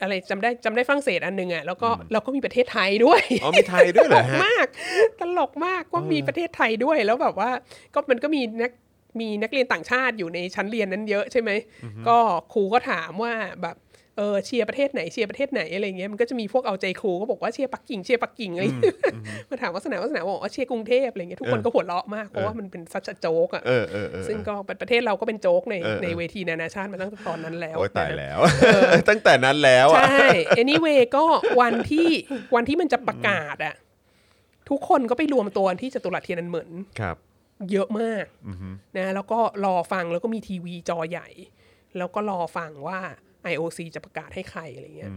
อะไรจำได้จำได้ฝรั่งเศสอันหนึ่งอะแล้วก็เราก็มีประเทศไทยด้วยอ๋อมีไทยด้วยเหรอฮะมาก ตลกมากว่ามีประเทศไทยด้วยแล้วแบบว่า ก็มันก็มีนักมีนักเรียนต่างชาติอยู่ในชั้นเรียนนั้นเยอะใช่ไหมก็ครูก็ถามว่าแบบ เออเชียร์ประเทศไหนเชียร์ประเทศไหนอะไรเงี้ยมันก็จะมีพวกเอาใจครูก็บอกว่าเชียร์ปักกิ่งเชียร์ปักกิ่งอะไรเงี้ยมาถามวาสนาวาสนาบอกว่าเชียร์กรุงเทพอะไรเงี้ยทุกคนก็หัวเราะมากเพราะว่ามันเป็น such a joke อะเออเออเออซึ่งก็ประเทศเราก็เป็นโจ๊กในเออเออในเวทีนานาชาติมาตั้งแต่ตอนนั้นแล้วโอ้ยตายนะแล้ว ตั้งแต่นั้นแล้วอะใช่ anyway ก็วันที่วันที่มันจะประกาศอะทุกคนก็ไปรวมตัวที่จตุรัสเทียนันเหมินครับ เยอะมากนะแล้วก็รอฟังแล้วก็มีทีวีจอใหญ่ แล้วก็รอฟังว่า IOC จะประกาศให้ใครอะไรเงี้ย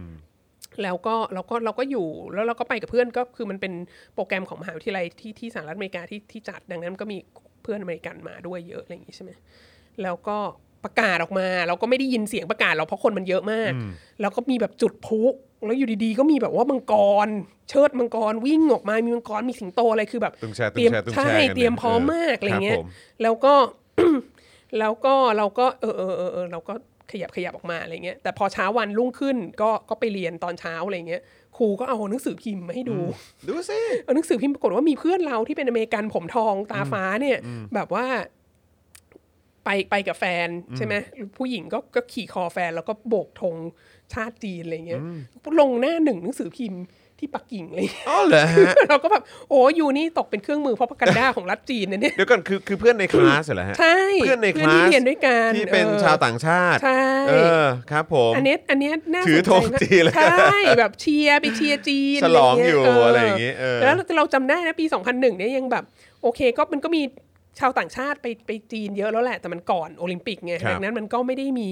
แล้วก็เราก็เราก็อยู่แล้วเราก็ไปกับเพื่อนก็คือมันเป็นโปรแกรมของมหาวิทยาลัยที่ที่สหรัฐอเมริกาที่ที่จัดดังนั้นก็มีเพื่อนอเมริกันมาด้วยเยอะอะไรอย่างงี้ใช่ไหมแล้วก็ประกาศออกมา เราก็ไม่ได้ยินเสียงประกาศหรอกเพราะคนมันเยอะมาก แล้วก็มีแบบจุดพลุแล้วอยู่ดีๆก็มีแบบว่ามังกร เชิดมังกรวิ่งออกมา มีมังกรมีสิงโตอะไรคือแบบตึงแชร์ตึเตงรียมแชร์ตึงแชร์ใช่กันเตรียมพร้อมมากเอออะไรเงี้คยรับผมแล้วก็แล้วก็เราก็เออเออเออเออเราก็ ขยับขยับออกมาอะไรเงี้ยแต่พอเช้าวันรุ่งขึ้นก็ก็ไปเรียนตอนเช้าอะไรเงี้ยครูรูก็เอาหนังสือพิมพ์มาให้ดู ดูสิเอาหนังสือพิมพ์ปรากฏว่ามีเพื่อนเราที่เป็นอเมริกันผมทองตาฟ้าเนี่ย แบบว่า ไปไปกับแฟนใช่ไหมผู้หญิงก็ก็ขี่คอแฟนแล้วก็โบกธงชาติจีนอะไรเงี้ยลงหน้าหนึ่งหนังสือพิมพ์ ที่ปักกิ่งเลยอ๋อเหรอฮะเราก็แบบโอ้ยูนี่ตกเป็นเครื่องมือเพราะประกันด้าของรัฐจีนนะเนี่ยเดี๋ยวก่อนคือคือเพื่อนในคลาสเหรอฮะใช่เพื่อนในคลาที่สเรียนด้วยกันที่เป็นออชาวต่างชาติใช่เออครับผมอันเนี้ยอันเนี้ยน่าสนใจมากเลยถือธงจีนใช่แบบเชียร์ไปเชียร์จีนฉลองอยู่อะไรอย่างงี้เออแล้วเราจำได้นะปี 2001เนี่ยยังแบบโอเคก็มันก็มี ชาวต่างชาติไปไปจีนเยอะแล้วแหละแต่มันก่อนโอลิมปิกไงครับดังนั้นมันก็ไม่ได้มี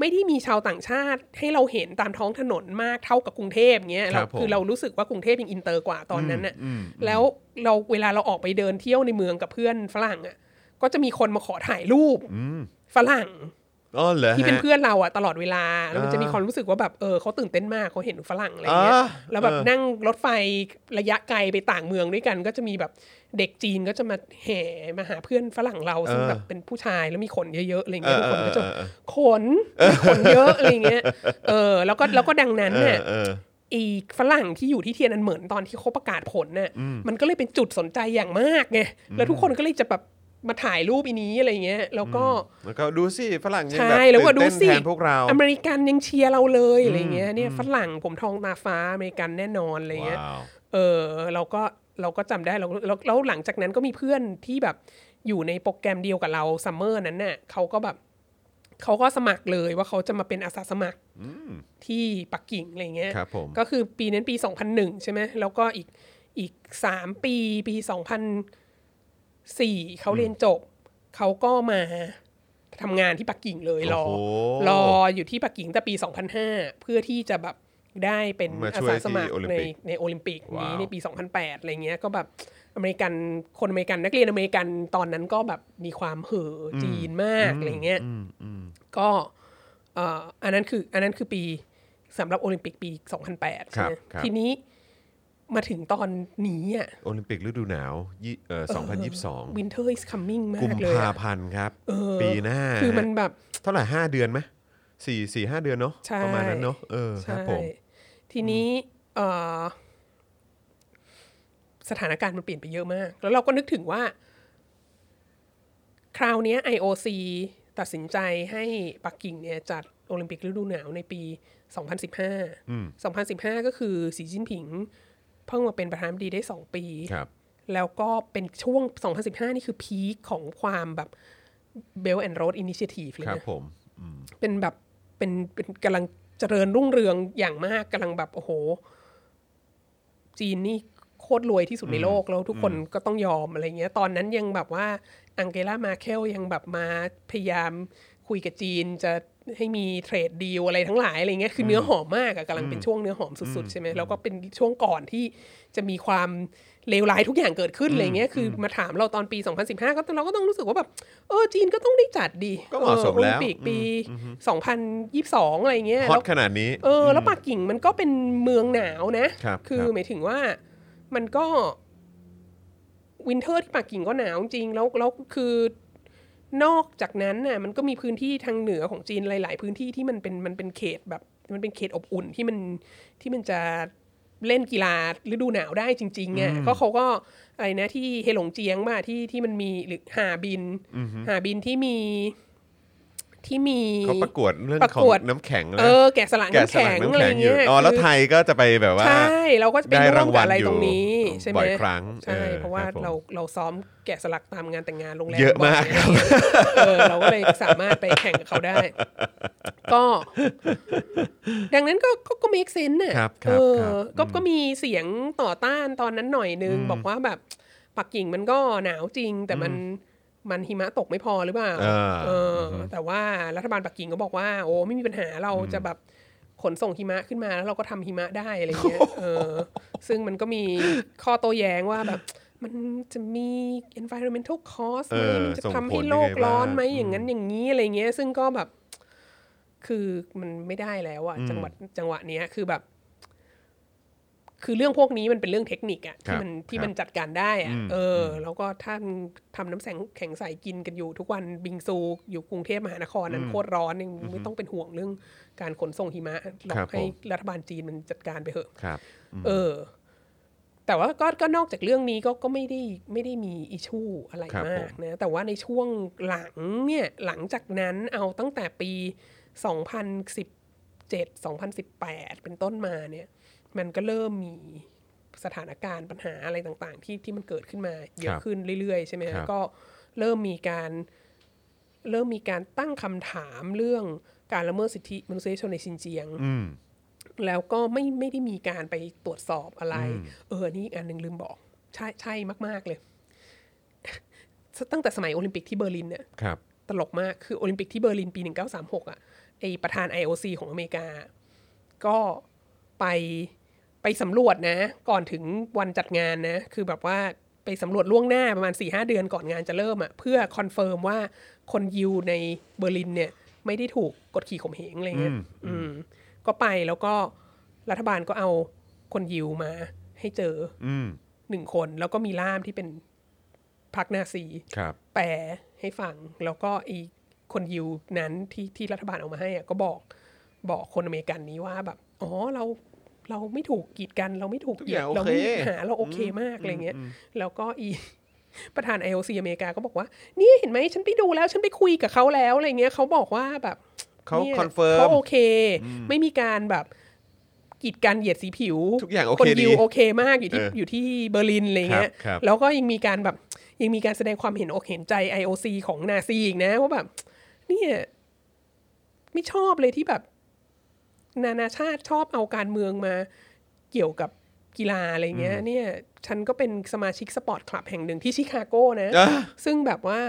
ไม่ได้มีชาวต่างชาติให้เราเห็นตามท้องถนนมากเท่ากับกรุงเทพเงี้ยครับผมเราคือเรารู้สึกว่ากรุงเทพยังอินเตอร์กว่าตอนนั้นน่ะอืมแล้วเราเวลาเราออกไปเดินเที่ยวในเมืองกับเพื่อนฝรั่งอะก็จะมีคนมาขอถ่ายรูปฝรั่งอ๋อเหรอฮะที่เป็นเพื่อนเราอะตลอดเวลาแล้วมันอ่าจะมีความรู้สึกว่าแบบเออเขาตื่นเต้นมากเขาเห็นฝรั่งอะไรเงี้ยอ่าแล้วแบบเออนั่งรถไฟระยะไกลไปต่างเมืองด้วยกัน ก็จะมีแบบ เด็กจีนก็จะมาแห่มาหาเพื่อนฝรั่งเราซึ่งแบบเป็นผู้ชายแล้วมีขนเยอะๆอะไรเงี้ยทุกคนก็จะเออเออเออขนมีขนเยอะอะไรเงี้ยเออแล้วก็แล้วก็ดังนั้นเอเนี่ยอเอออีฝรั่งที่อยู่ที่เทียนอันเหมือนตอนที่เขาประกาศผลน่ะมันก็เลยเป็นจุดสนใจอย่างมากไงแล้วทุกคนก็เลยจะแบบมาถ่ายรูปอีนี้อะไรเงี้ยแล้วก็แล้วก็ดูสิฝรั่งยังใช่แบบแล้วก็ตื่นดูเต้นสิแทนพวกเรา อเมริกันยังเชียร์เราเลยอะไรเงี้ยเนี่ยฝรั่งผมทองตาฟ้าอเมริกันแน่นอนอะไรเงี้ยว้าวเออเราก็ เราก็จำได้เราแล้วแล้วหลังจากนั้นก็มีเพื่อนที่แบบอยู่ในโปรแกรมเดียวกับเราซัมเมอร์นั้นน่ะเขาก็แบบเขาก็สมัครเลยว่าเขาจะมาเป็นอาสาสมัครที่ปักกิ่งอะไรเงี้ยครับผมก็คือปีนั้นปี 2001 ใช่ไหมแล้วก็อีกอีกสามปีปี 2004 เขาเรียนจบ เขาก็มาทำงานที่ปักกิ่งเลยรอโอ้โหรออยู่ที่ปักกิ่งแต่ปี 2005 เพื่อที่จะแบบ ได้เป็นมาอาช่วยสาสมัครที่โอลิมในปิกในโอลิมปิกว้าวนี้ในปี 2008 อะไรเงี้ยก็แบบอเมริกันคนอเมริกันนักเรียนอเมริกันตอนนั้นก็แบบมีความเห่อจีนมากอะไรเงี้ยอืมอืมก็เอ่ออันนั้นคืออันนั้นคือปีสำหรับโอลิมปิกปี 2008ใช่ไหมครับทีนี้มาถึงตอนนี้อะโอลิมปิกฤดูหนาวยี่เอ่อ2022 Winter is coming มากุมกเลยภาอะพันธ์ครับเออปีหน้า คือมันแบบ เท่าไหร่ห้าเดือนไหมสี่สี่ห้าเดือนเนาะใช่ประมาณนั้นเนาะเออครับใช่ผม ทีนี้เอ่อสถานการณ์มันเปลี่ยนไปเยอะมาก แล้วเราก็นึกถึงว่า คราวเนี้ย IOC ตัดสินใจให้ปักกิ่งเนี่ยจัดโอลิมปิกฤดูหนาวในปี 2015 2015 ก็คือสีจิ้นผิง เพิ่งมาเป็นประธานาธิบดีได้ 2 ปีครับแล้วก็เป็นช่วง 2015 นี่คือพีคของความแบบ Belt and Road Initiative เลยครับนะผมเป็นแบบเป็นเป็นกำลัง เจริญรุ่งเรืองอย่างมากกำลังแบบโอ้โห จีนนี่โคตรรวยที่สุดในโลกแล้วทุกคนก็ต้องยอมอะไรเงี้ย ตอนนั้นยังแบบว่าอังเกลามาเคลยังแบบมาพยายามคุยกับจีนจะให้มีเทรดดีลอะไรทั้งหลายอะไรเงี้ยคือเนื้อหอมมากอะกำลังเป็นช่วงเนื้อหอมสุดๆใช่ไหมแล้วก็เป็นช่วงก่อนที่จะมีความ เลวร้ายทุกอย่างเกิดขึ้นอะไรเงี้ยคือมาถามเราตอนปี 2015 ก็เราก็ต้องรู้สึกว่าแบบเออจีนก็ต้องได้จัดดีก็เหมาะสมโอลิแล้วมปิกปี 2022 อะไรเงี้ยฮอแล้ตวขนาดนี้เออแล้วปักกิ่งมันก็เป็นเมืองหนาวนะครับคือครับหมายถึงว่ามันก็ winter ที่ปักกิ่งก็หนาวจริงแล้วแล้วคือนอกจากนั้นน่ะมันก็มีพื้นที่ทางเหนือของจีนหลาย ๆ พื้นที่ที่มันเป็นมันเป็นเขตแบบมันเป็นเขตอบอุ่นที่มันที่มันจะ เล่นกีฬาฤดูหนาวได้จริงๆอะก็เขาก็อะไรนะที่เฮหลงเจียงมาที่ที่มันมีหรือฮาร์บิน ฮาร์บินที่มี ที่มีเขาประกวดเรื่องประของกวดน้ำแข็งเอนะอแกะสลักแกะน้ำสลัแข็กงน้ำอะไรแข็งอยู่เงี้ยอ๋อแล้วคือไทยก็จะไปแบบว่าใช่เราก็ไปได้ร่วรามงกัวับลอะไรอยู่ตรงนี้ใช่ไหมบ่อยครั้งใช่เออเพราะว่าครับผมเราเราซ้อมแกะสลักตามงานแต่งงานโรงแรมเยอะมากบ่ครับเออเราก็เลยสามารถไปแข่งกับเขาได้ ก็ ดังนั้นก็ก็ก็ make sense น่ะครับคเอรับอครับก็ก็มีเสียงต่อต้านตอนนั้นหน่อยนึง บอกว่าแบบปักกิ่งมันก็หนาวจริงแต่มัน มันหิมะตกไม่พอหรือเปล่าเออเอออ แต่ว่ารัฐบาลปักกิ่งก็บอกว่า โอ้ไม่มีปัญหาเราจะแบบขนส่งหิมะขึ้นมาแล้วเราก็ทำหิมะได้อะไรเงี้ยเออ ซึ่งมันก็มีข้อโต้แย้งว่าแบบ มันจะมี environmental cost ไหมเออมันจะส่งทำให้ผลโลกยังไงร้อนไหมบ้างอย่างนั้นอย่างนี้อะไรเงี้ย ซึ่งก็แบบ คือมันไม่ได้แล้วอะจังหวัดจังหวะเนี้ยคือแบบ คือเรื่องพวกนี้มันเป็นเรื่องเทคนิคอะครัที่บมันที่ครับมันจัดการได้อะอืมเออ แล้วก็ถ้าทำน้ำแข็งแข็งใสกินกันอยู่ทุกวันบิงซูอยู่กรุงเทพมหานครนั้นโคตรร้อนยังไม่ต้องเป็นห่วงเรื่องการขนส่งหิมะหรอครักบให้ผมรัฐบาลจีนมันจัดการไปเถอะครับเออ แต่ว่าก็ก็นอกจากเรื่องนี้ก็ก็ไม่ได้ไม่ได้มีอิชูอะไรครับมากผมนะแต่ว่าในช่วงหลังเนี่ยหลังจากนั้นเอาตั้งแต่ปี 2017 2018 เป็นต้นมาเนี่ย มันก็เริ่มมีสถานการณ์ปัญหาอะไรต่างๆ ที่ที่มันเกิดขึ้นมาเยคอะรับขึ้นเรื่อยๆ ใช่ไหมครัฮะบก็เริ่มมีการเริ่มมีการตั้งคำถามเรื่องการละเมิดสิทธิมนุษยชนในซินเจียงอืมแล้วก็ไม่ไม่ได้มีการไปตรวจสอบอะไร เอออนนี่อีกอันหนึ่งลืมบอก ใช่ใช่มาก ๆเลย ตั้งแต่สมัยโอลิมปิกที่เบอร์ลินเนี่ยครับตลกมากคือโอลิมปิกที่เบอร์ลินปี 1936 อะไอประธาน IOC ของอเมริกา ก็ไป ไปสำรวจนะ ก่อนถึงวันจัดงานนะ คือแบบว่าไปสำรวจล่วงหน้าประมาณ4-5เดือนก่อนงานจะเริ่มอะเพื่อ confirm ว่าคนยิวในเบอร์ลินเนี่ย ไม่ได้ถูกกดขี่ข่มเหงอะไรเงี้ยอืม ก็ไปแล้วก็รัฐบาลก็เอาคนยิวมาให้เจออืมหนึ่งคน แล้วก็มีล่ามที่เป็นพรรคนาซีครับแปลให้ฟัง แล้วก็อีคนยิวนั้นที่ที่รัฐบาลเอามาให้อะก็บอกบอกคนอเมริกันนี้ว่าแบบอ๋อเรา เราไม่ถูกกีดกัน เราไม่ถูกเหยียดทุกอย่าดงโอเคเราเคไม่มีปัญหาเราโอเคมากอะไรเงี้ย แล้วก็อีประธาน IOC อเมริกาก็บอกว่า นี่เห็นไหมฉันไปดูแล้ว ฉันไปคุยกับเขาแล้วอะไรเงี้ยเขาบอกว่าแบบเขา confirm เขาโอเค ไม่มีการแบบกีดกันเหยียดสีผิวทุกอย่างโอเคคนยิวดีโอเคมากอยู่ที่เอออยู่ที่เบอร์ลินอะไรเงี้ยครับครับแล้วก็ยังมีการแบบยังมีการแสดงความเห็นอกเห็นใจ IOC ของนาซีอีกนะว่าแบบเนี่ยไม่ชอบเลยที่แบบ นานาชาติชอบเอาการเมืองมาเกี่ยวกับกีฬาอะไรเงี้ยเนี่ยฉันก็เป็นสมาชิก sport club แห่งหนึ่งที่ชิคาโกนะอะซึ่งแบบว่า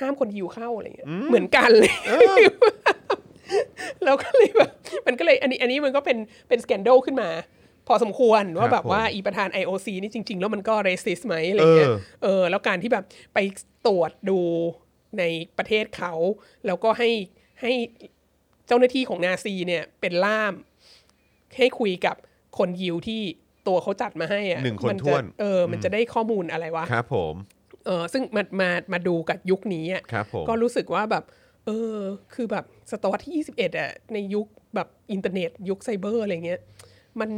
ห้ามคนยิวเข้าอะไรเงี้ยเหมือนกันเลยแล้วก็เลยแบบมันก็เลยอันนี้อันนี้มันก็เป็นเป็นสแกนโดขึ้นมา พอสมควรว่าแบบว่าผมอีประธาน IOC นี่จริง ๆ แล้วมันก็เรสิสไหมอะไรเงี้ยเออเออแล้วการที่แบบไปตรวจดูในประเทศเขา แล้วก็ให้ให้เจ้าหน้าที่ของนาซีเนี่ยเป็นล่าม ให้คุยกับคนยิวที่ตัวเขาจัดมาให้อะหนึ่งคนมัจะถ้วนเออมันจะได้ข้อมูลอะไรวะครับ ผมเออซึ่งมามามาดูกับยุคนี้อะครับผมก็รู้สึกว่าแบบเออคือแบบศตวรรษที่ 21อะในยุคแบบอินเทอร์เน็ต ยุคไซเบอร์อะไรเงี้ยมัน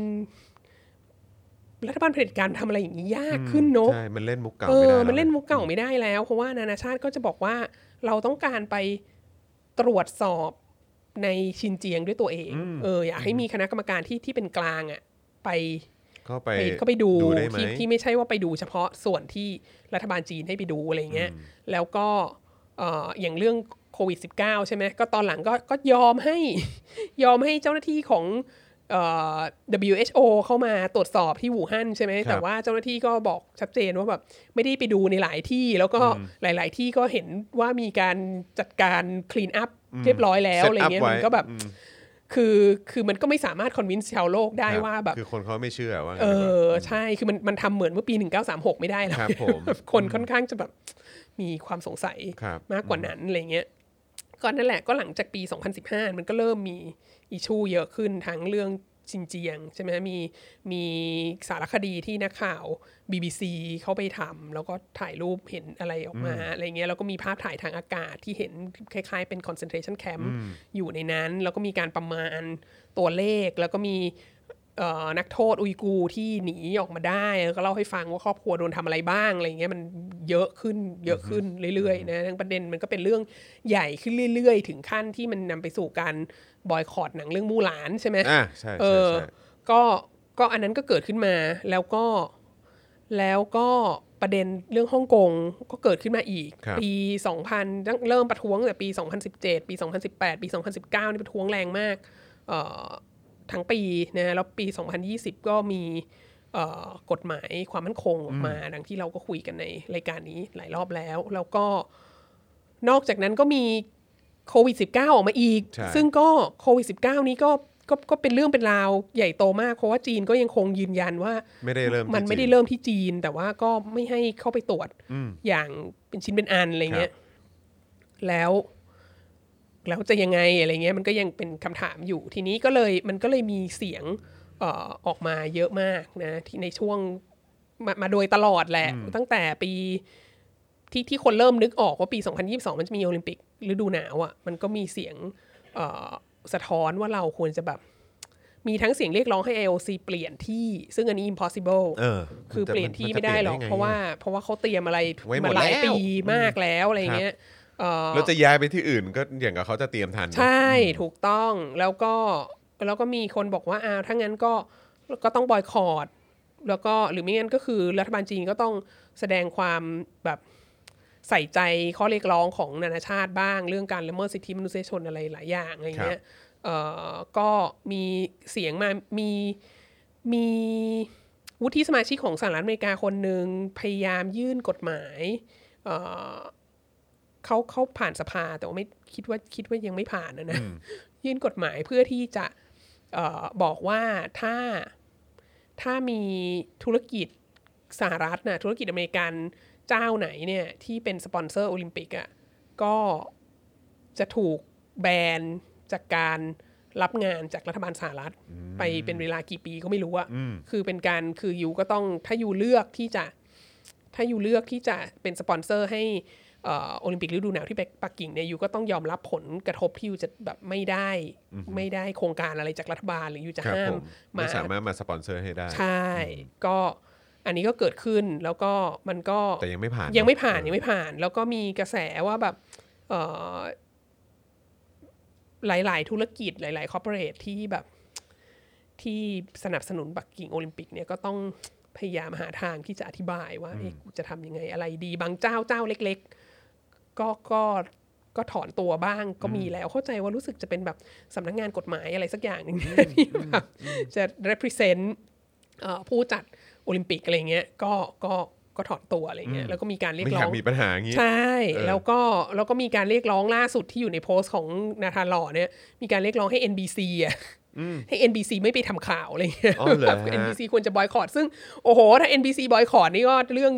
รัฐบาลเผด็จการทำอะไรอย่างนี้ยากขึ้นเนอะใช่ มันเล่นมุกเก่าเอไม่ได้อแล้วมันเล่นมุกเก่าไม่ได้แล้ว เพราะว่านานาชาติก็จะบอกว่าเราต้องการไปตรวจสอบ ในชินเจียงด้วยตัวเอง เอออยากให้มีคณะกรรมการที่ที่เป็นกลางอะไปเข้าไปไปก็ไปดูได้ไหมที่ที่ไม่ใช่ว่าไปดูเฉพาะส่วนที่รัฐบาลจีนให้ไปดูอะไรเงี้ยแล้วก็เอ่ออย่างเรื่องโควิด -19 ใช่ไหมก็ตอนหลังก็ก็ยอมให้ยอมให้เจ้าหน้าที่ของเอ่อ WHO เข้ามาตรวจสอบที่อู่ฮั่นใช่ไหมครับแต่ว่าเจ้าหน้าที่ก็บอกชัดเจนว่าแบบไม่ได้ไปดูในหลายที่ แล้วก็หลาย ๆ ที่ก็เห็นว่ามีการจัดการคลีนอัพ เรียบร้อยแล้ว Set อะไร up เงี้ยไว้มันก็แบบคือคือมันก็ไม่สามารถคอนวินส์ชาวโลกได้ครับว่าแบบ คือคนเขาไม่เชื่อว่างั้นเอดีกว่าอใช่คือมันมันทำเหมือนเมื่อปี 1936 ไม่ได้แล้วครับผมคนค่อนข้างจะแบบมีความสงสัยครับมากกว่านั้นอะไรเงี้ยก็นั่นแหละก็หลังจากปี 2015 มันก็เริ่มมีอิชูเยอะขึ้นทั้งเรื่อง ชินเจียงใช่ไหมมีมีสารคดีที่นักข่าว BBC เขาไปทำแล้วก็ถ่ายรูปเห็นอะไรออกมาอะไรเงี้ยแล้วก็มีภาพถ่ายทางอากาศที่เห็นคล้ายๆ เป็น concentration camp อยู่ในนั้น แล้วก็มีการประมาณตัวเลขแล้วก็มีเอ่อ นักโทษอุยกูร์ที่หนีออกมาได้แล้วก็เล่าให้ฟังว่าครอบครัวโดนทำอะไรบ้างอะไรเงี้ยมันเยอะขึ้นเยอะขึ้นเรื่อยๆนะทั้งประเด็นมันก็เป็นเรื่องใหญ่ขึ้นเรื่อยๆ ถึงขั้นที่มันนำไปสู่การบอยคอรดหนังเรื่องมู่หลานใช่ไหมอะใช่เอใช่อใช่ก็ก็อันนั้นก็เกิดขึ้นมาแล้วก็แล้วก็ประเด็นเรื่องฮ่องกงก็เกิดขึ้นมาอีกครับปี 2000ตั้งเริ่มประท้วงตั้งแต่ปี 2017 ปี 2018 ปี 2019 นี่ประท้วงแรงมากเอ่อ ทั้งปีนะแล้วปี 2020 ก็มีเอ่อกฎหมายความมั่นคงออกมา ดังที่เราก็คุยกันในรายการนี้หลายรอบแล้ว แล้วก็นอกจากนั้นก็มีโควิด -19 ออกมาอีกใช่ซึ่งก็โควิด -19 นี้ก็ก็ก็เป็นเรื่องเป็นราวใหญ่โตมาก เพราะว่าจีนก็ยังคงยืนยันว่าไม่ได้เริ่มที่มันไม่ได้จีเริ่มที่จีน แต่ว่าก็ไม่ให้เข้าไปตรวจอย่างเป็นชิ้นเป็นอันอะไรเงี้ยแล้ว แล้วจะยังไงอะไรเงี้ยมันก็ยังเป็นคำถามอยู่ทีนี้ก็เลยมันก็เลยมีเสียงเอ่อออกมาเยอะมากนะที่ในช่วงมามาโดยตลอดแหละ ตั้งแต่ปีที่ที่คนเริ่มนึกออกว่าปี 2022 มันจะมีโอลิมปิกฤดูหนาวอะ่ะมันก็มีเสียงเอ่อสะท้อนว่าเราควรจะแบบมีทั้งเสียงเรียกร้องให้ IOC เปลี่ยนที่ ซึ่งอันนี้ impossible เออคือมันจะเปลี่ยนที่มันจะไม่ได้หรอกเปลี่ยนได้ไงเพราะว่าเพราะว่าเขาเตรียมอะไรไว้หมมาดหลายแล้วปีมากแล้วอะไรเงี้ย เอ่อแล้วจะย้ายไปที่อื่นก็อย่างกับเขาจะเตรียมทันนะใช่ถูกต้องแล้วก็แล้วก็มีคนบอกว่าอ้าวถ้างั้นก็ก็ต้องบอยคอรดแล้วก็หรือไม่งั้นก็คือรัฐบาลจีนก็ต้องแสดงความแบบใส่ใจข้อเรียกร้องของนานาชาติบ้าง เรื่องการละเมิดสิทธิมนุษยชนอะไรหลายอย่างอะไรเงี้ยเอ่อก็มีเสียงมามีมีวุฒิสมาชิกของสหรัฐอเมริกาคนหนึ่งพยายามยื่นกฎหมายเอ่อ เขาเขาผ่านสภาแต่ว่าไม่คิดว่าคิดว่ายังไม่ผ่านนะนะยื่นกฎหมายเพื่อที่จะเออบอกว่าถ้าถ้ามีธุรกิจสหรัฐนะธุรกิจอเมริกันเจ้าไหนเนี่ยที่เป็นสปอนเซอร์โอลิมปิกอะ่ะก็จะถูกแบนจากการรับงานจากรัฐบาลสหรัฐ ไปเป็นเวลากี่ปีก็ไม่รู้อะคือเป็นการคือยูก็ต้องถ้ายูเลือกที่จะ ถ้าอยู่เลือกที่จะเป็นสปอนเซอร์ให้เอ่อ โอลิมปิกฤดูหนาวที่ปักกิ่งเนี่ยยูก็ต้องยอมรับผลกระทบที่ยูจะแบบไม่ได้ไม่ได้โครงการอะไรจากรัฐบาลหรือยูจะครับห้าผมมไม่สามารถมาสปอนเซอร์ให้ได้ ใช่ก็อันนี้ก็เกิดขึ้นแล้วก็มันก็แต่ยังไม่ผ่านยังไม่ผ่านเอะยังไม่ผ่าน แล้วก็มีกระแสว่าแบบเอ่อหลาย ๆ ธุรกิจหลาย ๆ corporate ที่แบบที่สนับสนุนปักกิ่งโอลิมปิกเนี่ยก็ต้องพยายามหาทางที่จะอธิบายว่าเอ๊ะกูจะทำยังไงอะไรดี บางเจ้าเจ้าเล็ก ๆ ก็ก็ก็ถอนตัวบ้างก็มีแล้วเข้าใจว่ารู้สึกจะเป็นแบบสำนักงานกฎหมายอะไรสักอย่างหนึ่งที่แบบจะ represent เอ่อผู้จัดโอลิมปิกอะไรเงี้ยก็ก็ก็ถอนตัวอะไรเงี้ยแล้วก็มีการเรียไม่กอร้ยาอกงมีปัญหาอย่างนี้ใช่เออแล้วก็แล้วก็มีการเรียกร้องล่าสุดที่อยู่ในโพสต์ของนาธานหล่อเนี่ยมีการเรียกร้องให้ NBC อะให้ NBC ไม่ไปทำข่าวอะไรเงี้ยอ๋อเหรอแบบฮะ NBC ควรจะบอยคอรดซึ่งโอ้โหถ้า NBC บอยคอรดนี่ก็เรื่อง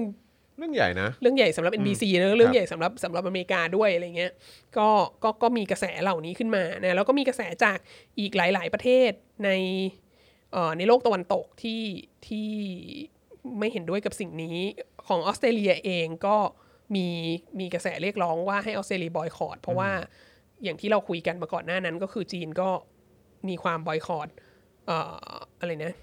เรื่องใหญ่นะ เรื่องใหญ่สำหรับ NBC นะเรื่องใหญ่สำหรับสำหรับอเมริกาด้วยอะไรเงี้ยก็ก็ก็มีกระแสเหล่านี้ขึ้นมานะแล้วก็มีกระแสจากอีกหลาย ๆ ประเทศในเอ่อในโลกตะวันตกที่ที่ไม่เห็นด้วยกับสิ่งนี้ของออสเตรเลียเองก็มีมีกระแสเรียกร้องว่าให้ออสเตรเลียบอยคอรดเพราะว่าอย่างที่เราคุยกันมาก่อนหน้านั้นก็คือจีนก็มีความบอยคอรดเอ่ออะไรนะ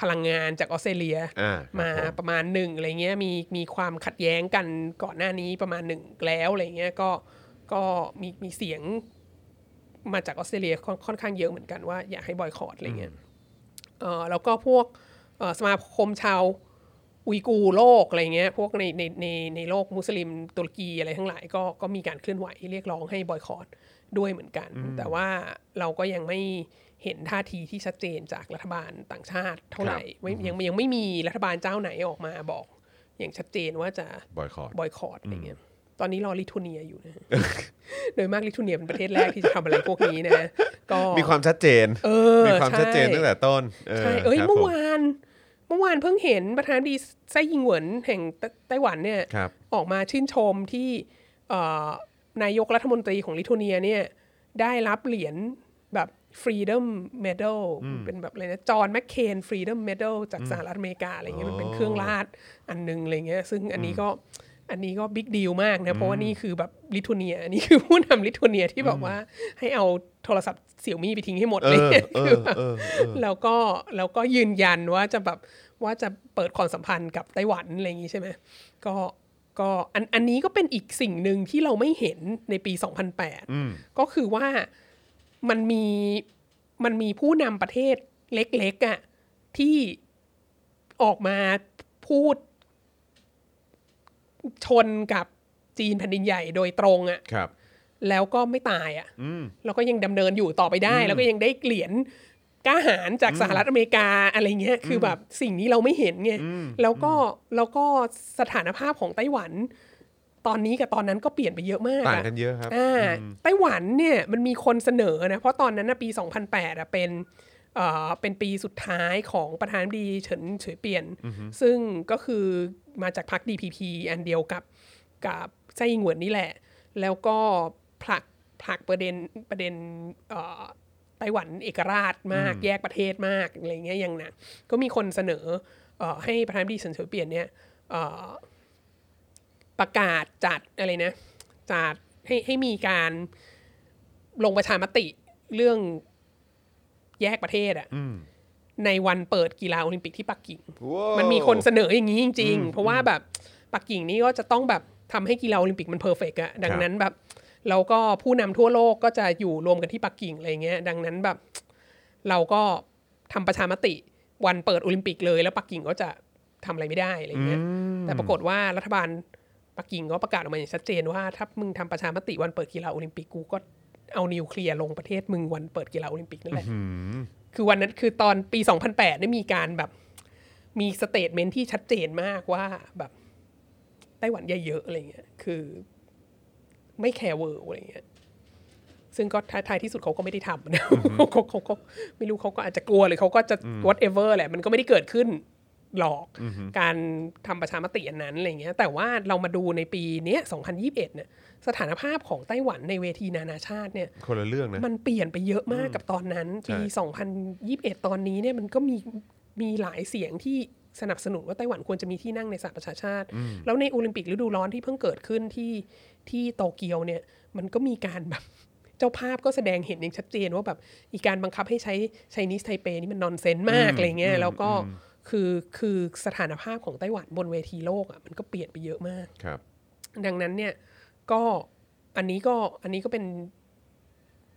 พลังงานจากออสเตรเลียอ่าครับมาผมประมาณหนึ่งอะไรเงี้ยมีมีความขัดแย้งกันก่อนหน้านี้ประมาณหนึ่งแล้วอะไรเงี้ยก็ก็มีมีเสียงมาจากออสเตรเลียค่อนค่อนข้างเยอะเหมือนกันว่าอยากให้บอยคอรดอะไรเงี้ยเออแล้วก็พวกเอ่อสมาคมชาวอุยกูร์โลกอะไรเงี้ยพวกในในในในโลกมุสลิมตุรกีอะไรทั้งหลายก็ก็มีการเคลื่อนไหวเรียกร้องให้บอยคอรดด้วยเหมือนกัน แต่ว่าเราก็ยังไม่ เห็นท่าทีที่ชัดเจนจากรัฐบาลต่างชาติเท่าไหร่ไม่ยังยังไม่มีรัฐบาลเจ้าไหนออกมาบอก อย่างชัดเจนว่าจะบอยคอรดบอยคอรดอะไรเงี้ยตอนนี้รอลิทัวเนียอยู่นะ โดยมากลิทัวเนียเป็นประเทศแรกที่จะทำอะไรพวกนี้นะ ก็มีความชัดเจนเออมีความชัดเจนใช่ตั้งแต่ต้นใช่เอ้ยครับเมื่อผวาน เมื่อวานเพิ่งเห็นประธานาธิบดีไส้ยิงเหวินแห่งไตไต้หวันเนี่ยครับออกมาชื่นชมที่เอ่อนายกรัฐมนตรีของลิทัวเนียเนี่ย ได้รับเหรียญแบบ Freedom Medal เป็นแบบอะไรนะจอห์นแมคเคน Freedom Medal จากสหรัฐอเมริกาอะไรเงี้ยมันเป็นเครื่องราชอันหนึงอะไรเงี้ยซึ่งอันนี้ก็อันนี้ก็บิ๊กดีลมากนะ เพราะว่านี่คือแบบลิทัวเนียอันนี้คือผู้นำลิทัวเนียที่บอกว่าให้เอาโทรศัพท์เสี่ยวมี่ไปทิ้งให้หมดเอเลยอเอคืออแบบเออเออแล้วก็แล้วก็ยืนยันว่าจะแบบว่าจะเปิดความสัมพันธ์กับไต้หวันอะไรอย่างนี้ใช่ไหมก็ก็อันอันนี้ก็เป็นอีกสิ่งหนึ่งที่เราไม่เห็นในปี 2008 ก็คือว่า มันมีมันมีผู้นำประเทศเล็กๆอะ่ะที่ออกมาพูดชนกับจีนแผ่นดินใหญ่โดยตรงอะครับ แล้วก็ไม่ตายอะ่ะแล้วก็ยังดำเนินอยู่ต่อไปได้ แล้วก็ยังได้เหรียญกล้าหาญจากสหรัฐอเมริกาอะไรเงี้ย คือแบบสิ่งนี้เราไม่เห็นไงแล้วก็แล้วก็สถานภาพของไต้หวัน ตอนนี้กับตอนนั้นก็เปลี่ยนไปเยอะมากต่างกันเยอะครับอ่าไต้หวันเนี่ยมันมีคนเสนอนะเพราะตอนนั้นนะปี 2008อะเป็นเอ่อเป็นปีสุดท้ายของประธานาธิบดีเฉินเฉยเปลี่ยน ซึ่งก็คือมาจากพรรค DPP อันเดียวกับกับไส้ยิงเหวินนี่แหละ แล้วก็ผลักผลักประเด็นประเด็นเอ่อไต้ไต้หวันเอกราชมากแยกประเทศมากอะไรเงี้ยอย่างนะก็มีคนเสนอเออให้ประธานาธิบดีเซินเฉินเปลี่ยนเนี่ยเอ่อ ประกาศจัดอะไรนะจัดให้ให้มีการลงประชามติเรื่องแยกประเทศอะในวันเปิดกีฬาโอลิมปิกที่ปักกิ่งว้าวมันมีคนเสนออย่างนี้จริง ๆ เพราะว่าแบบปักกิ่งนี่ก็จะต้องแบบทำให้กีฬาโอลิมปิกมัน perfect อะดังนั้นแบบเราก็ผู้นำทั่วโลกก็จะอยู่รวมกันที่ปักกิ่งอะไรเงี้ย ดังนั้นแบบ เราก็ทำประชามติวันเปิดโอลิมปิกเลย แล้วปักกิ่งก็จะทำอะไรไม่ได้อะไรเงี้ย แต่ปรากฏว่ารัฐบาล ปักกิ่งก็ประกาศออกมาอย่างชัดเจนว่าถ้ามึงทำประชามติวันเปิดกีฬาโอลิมปิกกูก็เอานิวเคลียร์ลงประเทศมึงวันเปิดกีฬาโอลิมปิกนั่นแหละคือวันนั้นคือตอนปี 2008เนี่ยมีการแบบ มี statement ที่ชัดเจนมากว่าแบบไต้หวันอย่าเยอะอะไรเงี้ยคือ ไม่แคร์เวอร์อะไรเงี้ยซึ่งก็ท้ายท้ายที่สุดเขาก็ไม่ได้ทำนะเขาเขาเขาเขาไม่รู้เขาก็อาจจะกลัวหรือเขาก็จะ whatever แหละ มันก็ไม่ได้เกิดขึ้น หรอกการทำประชามติอันนั้นอะไรเงี้ยแต่ว่าเรามาดูในปีเนี้ย2021เนี่ยสถานภาพของไต้หวันในเวทีนานาชาติเนี่ยคนละเรื่องนะมันเปลี่ยนไปเยอะมากกับตอนนั้น ปีใช่2021 ตอนนี้เนี่ยมันก็มีมีหลายเสียงที่สนับสนุนว่าไต้หวันควรจะมีที่นั่งในสหประชาชาติ แล้วในโอลิมปิกฤดูร้อนที่เพิ่งเกิดขึ้นที่ที่โตเกียวเนี่ยมันก็มีการแบบเจ้าภาพก็แสดงเห็นอย่างชัดเจนว่าแบบอีการบังคับให้ใช้ไชนีสไทเปนี่มันนอนเซนมากอะไรเงี้ยแล้วก็ คือคือสถานภาพของไต้หวันบนเวทีโลกอะมันก็เปลี่ยนไปเยอะมากครับ ดังนั้นเนี่ยก็อันนี้ก็อันนี้ก็เป็น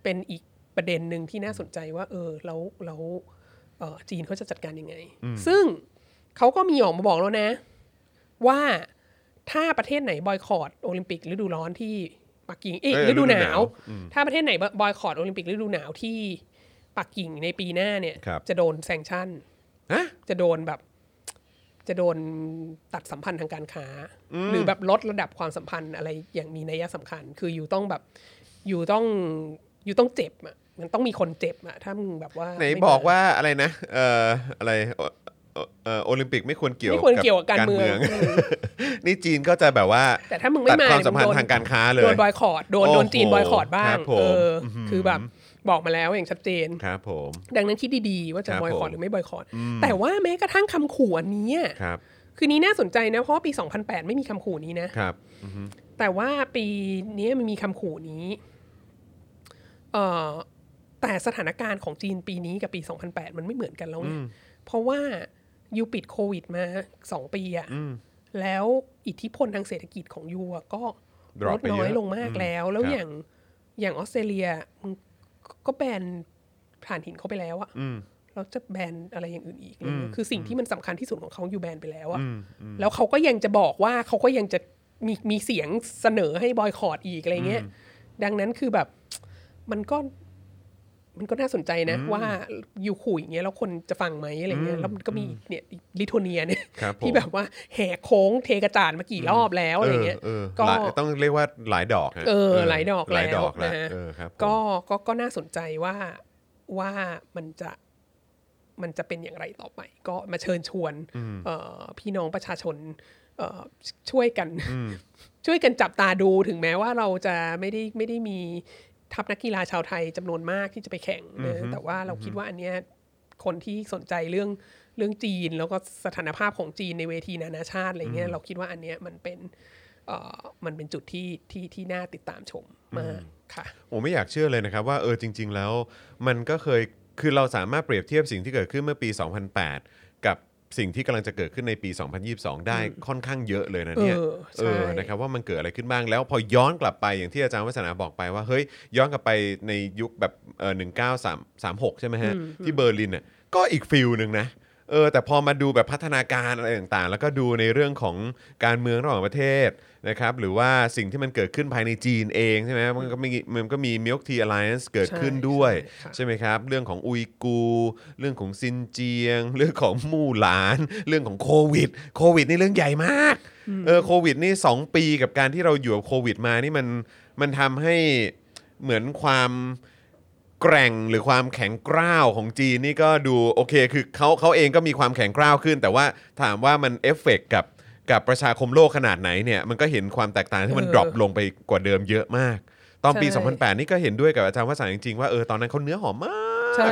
เป็นอีกประเด็นหนึ่งที่น่าสนใจว่า เออแล้วแล้วเอ่อจีนเขาจะจัดการยังไง ซึ่งเขาก็มีออกมาบอกแล้วนะ ว่าถ้าประเทศไหนบอยคอรดโอลิมปิกฤดูร้อนที่ปักกิ่งเอ๊ะเอ้ยฤดูหนาฤดูหนาววถ้าประเทศไหนบอยคอรดโอลิมปิกฤดูหนาวที่ปักกิ่งในปีหน้าเนี่ยครับจะโดนแซงชั่นฮะ จะโดนแบบ จะโดนตัดสัมพันธ์ทางการค้า หรือแบบลดระดับความสัมพันธ์อะไรอย่างมีนัยสำคัญ คืออยู่ต้องแบบอยู่ต้องอยู่ต้องเจ็บอะมันต้องมีคนเจ็บอะถ้ามึงแบบว่าไหนม่บอกมว่าอะไรนะเอ่ออะไรเอ่อเอ่อโอลิมปิกไม่ควรเกี่ยวไม่ควรเกี่ยวกับการเมือง นี่จีนก็จะแบบว่า แต่ถ้ามึงไม่ตัดมาความสัมพันโดธ์ทางการค้าเลย โดนบอยคอรดโดนโอ้โหโดนจีนบอยคอรดบ้าครังบผมเอออคือแบบ บอกมาแล้วอย่างชัดเจนครับผมดังนั้นคิดดีๆ ว่าจะครับบอยคอรผมดหรือไม่บอยคอรดแต่ว่าแม้กระทั่งคำขู่อันนี้อะครับคือนี้น่าสนใจนะ เพราะว่าปี 2008 ไม่มีคำขู่นี้นะครับแต่ว่าปีนี้มันมีคำขู่นี้เอ่อแต่สถานการณ์ของจีนปีนี้กับปี 2008 มันไม่เหมือนกันแล้วไงเพราะว่ายูปิดโควิดมาสองปีอะแล้วอิทธิพลทางเศรษฐกิจของยูอะก็ล Drop ดไปเยอะน้อยลงมากแล้ว แล้วครับอย่างอย่างออสเตรเลียมึง ก็แบนถ่านหินเขาไปแล้วอะแล้วจะแบนอะไรอย่างอื่นอีกอะไรเงี้ยคือสิ่งที่มันสำคัญที่สุดของเขาอยู่แบนไปแล้วอะแล้วเขาก็ยังจะบอกว่าเขาก็ยังจะมีมีเสียงเสนอให้บอยคอรดอีกอะไรเงี้ย ดังนั้นคือแบบมันก็ มันก็น่าสนใจนะ ว่าอยู่ขู่อย่างเงี้ยแล้วคนจะฟังไหมอะไรเงี้ยแล้วมันก็มีเนี่ยลิทัวเนียเนี่ยครับผมที่แบบว่าแหกโค้งเทกระจาดมากี่รอบแล้วอะไรเงี้ยเออก็หลายต้องเรียกว่าหลายดอกฮะเออหลายดอกหลายแล้วดอกแล้วนะฮะเออครับผมก็ก็ก็น่าสนใจว่าว่ามันจะมันจะเป็นอย่างไรต่อไป ก็มาเชิญชวนเอ่อพี่น้องประชาชนเอ่อช่วยกันช่วยกันจับตาดูถึงแม้ว่าเราจะไม่ได้ไม่ได้มี ทัพนักกีฬาชาวไทยจำนวนมากที่จะไปแข่งนะแต่ว่าเราคิดว่าอันเนี้ยคนที่สนใจเรื่องเรื่องจีน แล้วก็สถานภาพของจีนในเวทีนานาชาติอะไรเงี้ยเราคิดว่าอันเนี้ยมันเป็นเอ่อมันเป็นจุดที่ที่ที่น่าติดตามชมมากค่ะผมไม่อยากเชื่อเลยนะครับว่าเออจริง ๆ แล้วมันก็เคยคือเราสามารถเปรียบเทียบสิ่งที่เกิดขึ้นเมื่อปี 2008 กับ สิ่งที่กำลังจะเกิดขึ้นในปี 2022 ได้ค่อนข้างเยอะเลยนะเนี่ยเออใช่ นะครับว่ามันเกิดอะไรขึ้นบ้างแล้วพอย้อนกลับไปอย่างที่อาจารย์วาสนาบอกไปว่าเฮ้ยย้อนกลับไปในยุคแบบเออ1936 ใช่ไหมฮะ ที่เบอร์ลินน่ะก็อีก feel หนึ่งนะเออแต่พอมาดูแบบพัฒนาการอะไรต่างๆ แล้วก็ดูในเรื่องของการเมืองระหว่างประเทศ นะครับหรือว่าสิ่งที่มันเกิดขึ้นภายในจีนเองใช่ไหมมันก็มีมันก็มี Milk Tea Alliance เกิดขึ้นด้วยใช่ค่ะใช่ไหมครับ เรื่องของอุยกูร์เรื่องของซินเจียง เรื่องของมู่หลาน เรื่องของโควิด โควิดนี่เรื่องใหญ่มากเออโควิดนี่ 2 ปีกับการที่เราอยู่กับโควิดมานี่มันมันทำให้เหมือนความแกร่งหรือความแข็งกร้าวของจีนนี่ก็ดูโอเค คือเขาเขาเองก็มีความแข็งกร้าวขึ้น แต่ว่าถามว่ามันเอฟเฟกกับ กับประชาคมโลกขนาดไหนเนี่ยมันก็เห็นความแตกต่างที่มันเออ drop ลงไปกว่าเดิมเยอะมาก ตอนปีใช่2008 นี่ก็เห็นด้วยกับอาจารย์วาสนาจริงๆว่าเออตอนนั้นเขาเนื้อหอมมากใช่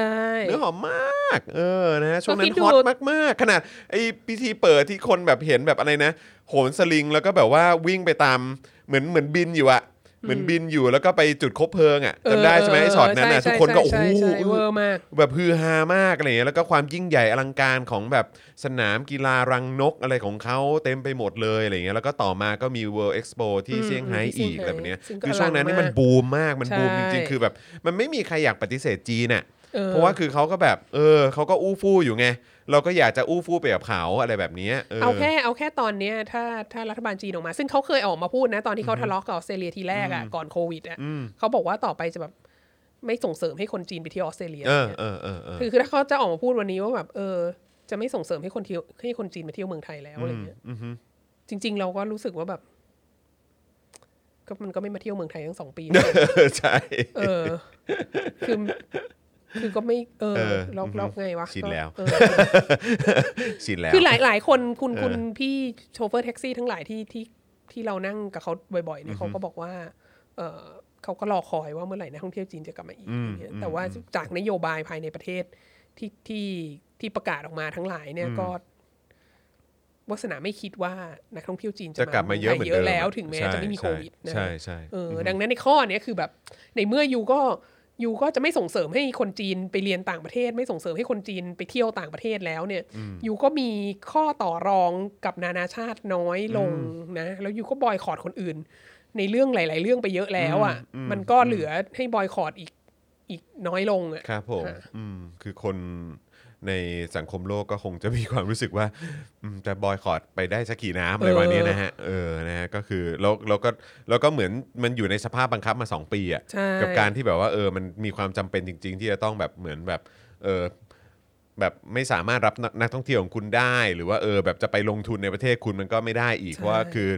เนื้อหอมมากเออนะฮะช่วงนั้ก็คือดู hot มากๆ ขนาดไอ้พิธีเปิดที่คนแบบเห็นแบบอะไรนะ โหนสลิงแล้วก็แบบว่าวิ่งไปตามเหมือนเหมือนบินอยู่อะ เหมือนบินอยู่แล้วก็ไปจุดคบเพลิงอะจำได้ใช่ไหมไอ้ช็อตนั้นอะใช่ทุกคนก็โอ้ใช่โหใช่ใช่เวอร์มากแบบฮือฮามากอะไรเงี้ยแล้วก็ความยิ่งใหญ่อลังการของแบบสนามกีฬารังนกอะไรของเขาเต็มไปหมดเลยอะไรเงี้ยแล้วก็ต่อมาก็มี World Expo ที่อืมเซี่ยงไฮ้ที่อีกเซี่ยงไฮ้อะไรแบบเนี้ยซึ่งก็คือช่วงนั้นนี่อลังมันมากบูมมากมันบูมจริงๆใช่คือแบบ มันไม่มีใครอยากปฏิเสธจีนน่ะออเพราะว่าคือเขาก็แบบเออเขาก็อู้ฟู่อยู่ไง เราก็อยากจะอู้ฟู่ไปกับเขาอะไรแบบเนี้ยเออเอาแค่เอาแค่ตอนเนี้ยถ้าถ้ารัฐบาลจีนออกมา ซึ่งเขาเคยออกมาพูดนะ ตอนที่เขาทะเลาะกับออสเตรเลียทีแรกอะก่อนโควิดอะอืมเขาบอกว่าต่อไปจะแบบไม่ส่งเสริมให้คนจีนไปเที่ยวออสเตรเลียเออเนี่ยเออเออเออคือคือถ้าเขาจะออกมาพูดวันนี้ว่าแบบเออ จะไม่ส่งเสริมให้คนเที่ยวให้คนจีนมาเที่ยวเมืองไทยแล้วอะไรเงี้ยอืมฮึจริง ๆ เราก็รู้สึกว่าแบบก็มันก็ไม่มาเที่ยวเมืองไทยทั้งสองปี ใช่ เออ คือ คือก็ไม่เออเออเราเราไงวะชินแล้วเออชินแล้ว คือหลายหลายคนคุณเออคุณพี่โชเฟอร์แท็กซี่ทั้งหลายที่ที่ที่เรานั่งกับเขาบ่อยๆเนี่ยเขาก็บอกว่า เออเขาก็รอคอยว่าเมื่อไหร่นักท่องเที่ยวจีนจะกลับมาอีกอย่างเงี้ยแต่ว่าจากนโยบายภายในประเทศที่ที่ที่ประกาศออกมาทั้งหลายเนี่ยก็วาสนาไม่คิดว่านักท่องเที่ยวจีนจะกลับมาเยอะเหมือนเดิมแล้ว ถึงแม้จะไม่มีใช่โควิดนะใช่ใช่เออดังนั้นในข้อเนี้ยคือแบบ ในเมื่อยูก็ ยูก็จะไม่ส่งเสริมให้คนจีนไปเรียนต่างประเทศ ไม่ส่งเสริมให้คนจีนไปเที่ยวต่างประเทศแล้วเนี่ยยูก็มีข้อต่อรองกับนานาชาติน้อยลงนะแล้วยูก็บอยคอรดคนอื่น ในเรื่องหลาย ๆ เรื่องไปเยอะแล้วอะ มันก็เหลือให้บอยคอรดอีกอีกน้อยลงอะครับผมค่ะอืมคือคน ในสังคมโลกก็คงจะมีความรู้สึกว่าอืมจะบอยคอรดไปได้สักกี่น้ำอะไรวันนี้นะฮะเออนะฮะก็คือแล้วแล้วก็แล้วก็เหมือนมันอยู่ในสภาพบังคับมา 2 ปีอะใช่กับการที่แบบว่าเออมันมีความจำเป็นจริง ๆ ที่จะต้องแบบเหมือนแบบเออแบบไม่สามารถรับนักนักท่องเที่ยวของคุณได้ หรือว่าเออแบบจะไปลงทุนในประเทศคุณมันก็ไม่ได้อีกใช่เพราะว่าคือ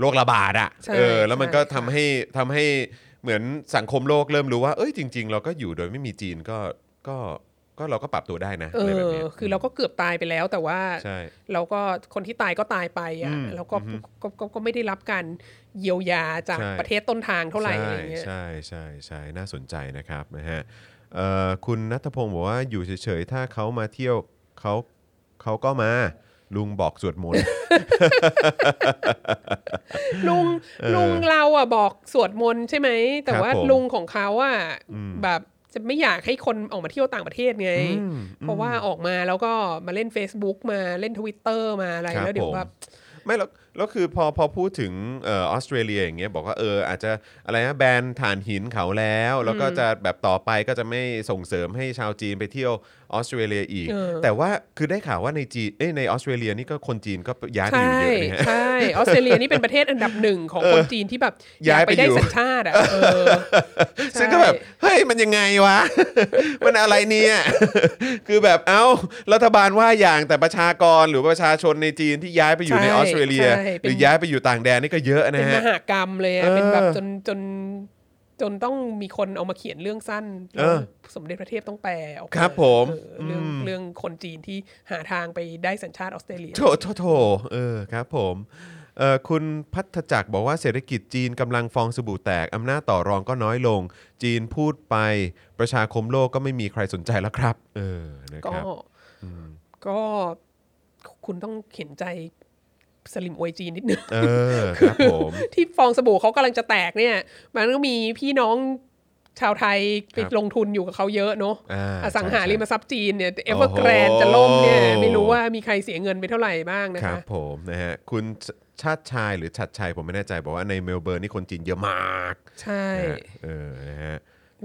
โรคระบาดอะใช่เออแล้วมันก็ใช่ทำให้ทำให้เหมือนสังคมโลกเริ่มรู้ว่าเอ้ยจริง ๆ เราก็อยู่โดยไม่มีจีนก็ก็ ก็เราก็ปรับตัวได้นะเออะไรแบบอเนี้ย คือเราก็เกือบตายไปแล้วแต่ว่า ใช่ เราก็คนที่ตายก็ตายไปอะอืมแล้วก็ก็ก็ก็ไม่ได้รับการเยียวยาจากใช่ ประเทศต้นทางเท่าไหร่อะไรเงี้ยใช่ใช่ใช่น่าสนใจนะครับนะฮะเอ่อคุณนัทพงศ์บอกว่าอยู่เฉยๆ ถ้าเขามาเที่ยวเขาเขาก็มาลุงบอกสวดมนต์ ลุงเออลุงเราอะบอกสวดมนต์ใช่ไหม แต่ครับว่าผมลุงของเขาอะอืมแบบ จะไม่อยากให้คนออกมาเที่ยวต่างประเทศไงอืมเพราะว่าออกมาแล้วก็มาเล่น Facebook มาเล่น Twitter มาอะไรครับแล้วเดี๋ยวผมแบบไม่แล้วแล้วคือพอพอพูดถึงเออออสเตรเลียอย่างเงี้ยบอกว่าเอออาจจะอะไรนะแบนถ่านหินเขาแล้ว แล้วก็จะแบบต่อไปก็จะไม่ส่งเสริมให้ชาวจีนไปเที่ยวออสเตรเลียอีกเออแต่ว่าคือได้ข่าวว่าในจีนเอ้ยในออสเตรเลียนี่ก็คนจีนก็ย้ายไปอยู่ใช่เยอะนะฮะใช่ออสเตรเลียนี่เป็นประเทศอันดับหนึ่งของคนจีนที่แบบอยากย้ายไปไปได้อยู่สัญชาติอะเออซึ่งก็แบบเฮ้ยมันยังไงวะ มันอะไรเนี่ย คือแบบเอ้ารัฐบาลว่าอย่างแต่ประชากรหรือประชาชนในจีนที่ย้ายไปอยู่ในใช่ออสเตรเลียใช่หรือเป็นย้ายไปอยู่ต่างแดนนี่ก็เยอะเป็นนะมฮะหากรรมเลยอะเออเป็นแบบจนจน จนต้องมีคนเอามาเขียนเรื่องสั้นเออสมเด็จพระเทพต้องแปลออกาครับผมเออเรื่องอืมเรื่องคนจีนที่หาทางไปได้สัญชาติออสเตรเลียโถโถโถเออครับผมเอ่อคุณพัฒจักรบอกว่าเศรษฐกิจจีนกำลังฟองสบู่แตกอำนาจต่อรองก็น้อยลง จีนพูดไปประชาคมโลกก็ไม่มีใครสนใจแล้วครับ เออนะก็ครับก็คุณต้องเห็นใจ สลิมอวยจีนนิดนึงเออครับผมที่ฟองสบู่เขากำลังจะแตกเนี่ย มันก็มีพี่น้องชาวไทยไปครับลงทุนอยู่กับเขาเยอะเนาะอ่าอสังหาริมทรัพย์ใช่จีนเนี่ยเอโอ้โหร์แกรนจะล่มเนี่ยไม่รู้ว่ามีใครเสียเงินไปเท่าไหร่บ้างนะครับคะผมนะฮะคุณชาติชายหรือชัดชัยผมไม่แน่ใจบอกว่าในเมลเบิร์นนี่คนจีนเยอะมาก ใช่นะฮะเออนะฮะ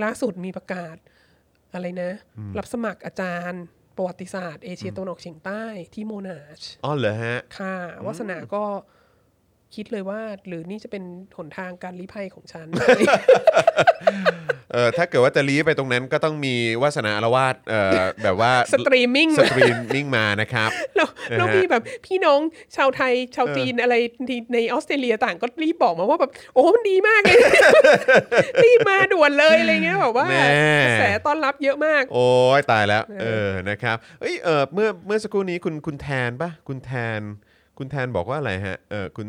ล่าสุดมีประกาศอะไรนะ รับสมัครอาจารย์ ประวัติศาสตร์เอเชียตะวันออกเฉียงใต้ที่ Monashอ๋อเหรอฮะ ค่ะวาสนาก็ คิดเลยว่า หรือนี่จะเป็นหนทางการลี้ภัยของฉัน เออถ้าเกิดว่าจะลี้ไปตรงนั้นก็ต้องมีวาสนาอารวาสเออแบบว่า streaming streaming มานะครับแล้วนะฮะแล้วมีแบบพี่น้องชาวไทยชาวจีนอะไรที่ในออสเตรเลียต่างก็รีบบอกมาว่าแบบโอ้มันดีมากเลย รีบมาด่วนเลยอะไรเงี้ยแบบว่าแน่กระแสต้อนรับเยอะมาก โอ้ยตายแล้ว เออนะครับเอ้ยเออเมื่อเมื่อสักครู่นี้คุณคุณแทนปะคุณแทน คุณแทนบอกว่าอะไรฮะเออคุณ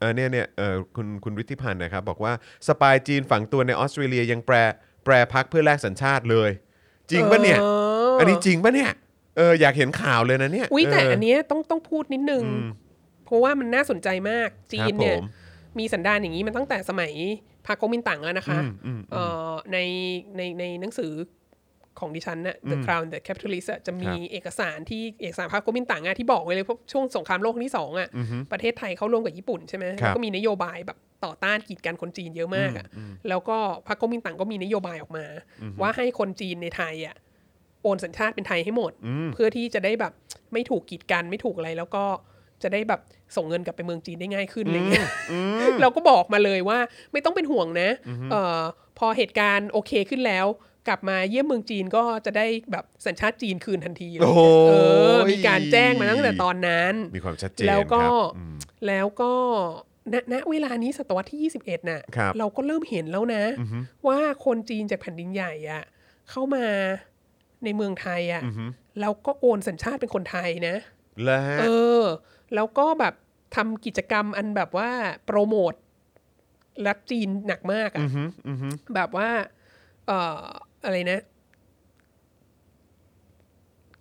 เออเนี่ยเนี่ยเออคุณคุณฤทธิพันธ์นะครับ บอกว่าสปายจีนฝังตัวในออสเตรเลียยังแปรแปรพักเพื่อแลกสัญชาติเลย จริงปะเนี่ยเอออัอันนี้จริงปะเนี่ยเอออยากเห็นข่าวเลยนะเนี่ยอุ้ยแต่เอันเนี้ยต้องต้องพูดนิดนึงอืมเพราะว่ามันน่าสนใจมากจีครับนเนี่ยผมมีสันดานอย่างนี้มันตั้งแต่สมัยพรรคก๊กมินตั๋งแล้วนะคะอืมอืมเอ่อในในในหนังสือ ของดิฉันน่ะ The Crown the Capitalist อะจะมีครับเอกสารที่เอกสารพรรคก๊กมินตั๋งอะที่บอกไว้เลยเพราะช่วงสงครามโลกครั้งที่สองอะประเทศไทยเข้าร่วมกับญี่ปุ่นใช่ไหมครับแล้วก็มีนโยบายแบบต่อต้านกีดกันคนจีนเยอะมากอะแล้วก็พรรคก๊กมินตั๋งก็มีนโยบายออกมา ว่าให้คนจีนในไทยอะโอนสัญชาติเป็นไทยให้หมด เพื่อที่จะได้แบบไม่ถูกกีดกันไม่ถูกอะไรแล้วก็จะได้แบบส่งเงินกลับไปเมืองจีนได้ง่ายขึ้นอะไรเงี้ยเราก็บอกมาเลยว่าไม่ต้องเป็นห่วงนะเออพอเหตุการณ์โอเคขึ้นแล้ว กลับมาเยี่ยมเมืองจีนก็จะได้แบบสัญชาติจีนคืนทันทีเลยโอ้โหเออ มีการแจ้งมาตั้งแต่ตอนนั้น มีความชัดเจนแล้วก็ครับอืมแล้วก็ณณเวลานี้ศตวรรษที่ 21 น่ะครับเราก็เริ่มเห็นแล้วนะ ว่าคนจีนจากแผ่นดินใหญ่อะเข้ามาในเมืองไทยอะแล้วก็โอนสัญชาติเป็นคนไทยนะแล้วฮะเออ แล้วก็แบบทำกิจกรรมอันแบบว่าโปรโมทรัฐจีนหนักมากอะแบบว่า เอ่อ อะไรนะ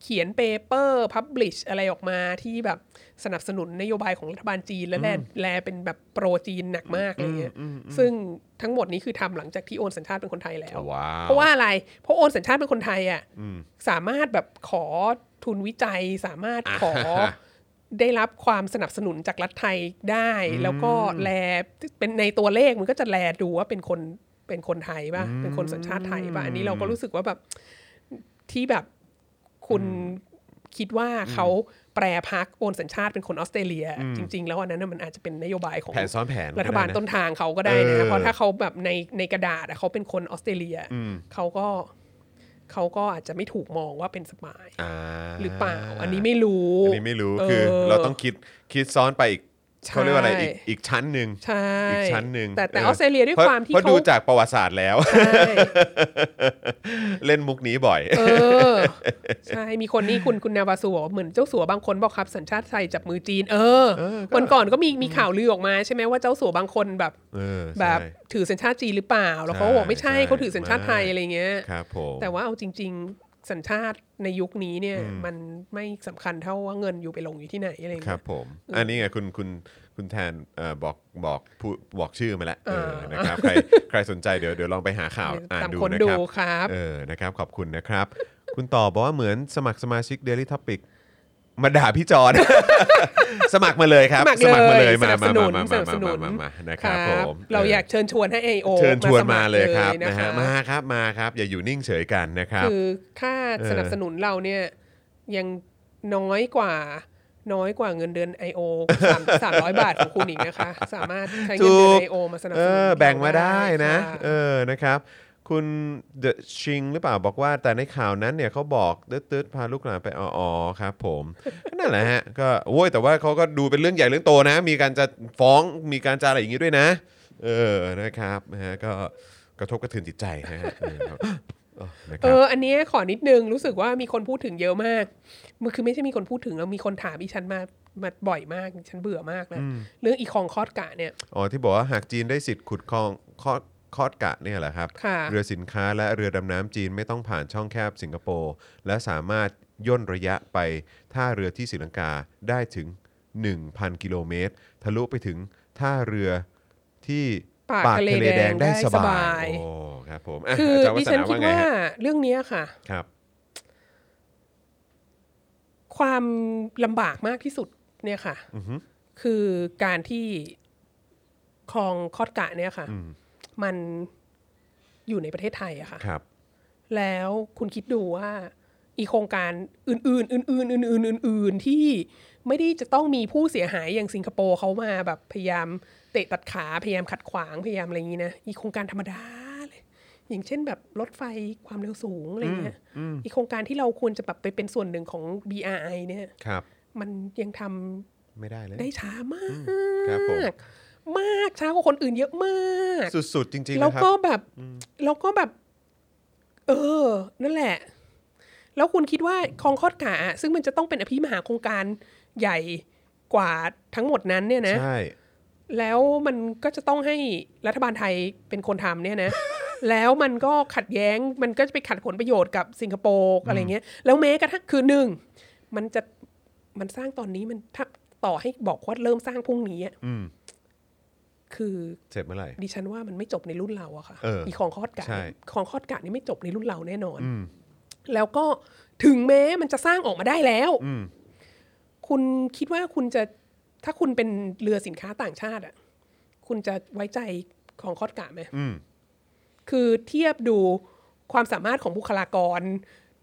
เขียน paper publish อะไรออกมาที่แบบสนับสนุนนโยบายของรัฐบาลจีน และและและเป็นแบบ pro จีนหนักมากอะไรเงี้ยซึ่งทั้งหมดนี้คือทำหลังจากที่โอนสัญชาติเป็นคนไทยแล้วว้าวเพราะว่าอะไร เพราะโอนสัญชาติเป็นคนไทยอะสามารถแบบขอทุนวิจัยสามารถขออ่าฮะได้รับความสนับสนุนจากรัฐไทยได้ แล้วก็แลเป็นในตัวเลขมันก็จะแลดูว่าเป็นคน เป็นคนไทยป่ะเป็นคนสัญชาติไทยป่ะอันนี้เราก็รู้สึกว่าแบบที่แบบคุณคิดว่าเขาแปรพักโอนสัญชาติเป็นคนออสเตรเลีย จริง ๆ แล้วอันนั้นนะมันอาจจะเป็นนโยบายของแผนซ้อนแผนรัฐบาลก็ได้นะต้นทางเขาก็ได้เอนะอเพราะถ้าเขาแบบในในกระดาษอะเขาเป็นคนออสเตรเลียเขาก็เขาก็อาจจะไม่ถูกมองว่าเป็นสปายอ่าหรือเปล่า อันนี้ไม่รู้ อันนี้ไม่รู้เออคือเราต้องคิดคิดซ้อนไปอีกใช่ เขาเรียกว่าอะไรอีกอีกชั้นหนึ่งใช่อีกชั้นหนึ่งแต่แต่อออสเตรเลียด้วยพะความที่เพราะเขาดูจากประวัติศาสตร์แล้วใช่เล่นมุกนี้บ่อย เออ ใช่มีคนนี่คุณคุณนาวาสูบอกว่าเหมือนเจ้าสัวบางคนบอกครับ สัญชาติไทยจับมือจีน เออวันก่อนก็มีมีข่าวลือออกมาใช่ไหมว่าเจ้าสัวบางคนแบบเออแบบใช่ถือสัญชาติจีนหรือเปล่า แล้วเขาก็บอกไม่ใช่ใช่เขาถือสัญชาติไทยไม่อะไรเงี้ยครับผมแต่ว่าเอาจริง ๆ สัญชาติในยุคนี้เนี่ย มันไม่สำคัญเท่าว่าเงินอยู่ไปลงอยู่ที่ไหนอะไรครัเงี้บยผมอันนี้ไงคุณคุณคุณแทนเอ่อบอกบอกผู้บอกชื่อมาแล้วเออเออนะครับใครใครสนใจเดี๋ยวเดี๋ยวลองไปหาข่าวอ่านตามดูคนนะดูครับครับเออนะครับ ขอบคุณนะครับ คุณต่อบอกว่าเหมือนสมัครสมาชิก Daily Topic มาด่าพี่จอน สมัครมาเลยครับ สมัครเลยมาสนับมาสนุมานมาสมานับสนุมานมามานะครับคผรับมเราอยากเชิญชวนให้ AO เชิญชวนมาเลยสครับนะนะฮะคะมาครับมาครับ อย่าอยู่นิ่งเฉยกันนะครับ คือค่าสนับสนุนเราเนี่ยยังน้อยกว่าน้อยกว่าเงินเดือน I.O. สามสามร้อยบาทของคุณอีกนะคะ สามารถใช้เงินเดือนถูก I.O. มาสนับเอสนุนอแบ่งมาได้นะค่เออนะครับ คุณเดอะชิงหรือเปล่าบอกว่าแต่ในข่าวนั้นเนี่ยเขาบอกตืดๆพาลูกหลานไปอ๋อๆครับ ผมนั่นแหละฮะก็โว้ยแต่ว่าเขาก็ดูเป็นเรื่องใหญ่เรื่องโตนะ มีการจะฟ้องมีการจะอะไรอย่างงี้ด้วยนะ เออนะครับนะฮะก็กระทบกระเทือนจิตใจนะฮะเออเออนะคเอรับออันเนี้ยขอนิดนึงรู้สึกว่ามีคนพูดถึงเยอะมากมันคือไม่ใช่มีคนพูดถึงแล้วมีคนถามอีฉันมามาบ่อยมาก ฉันเบื่อมากแล้วเรื่องอีคองคอดกะเนี่ย อ๋อ ที่บอกว่าหากจีนได้สิทธิ์ขุดคลองคอด คอดกะเนี่ยแหละครับ ค่ะ เรือสินค้าและเรือดำน้ำจีนไม่ต้องผ่านช่องแคบสิงคโปร์และสามารถย่นระยะไปท่าเรือที่ศรีลังกาได้ถึง 1,000 กิโลเมตร ทะลุไปถึงท่าเรือที่ปากทะเลแดงได้สบาย โอ้ครับผมอะคืออาจารย์วัดิฒฉันนาคิว่าดไงว่าฮะเรื่องเนี้ยค่ะ ครับ ความลำบากมากที่สุดเนี่ยค่ะคือการที่คลองคอดกะเนี่ยค่ะมั นอยู่ในประเทศไทยอะค่ะครับ แล้วคุณคิดดูว่าอีโครงการอื่น ๆ อื่น ๆ อื่น ๆ อื่น ๆ ที่ไม่ได้จะต้องมีผู้เสียหายอย่างสิงคโปร์เขามาแบบพยายามเตะตัดขาพยายามขัดขวางพยายามอะไรอย่างนี้นะอีโครงการธรรมดาเลยอย่างเช่นแบบรถไฟความเร็วสูงอะไรเงี้ยอีโครงการที่เราควรจะแบบไปเป็นส่วนหนึ่งของ BRI เนี่ยครับ มันยังทำไม่ได้เลยได้ช้ามากครับผม มากช้ากว่าคนอื่นเยอะมาก สุดๆจริงๆแล้วนะครับก็แบบแล้วก็แบบ เออ นั่นแหละ แล้วคุณคิดว่าคลองคอดกะอะซึ่งมันจะต้องเป็นอภิมหาโครงการใหญ่กว่าทั้งหมดนั้นเนี่ยนะใช่แล้วมันก็จะต้องให้รัฐบาลไทยเป็นคนทำเนี่ยนะ แล้วมันก็ขัดแย้งมันก็จะไปขัดผลประโยชน์กับสิงคโปร์อะไรเงี้ย แล้วแม้กระทั่งคือหนึ่งมันจะมันสร้างตอนนี้มันถ้าต่อให้บอกว่าเริ่มสร้างพรุ่งนี้อะอืม คือเสร็จเมื่อไหร่ดิฉันว่ามันไม่จบในรุ่นเราอะค่ะเอออีของคอดกะใช่ของคอดกะนี่ไม่จบในรุ่นเราแน่นอนอืมแล้วก็ถึงแม้มันจะสร้างออกมาได้แล้วอืมคุณคิดว่าคุณจะถ้าคุณเป็นเรือสินค้าต่างชาติอะคุณจะไว้ใจของคอดกะไหมอืมคือเทียบดูความสามารถของบุคลากร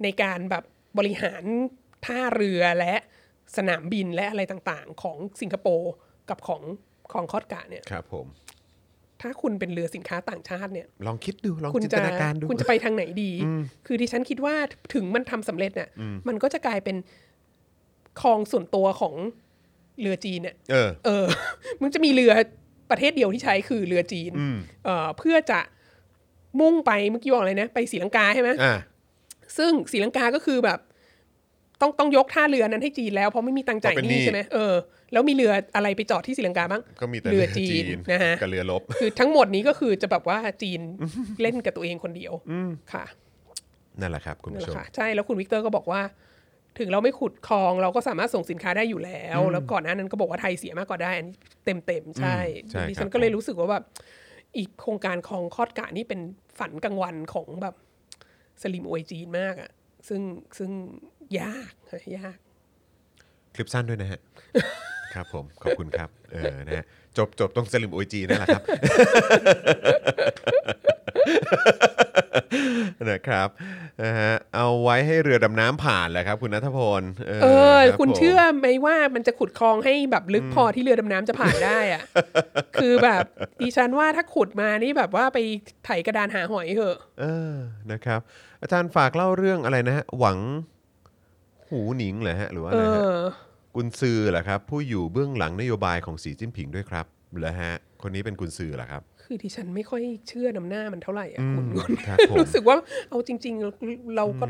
ในการแบบบริหารท่าเรือและสนามบินและอะไรต่างๆ ของสิงคโปร์กับของ ของคอดกะเนี่ยครับ ผม ถ้าคุณเป็นเรือสินค้าต่างชาติเนี่ย ลองคิดดูลองคุณจินจะตนาการดู คุณจะไปทางไหนดี คือดิฉันคิดว่าถึงมันทำสำเร็จเนี่ยมันก็จะกลายเป็นคลองส่วนตัวของเรือจีนเนี่ย เออ เออ มันจะมีเรือประเทศเดียวที่ใช้คือเรือจีนเอ่อ เพื่อจะมุ่งไปเมื่อกี้บอกอะไรนะ ไปศรีลังกาใช่ไหม อ่าซึ่งศรีลังกาก็คือแบบ ต้องต้องยกท่าเรือนั้นให้จีนแล้วเพราะไม่มีตังค์จ่ายเพราะเป็นหนี้หนี้ใช่ไหมเออแล้วมีเรืออะไรไปจอดที่ศรีลังกาบ้างก็มีแต่เรือจีนนะฮะกับเรือลบคือทั้งหมดนี้ก็คือจะแบบว่าจีนเล่นกับตัวเองคนเดียวค่ะ นั่นแหละครับคุณนั่นผู้แหชละมค่ะใช่แล้วคุณวิกเตอร์ก็บอกว่า ถึงเราไม่ขุดคลองเราก็สามารถส่งสินค้าได้อยู่แล้ว แล้วก่อนหน้านั้นก็บอกว่าไทยเสียมากกว่าได้อันนี้เต็มเต็มๆใช่อืมใช่ดิครัฉับนก็เลยรู้สึกว่าแบบอีกโครงการคลองคอดกะนี่เป็นฝันกลางวันของแบบสลิมอวยจีนมากอะ่ะ ซึ่งซึ่งยากยาก คลิปสั้นด้วยนะฮะ ครับผม ขอบคุณครับ เออนะฮะจบจบตรงสลิมโอจีนั่นแหละครับ นะครับนะฮะเอาไว้ให้เรือดำน้ำผ่านแหละครับ คุณนัทพลเออเออ รับคุณผม เชื่อไหมว่ามันจะขุดคลองให้แบบลึกพอที่เรือดำน้ำจะผ่านได้อะ คือแบบดิฉันว่าถ้าขุดมานี่แบบว่าไปไถกระดานหาหอยเถอะ เออ นะครับ อาจารย์ฝากเล่าเรื่องอะไรนะฮะ หวังหูหนิงเหรอฮะ หรือว่าเออะไรฮะอ กุนซือเหรอครับ ผู้อยู่เบื้องหลังนโยบายของสีจิ้นผิงด้วยครับเหรอฮะ คนนี้เป็นกุนซือเหรอครับ คือดิฉันไม่ค่อยเชื่อนำหน้ามันเท่าไหร่อะคุณอืมครับผมรู้สึกว่าเอาจริงๆเราเราก็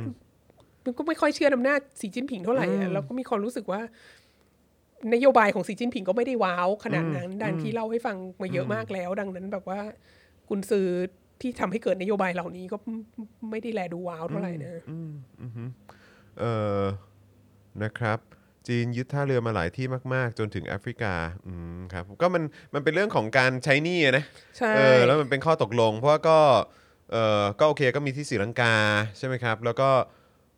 มันก็ไม่ค่อยเชื่อนำหน้าสีจิ้นผิงเท่าไหร่อะเราก็มีความรู้สึกว่านโยบายของสีจิ้นผิงก็ไม่ได้ว้าวขนาดนั้นดังที่เล่าให้ฟังมาเยอะมากแล้ว ดังนั้นแบบว่ากุนซือที่ทำให้เกิดนโยบายเหล่านี้ก็ไม่ได้แลดูว้าวเท่าไหร่นะเออนะครับ จีนยึดท่าเรือมาหลายที่มากๆ จนถึงแอฟริกาอืมครับก็มันมันเป็นเรื่องของการใช้หนี้อะนะใช่เออแล้วมันเป็นข้อตกลง เพราะว่าก็เออก็โอเคก็มีที่ศรีลังกาใช่ไหมครับ แล้วก็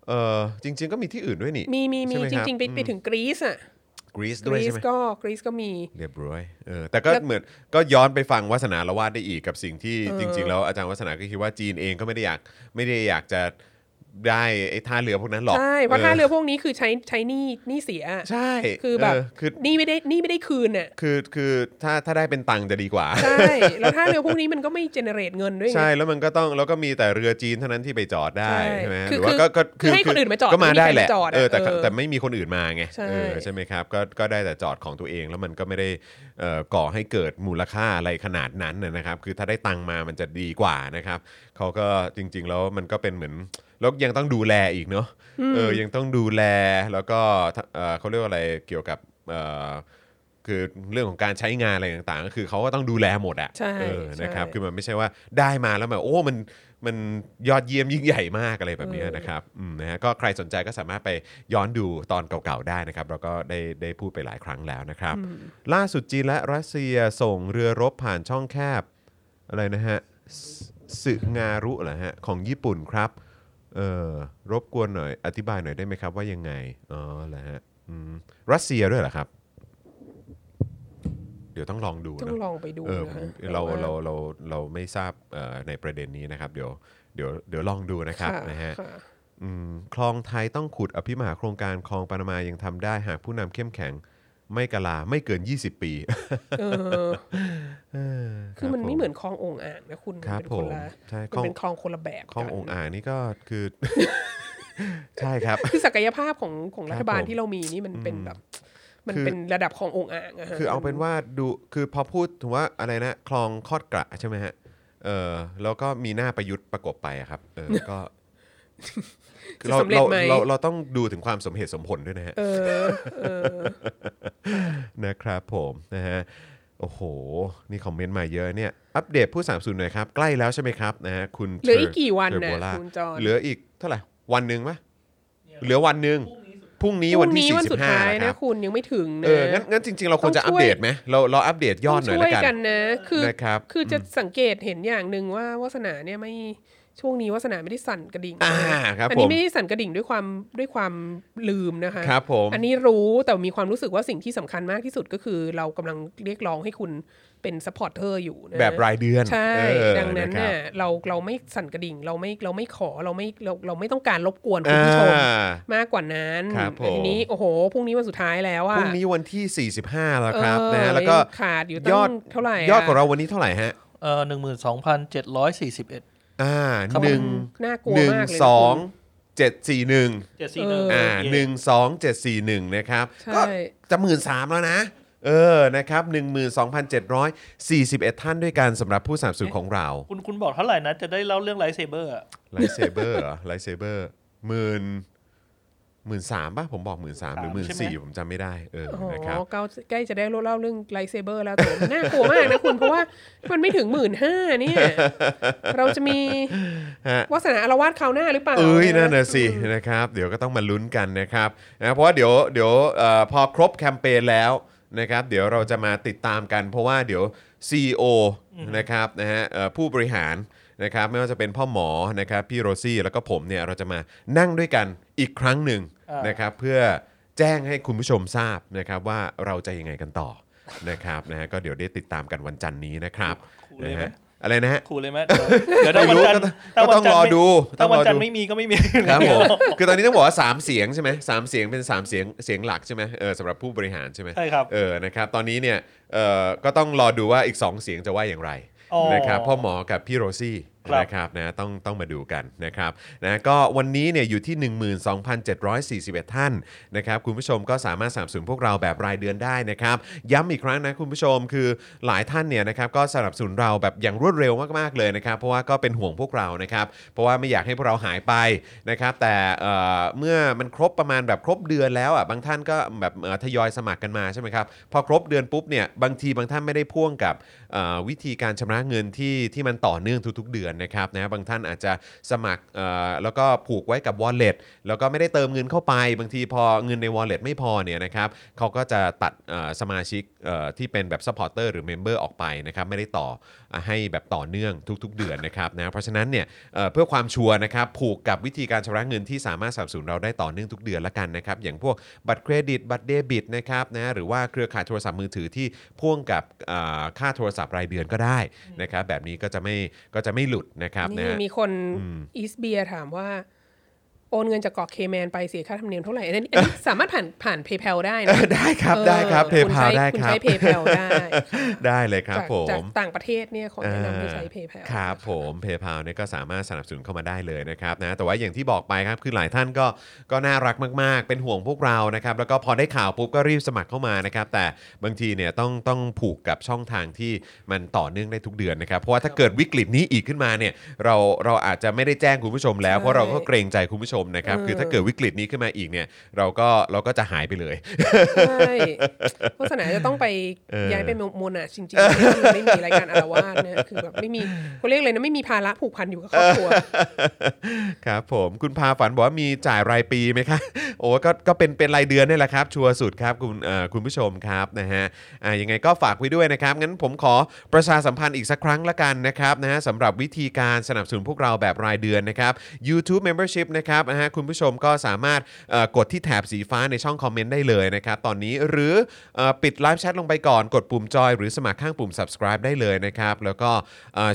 เออจริง ๆ ก็มีที่อื่นด้วยนี่มีมีมีใช่ไหจคบริงๆไปไปถึงกรีซอะกรีซกด้วยรีใช่ซไหมก็กรีซก็มี เรียบร้อยเออแต่ก็แล้วเหมือนก็ย้อนไปฟังวาสนาละวาดได้อีกกับสิ่งที่จริง ๆ แล้วอาจารย์วาสนาก็คิดว่าจีนเองก็ไม่ได้อยากไม่ได้อยากจะ ได้ไอ้ท่าเรือพวกนั้นหรอกใช่เพราะท่าเรือพวกนี้คือใช้ใช้หนี้หนี้เสียใช่คือแบบเคือหนี่ไม่ได้หนี่ไม่ได้คืนน่ะคือคือถ้าถ้าได้เป็นตังค์จะดีกว่าใช่แล้วท่าเรือพวกนี้มันก็ไม่เจเนเรตเงินด้วยไงใช่แล้วมันก็ต้องแล้วก็มีแต่เรือจีนเท่านั้นที่ไปจอดได้ใช่ใช่ไหมคือหรือว่าก็ก็คือให้คนอื่นมาจอดก็มาได้แหละไม่มีใครมาจอดอะเออแต่เออแต่ไม่มีคนอื่นมาไงใช่เออใช่ไหมครับก็ก็ได้แต่จอดของตัวเองแล้วมันก็ไม่ได้เอ่อก่อให้เกิดมูลค่าอะไรขนาดนั้นนะนะครับ คือถ้าได้ตังค์มามันจะดีกว่านะครับ เขาก็จริง ๆ แล้วมันก็เป็นเหมือนแล้วยังต้องดูแลอีกเนาะเออยังต้องดูแลแล้วก็เอ่อเขาเรียกว่าอะไรเกี่ยวกับเอ่อคือเรื่องของการใช้งานอะไรต่างๆ ก็คือเขาก็ต้องดูแลหมดอะใช่เออนะครับใช่คือมันไม่ใช่ว่าได้มาแล้วแบบโอ้มันมันยอดเยี่ยมยิ่งใหญ่มากอะไรแบบเนี้ยนะครับอืมนะฮะก็ใครสนใจก็สามารถไปย้อนดูตอนเก่าๆได้นะครับ เราก็ได้ได้พูดไปหลายครั้งแล้วนะครับ ล่าสุดจีนและรัสเซียส่งเรือรบผ่านช่องแคบอะไรนะฮะ สสึงารุเหรอฮะของญี่ปุ่นครับเออรบกวนหน่อย อธิบายหน่อยได้ไหมครับว่ายังไงอ๋อเหรอฮะอืมรัสเซียด้วยเหรอครับ เดี๋ยวต้องลองดูต้อนะงลองไปดูเออนะผมแต่เราว่าเราเราเราไม่ทราบเอ่อในประเด็นนี้นะครับ เดี๋ยวเดี๋ยวเดี๋ยวลองดูนะครับค่ะนะฮะ ค่ะอืมคลองไทยต้องขุดอภิมหาโครงการคลองปานามายังทำได้หากผู้นำเข้มแข็ง ไม่กะลาไม่เกิน 20 ปีเออเออคือมันรับไม่ผเหมือนคลององอ่างนะคุณครับมันเป็นคนละผมใช่มันคลองเป็นคลองคนละแบบคลองกันองอ่างนี่ก็คือ ใช่ครับ คือศักยภาพของของรัฐบาลผมที่เรามีนี่มันเป็นแบบ มันคือเป็นระดับขององอ่างะฮะคือเอาเป็นว่าดูคือพอพูดถึงว่าอะไรนะคลองคอดกระใช่ไหมฮะเออแล้วก็มีหน้าประยุทธ์ประกบไปอะครับเออก็ คือจะเราสำเร็จเราไหมเราเราต้องดูถึงความสมเหตุสมผลด้วยนะฮะเออเออนะครับผมนะฮะโอ้โห นี่คอมเมนต์มาเยอะเนี่ย อัปเดตผู้สามสูนหน่อยครับ ใกล้แล้วใช่ไหมครับนะฮะคุณเหลืออีกกี่วันเทอร์น่ะโบล่าคุณจอนเหลืออีกเท่าไหร่วันหนึ่งปะเหลือวันหนึ่งพรุ่งนี้พวันรุ่งที่นี้วันสุด45ท้ายนะคนะรับคุณยังไม่ถึงนะเอองั้นงั้นจริง ๆ เราควรจะต้อัองปช่วยเดตไหมเราเราอัปเดตยอดหน่อยช่แล้ววยกันกันนะคือนะครับคือจะสังเกตเห็นอย่างหนึ่งว่าวาสนาเนี่ยไม่ ช่วงนี้วาสนาไม่ได้สั่นกระดิ่งอ่าครับอันผนี้มไม่ได้สั่นกระดิ่งด้วยความด้วยความลืมนะคะครับผมอันนี้รู้แต่มีความรู้สึกว่าสิ่งที่สำคัญมากที่สุดก็คือเรากำลังเรียกร้องให้คุณเป็น supporter อยู่นะแบบรายเดือน ใช่เออดังนั้นนะครับเนี่ยเราเราไม่สั่นกระดิ่ง เราไม่เราไม่ขอเราไม่เราเราไม่ต้องการรบกวนคุณผู้ชมอ่ามากกว่านั้นครับผมทีนี้โอ้โหพรุ่งนี้วันสุดท้ายแล้วอะพรุ่งนี้วันที่ 45 แล้วครับเออนะฮะแล้วก็ยังขาดอยู่ตั้งยอดเท่าไหร่อะยอดของเราวันนี้เท่าไหร่ฮะเอ่อหนึ่งหมื่นสองพันเจ็ดร้อยสี่สิบเอ็ด อ่าครับหนึ่งน่ากลัวหนึ่งมากเลยสองคุณ เจ็ดสี่หนึ่งเจ็ดสี่หนึ่งอ่าหนึ่งสองเจ็ดสี่หนึ่งนะครับ ใช่ ก็จะหมื่นสามแล้วนะ เออนะครับหนึ่งหมื่นสองพันเจ็ดร้อยสี่สิบเอ็ดท่านด้วยกันสำหรับผู้สนับสนุนของเราคุณคุณบอกเท่าไหร่นะ จะได้เล่าเรื่อง lightsaber lightsaber เหรอ lightsaber หมื่น หมื่นสามป่ะ ผมบอกหมื่นสามหรือหมื่นสี่ผมจำไม่ได้เออโอ้โหนะครับใกล้ใกล้จะได้เล่าเรื่อง lightsaber แล้วแต่มันน่ากลัวมากนะคุณ เพราะว่ามันไม่ถึงหมื่นห้าเนี่ย เราจะมีฮะวาสนาอารวาสคราวหน้าหรือเปล่าเอ้ยนั่นน่ะสินะครับ เดี๋ยวก็ต้องมาลุ้นกันนะครับนะเพราะว่าเดี๋ยวเดี๋ยวเอ่อพอครบแคมเปญแล้วนะครับ เดี๋ยวเราจะมาติดตามกัน เพราะว่าเดี๋ยว CEO นะครับนะฮะเอ่อผู้บริหารนะครับไม่ว่าจะเป็นพ่อหมอนะครับพี่โรซี่แล้วก็ผมเนี่ยเราจะมานั่งด้วยกันอีกครั้งหนึ่งอ่า นนะครับเพื่อแจ้งให้คุณผู้ชมทราบนะครับว่าเราจะยังไงกันต่อนะครับนะฮะก็เดี๋ยวได้ติดตามกันวันจันทร์นี้นะครับคูเลยนะไหม ฮะอะไรนะฮะคูเลยไหมเดี๋ยวถ้าไม่วันรู้จันทร์ก็ต้องถ้าวันจันทก็ต้องรอไม่ดูถ้าวันต้องรอดูจันทร์ไม่มีก็ไม่มี ครับผมคือตอนนี้ต้องบอกว่า 3 เสียงใช่ไหมสามเสียงเป็น 3 เสียงเสียงหลักใช่ไหมเออสำหรับผู้บริหารใช่ไหมใช่ครับ เออนะครับตอนนี้เนี่ยเออก็ต้องรอดูว่าอีก 2 เสียงจะว่าอย่างไรอ๋อ นะครับพ่อหมอกับพี่โรซี่ครับ นะครับนะต้องต้องมาดูกันนะครับนะก็วันนี้เนี่ยอยู่ที่ 12,741 ท่านนะครับคุณผู้ชมก็สามารถสนับสนุนพวกเราแบบรายเดือนได้นะครับย้ำอีกครั้งนะคุณผู้ชมคือหลายท่านเนี่ยนะครับก็สนับสนุนเราแบบอย่างรวดเร็วมากๆเลยนะครับเพราะว่าก็เป็นห่วงพวกเรานะครับเพราะว่าไม่อยากให้พวกเราหายไปนะครับแต่เมื่อมันครบประมาณแบบครบเดือนแล้วอะบางท่านก็แบบทยอยสมัครกันมาใช่ไหมครับพอครบเดือนปุ๊บเนี่ยบางทีบางท่านไม่ได้พ่วงกับวิธีการชำระเงินที่ที่มันต่อเนื่องทุกๆ เดือนนะครับนะบางท่านอาจจะสมัครแล้วก็ผูกไว้กับ wallet แล้วก็ไม่ได้เติมเงินเข้าไป บางทีพอเงินใน wallet ไม่พอเนี่ยนะครับเขาก็จะตัดสมาชิกที่เป็นแบบ supporter หรือ member ออกไปนะครับไม่ได้ต่อให้แบบต่อเนื่องทุก ๆ เดือนนะครับนะเพราะฉะนั้นเนี่ยเเพื่อความชัวร์นะครับผูกกับวิธีการชำระเงินที่สามารถสนับสนุนเราได้ต่อเนื่องทุกเดือนละกันนะครับอย่างพวกบัตรเครดิตบัตรเดบิตนะครับนะหรือว่าเครือข่ายโทรศัพท์มือถือที่พ่วงกับค่าโทรศัพท์รายเดือนก็ได้นะครับแบบนี้ก็จะไม่ก็จะไม่หลุดนะครับนะนี่ฮะมีคนอีสเบียถามว่า โอนเงินจากเกาะเคแมนไปเสียค่าธรรมเนียมเท่าไหร่อันนี้อันนี้สามารถผ่านผ่าน PayPal ได้เอนะอได้ครับออได้ครับเพคุณย์พาใช้ได้คุณครับใช้ PayPal ได้ ได้เลยครับจากผมจากต่างประเทศเนี่ยขอแนะนำให้ใช้ PayPal ครับผมเพย์พาเนี่ยก็สามารถสนับสนุนเข้ามาได้เลยนะครับนะแต่ว่าอย่างที่บอกไปครับคือหลายท่านก็ก็น่ารักมาก ๆ เป็นห่วงพวกเรานะครับแล้วก็พอได้ข่าวปุ๊บก็รีบสมัครเข้ามานะครับแต่บางทีเนี่ยต้องต้องผูกกับช่องทางที่มันต่อเนื่องได้ทุกเดือนนะครับเพราะว่าถ้าเกิดวิกฤตนี้อีกขึ้นมาเนี่ยเราเราอาจจะไม่ได้แจ้งคุณผู้ชมแล้วเพราะเราก็เกรงใจคุณผู้ชมนะครับ คือถ้าเกิดวิกฤตนี้ขึ้นมาอีกเนี่ย เราก็เราก็จะหายไปเลยใช่โฆษณาจะต้องไปเออย้ายไปโมนาจริงๆที่มันไม่มีรายการอารวาสเนี่ยคือแบบไม่มีเขาเรียกเลยนะไม่มีภาระผูกพันอยู่กับครอบครัวครับผมคุณพาฝันบอกว่ามีจ่ายรายปีไหมครับโอ้ก็ก็เป็นเป็นรายเดือนนี่แหละครับ ชัวร์สุดครับคุณเอ่อคุณผู้ชมครับนะฮะอ่ายังไงก็ฝากไว้ด้วยนะครับ งั้นผมขอประชาสัมพันธ์อีกสักครั้งละกันนะครับนะฮะสำหรับวิธีการสนับสนุนพวกเราแบบรายเดือนนะครับ YouTube Membership นะครับนะฮะคุณผู้ชมก็สามารถกดที่แถบสีฟ้าในช่องคอมเมนต์ได้เลยนะครับตอนนี้หรืออปิดไลฟ์แชทลงไปก่อนกดปุ่มจอยหรือสมัครข้างปุ่ม subscribe ได้เลยนะครับแล้วก็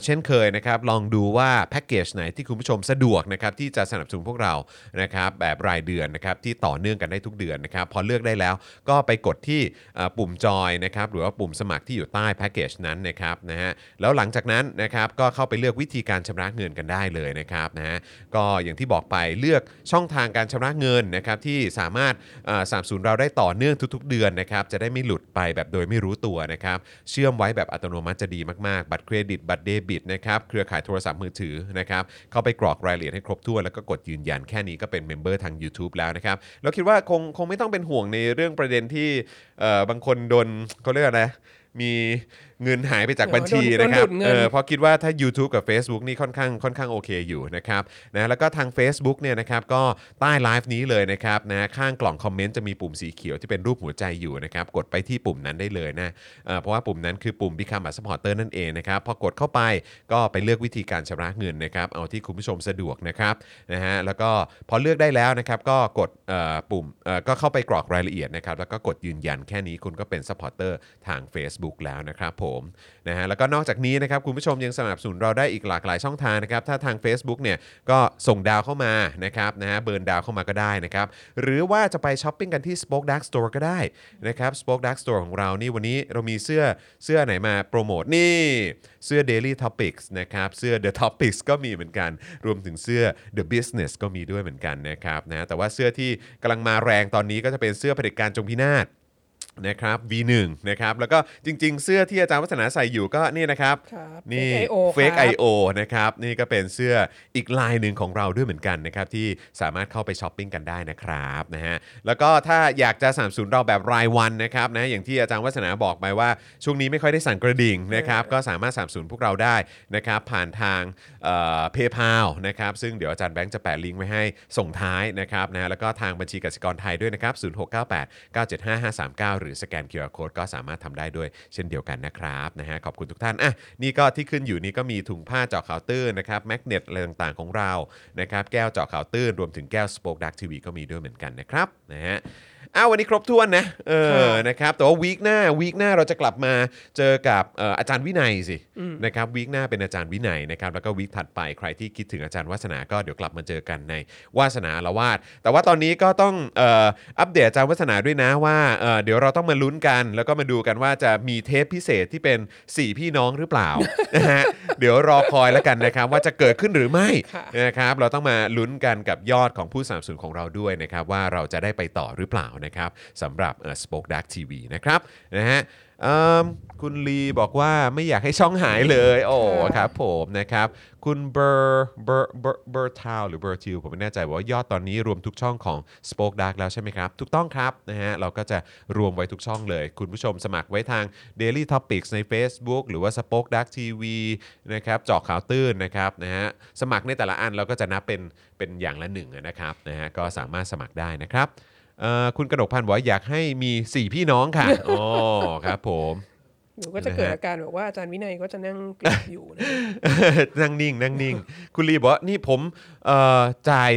เช่นเคยนะครับลองดูว่าแพ็กเกจไหนที่คุณผู้ชมสะดวกนะครับที่จะสนับสนุนพวกเรานะครับแบบรายเดือนนะครับที่ต่อเนื่องกันได้ทุกเดือนนะครับพอเลือกได้แล้วก็ไปกดที่ปุ่มจอยนะครับหรือว่าปุ่มสมัครที่อยู่ใต้แพ็กเกจนั้นนะครับนะฮะแล้วหลังจากนั้นนะครับก็เข้าไปเลือกวิธีการชำระเงินกันได้เลยนะครับนะฮะก็อย่างที่บอกไปเลือกช่องทางการชำระเงินนะครับที่สามารถสนับสนุนเราได้ต่อเนื่องทุก ๆ เดือนนะครับจะได้ไม่หลุดไปแบบโดยไม่รู้ตัวนะครับเชื่อมไว้แบบอัตโนมัติจะดีมากๆ บัตรเครดิต บัตรเดบิตนะครับเครือข่ายโทรศัพท์มือถือนะครับเข้าไปกรอกรายละเอียดให้ครบถ้วนแล้วก็กดยืนยันแค่นี้ก็เป็น member ทาง YouTube แล้วนะครับแล้วคิดว่าคงคงไม่ต้องเป็นห่วงในเรื่องประเด็นที่บางคนโดนเขาเรียกอะไรมีเงินหายไปจากบัญชีโดนนะครับโดนดูดเงินเออเพราะคิดว่าถ้า YouTube กับ Facebook นี่ค่อนข้างค่อนข้างโอเคอยู่นะครับนะแล้วก็ทาง Facebook เนี่ยนะครับก็ใต้ไลฟ์นี้เลยนะครับนะข้างกล่องคอมเมนต์จะมีปุ่มสีเขียวที่เป็นรูปหัวใจอยู่นะครับกดไปที่ปุ่มนั้นได้เลยนะเอ่อเพราะว่าปุ่มนั้นคือปุ่ม Become a supporter นั่นเองนะครับพอกดเข้าไปก็ไปเลือกวิธีการชำระเงินนะครับเอาที่คุณผู้ชมสะดวกนะครับนะฮะแล้วก็พอเลือกได้แล้วนะครับก็กดเอ่อปุ่มเอ่อก็เข้าไปกรอกรายละเอียดนะครับแล้วก็กดยืนยันแค่นี้คุณก็เป็น supporter ทาง Facebook แล้วนะครับผมนะฮะแล้วก็นอกจากนี้นะครับคุณผู้ชมยังสนับสนุนเราได้อีกหลากหลายช่องทางนะครับถ้าทาง Facebook เนี่ยก็ส่งดาวเข้ามานะครับนะฮะเบิร์นดาวเข้ามาก็ได้นะครับหรือว่าจะไปช้อปปิ้งกันที่ Spoke Dark Store ก็ได้นะครับ Spoke Dark Store ของเรานี่วันนี้เรามีเสื้อเสื้อไหนมาโปรโมทนี่เสื้อ Daily Topics นะครับเสื้อ The Topics ก็มีเหมือนกัน รวมถึงเสื้อ The Business ก็มีด้วยเหมือนกันนะครับนะแต่ว่าเสื้อที่กำลังมาแรงตอนนี้ก็จะเป็นเสื้อเผด็จการจงพินาศ นะครับ V1 นะครับแล้วก็จริง ๆ เสื้อที่อาจารย์วัฒนาใส่อยู่ก็นี่นะครับครับนี่ Fake Fake IO ครับ IO นะครับนี่ก็เป็นเสื้ออีกลายหนึ่งของเราด้วยเหมือนกันนะครับที่สามารถเข้าไปช้อปปิ้งกันได้นะครับนะฮะแล้วก็ถ้าอยากจะสนับสนุนเราแบบรายวันนะครับนะอย่างที่อาจารย์วัฒนาบอกไปว่า ช่วงนี้ไม่ค่อยได้สั่นกระดิ่งนะครับก็สามารถสนับสนุนพวกเราได้นะครับผ่านทางเพย์พานะครับซึ่งเดี๋ยวอาจารย์แบงค์จะแปะลิงก์ไว้ให้ส่งท้ายนะครับนะแล้วก็ทางบัญชีกสิกรไทยด้วยนะครับ0698 975 539หรือสแกน QR Code ก็สามารถทำได้ด้วยเช่นเดียวกันนะครับนะฮะขอบคุณทุกท่านอะนี่ก็ที่ขึ้นอยู่นี่ก็มีถุงผ้าเจาะข่าวตื้นนะครับแมกเนตอะไรต่างๆของเรานะครับแก้วเจาะข่าวตื้นรวมถึงแก้ว Spoke Dark TV ก็มีด้วยเหมือนกันนะครับนะฮะ อ้าววันนี้ครบถ้วนนะเออนะครับแต่ว่า week หน้า week หน้าเราจะกลับมาเจอกับเอ่ออาจารย์วินัยสินะครับ week หน้าเป็นอาจารย์วินัยนะครับแล้วก็ week ถัดไปใครที่คิดถึงอาจารย์วัฒนาก็เดี๋ยวกลับมาเจอกันในวาสนาละวาดแต่ว่าตอนนี้ก็ต้องเอ่ออัปเดตอาจารย์วัฒนาด้วยนะว่าเอ่อเดี๋ยวเราต้องมาลุ้นกัน แล้วก็มาดูกันว่าจะมีเทปพิเศษที่เป็น 4 พี่น้องหรือเปล่านะฮะเดี๋ยวรอคอยแล้วกันนะครับว่าจะเกิดขึ้นหรือไม่ค่ะนะครับเราต้องมาลุ้นกันกับยอดของผู้สนับสนุนของเราด้วยนะครับว่าเราจะได้ไปต่อหรือเปล่านะครับสำหรับ Spoke Dark TV นะครับนะฮะเอิ่มคุณลีบอกว่าไม่อยากให้ช่องหายเลย โอ้ครับผมนะครับ คุณเบอร์เบอร์เบอร์เบอร์ทาวหรือเบอร์ทิวผมไม่แน่ใจว่ายอดตอนนี้รวมทุกช่องของ Spoke Dark แล้วใช่ไหมครับ ถูกต้องครับนะฮะเราก็จะรวมไว้ทุกช่องเลย คุณผู้ชมสมัครไว้ทาง Daily Topics ใน Facebook หรือว่า Spoke Dark TV นะครับเจาะข่าวตื้นนะครับนะฮะสมัครในแต่ละอันเราก็จะนับเป็นเป็นอย่างละหนึ่งนะครับนะฮะก็สามารถสมัครได้นะครับเอ่อ คุณกนกพันธ์บอกว่าอยากให้มี 4 พี่น้องค่ะอ๋อครับผมหนูก็จะเกิดนะฮะอาการแบบว่าอาจารย์วินัยก็จะนั่งกรีดอยู่นะนั่งนิ่งนั่งนิ่ง คุณลีบอกว่านี่ผมเอ่อจ่าย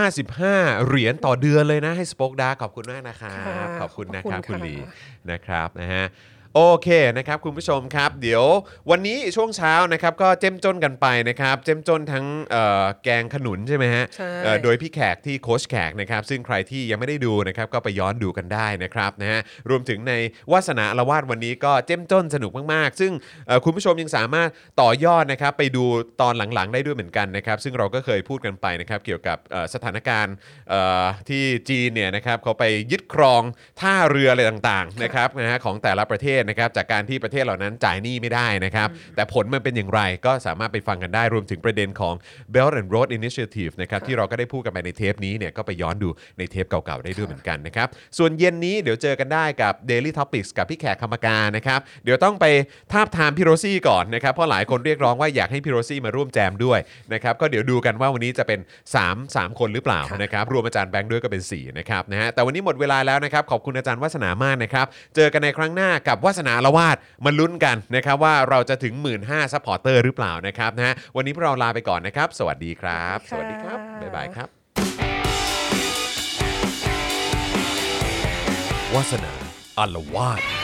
55 เหรียญต่อเดือนเลยนะให้สป็อคดาขอบคุณมากนะครับค่ะขอบคุณนะครับขอบคุคุณณค่ะลีนะครับนะฮะ โอเคนะครับคุณผู้ชมครับ เดี๋ยววันนี้ช่วงเช้านะครับก็เจ้มจนกันไปนะครับ เจ้มจนทั้งเอ่อแกงขนุนใช่ไหมฮะใช่ เอ่อโดยพี่แขกที่โค้ชแขกนะครับ ซึ่งใครที่ยังไม่ได้ดูนะครับก็ไปย้อนดูกันได้นะครับนะฮะรวมถึงในวาสนาละวาดวันนี้ก็เจ้มจนสนุกมากๆ ซึ่งเอ่อคุณผู้ชมยังสามารถต่อยอดนะครับไปดูตอนหลังๆได้ด้วยเหมือนกันนะครับ ซึ่งเราก็เคยพูดกันไปนะครับเกี่ยวกับเอ่อสถานการณ์เอ่อที่จีนเนี่ยนะครับเขาไปยึดครองท่าเรืออะไรต่างๆนะครับนะฮะของแต่ละประเทศนะครับจากการที่ประเทศเหล่านั้นจ่ายหนี้ไม่ได้นะครับ แต่ผลมันเป็นอย่างไรก็สามารถไปฟังกันได้รวมถึงประเด็นของ Belt and Road Initiative นะครับที่เราก็ได้พูดกันไปในเทปนี้เนี่ยก็ไปย้อนดูในเทปเก่าๆได้ด้วยเหมือนกันนะครับส่วนเย็นนี้เดี๋ยวเจอกันได้กับ Daily Topics กับพี่แขกคำปากานะครับเดี๋ยวต้องไปทาบทามพี่โรซี่ก่อนนะครับเพราะหลายคนเรียกร้องว่าอยากให้พี่โรซี่มาร่วมแจมด้วยนะครับก็เดี๋ยวดูกันว่าวันนี้จะเป็น 3 3 คนหรือเปล่านะครับรวมอาจารย์แบงค์ด้วยก็เป็น4นะครับนะฮะแต่วันนี้หมดเวลาแล้วนะครับขอบคุณอาจารย์วัฒนามากนะครับเจอกันในครั้งหน้ากับวาสนาละวาดมาลุ้นกันนะครับว่าเราจะถึง 1 หมื่น supporter หรือเปล่านะครับนะฮะวันนี้พวกเราลาไปก่อนนะครับ สวัสดีครับ สวัสดีครับ บ๊ายบายครับวาสนาอารวาด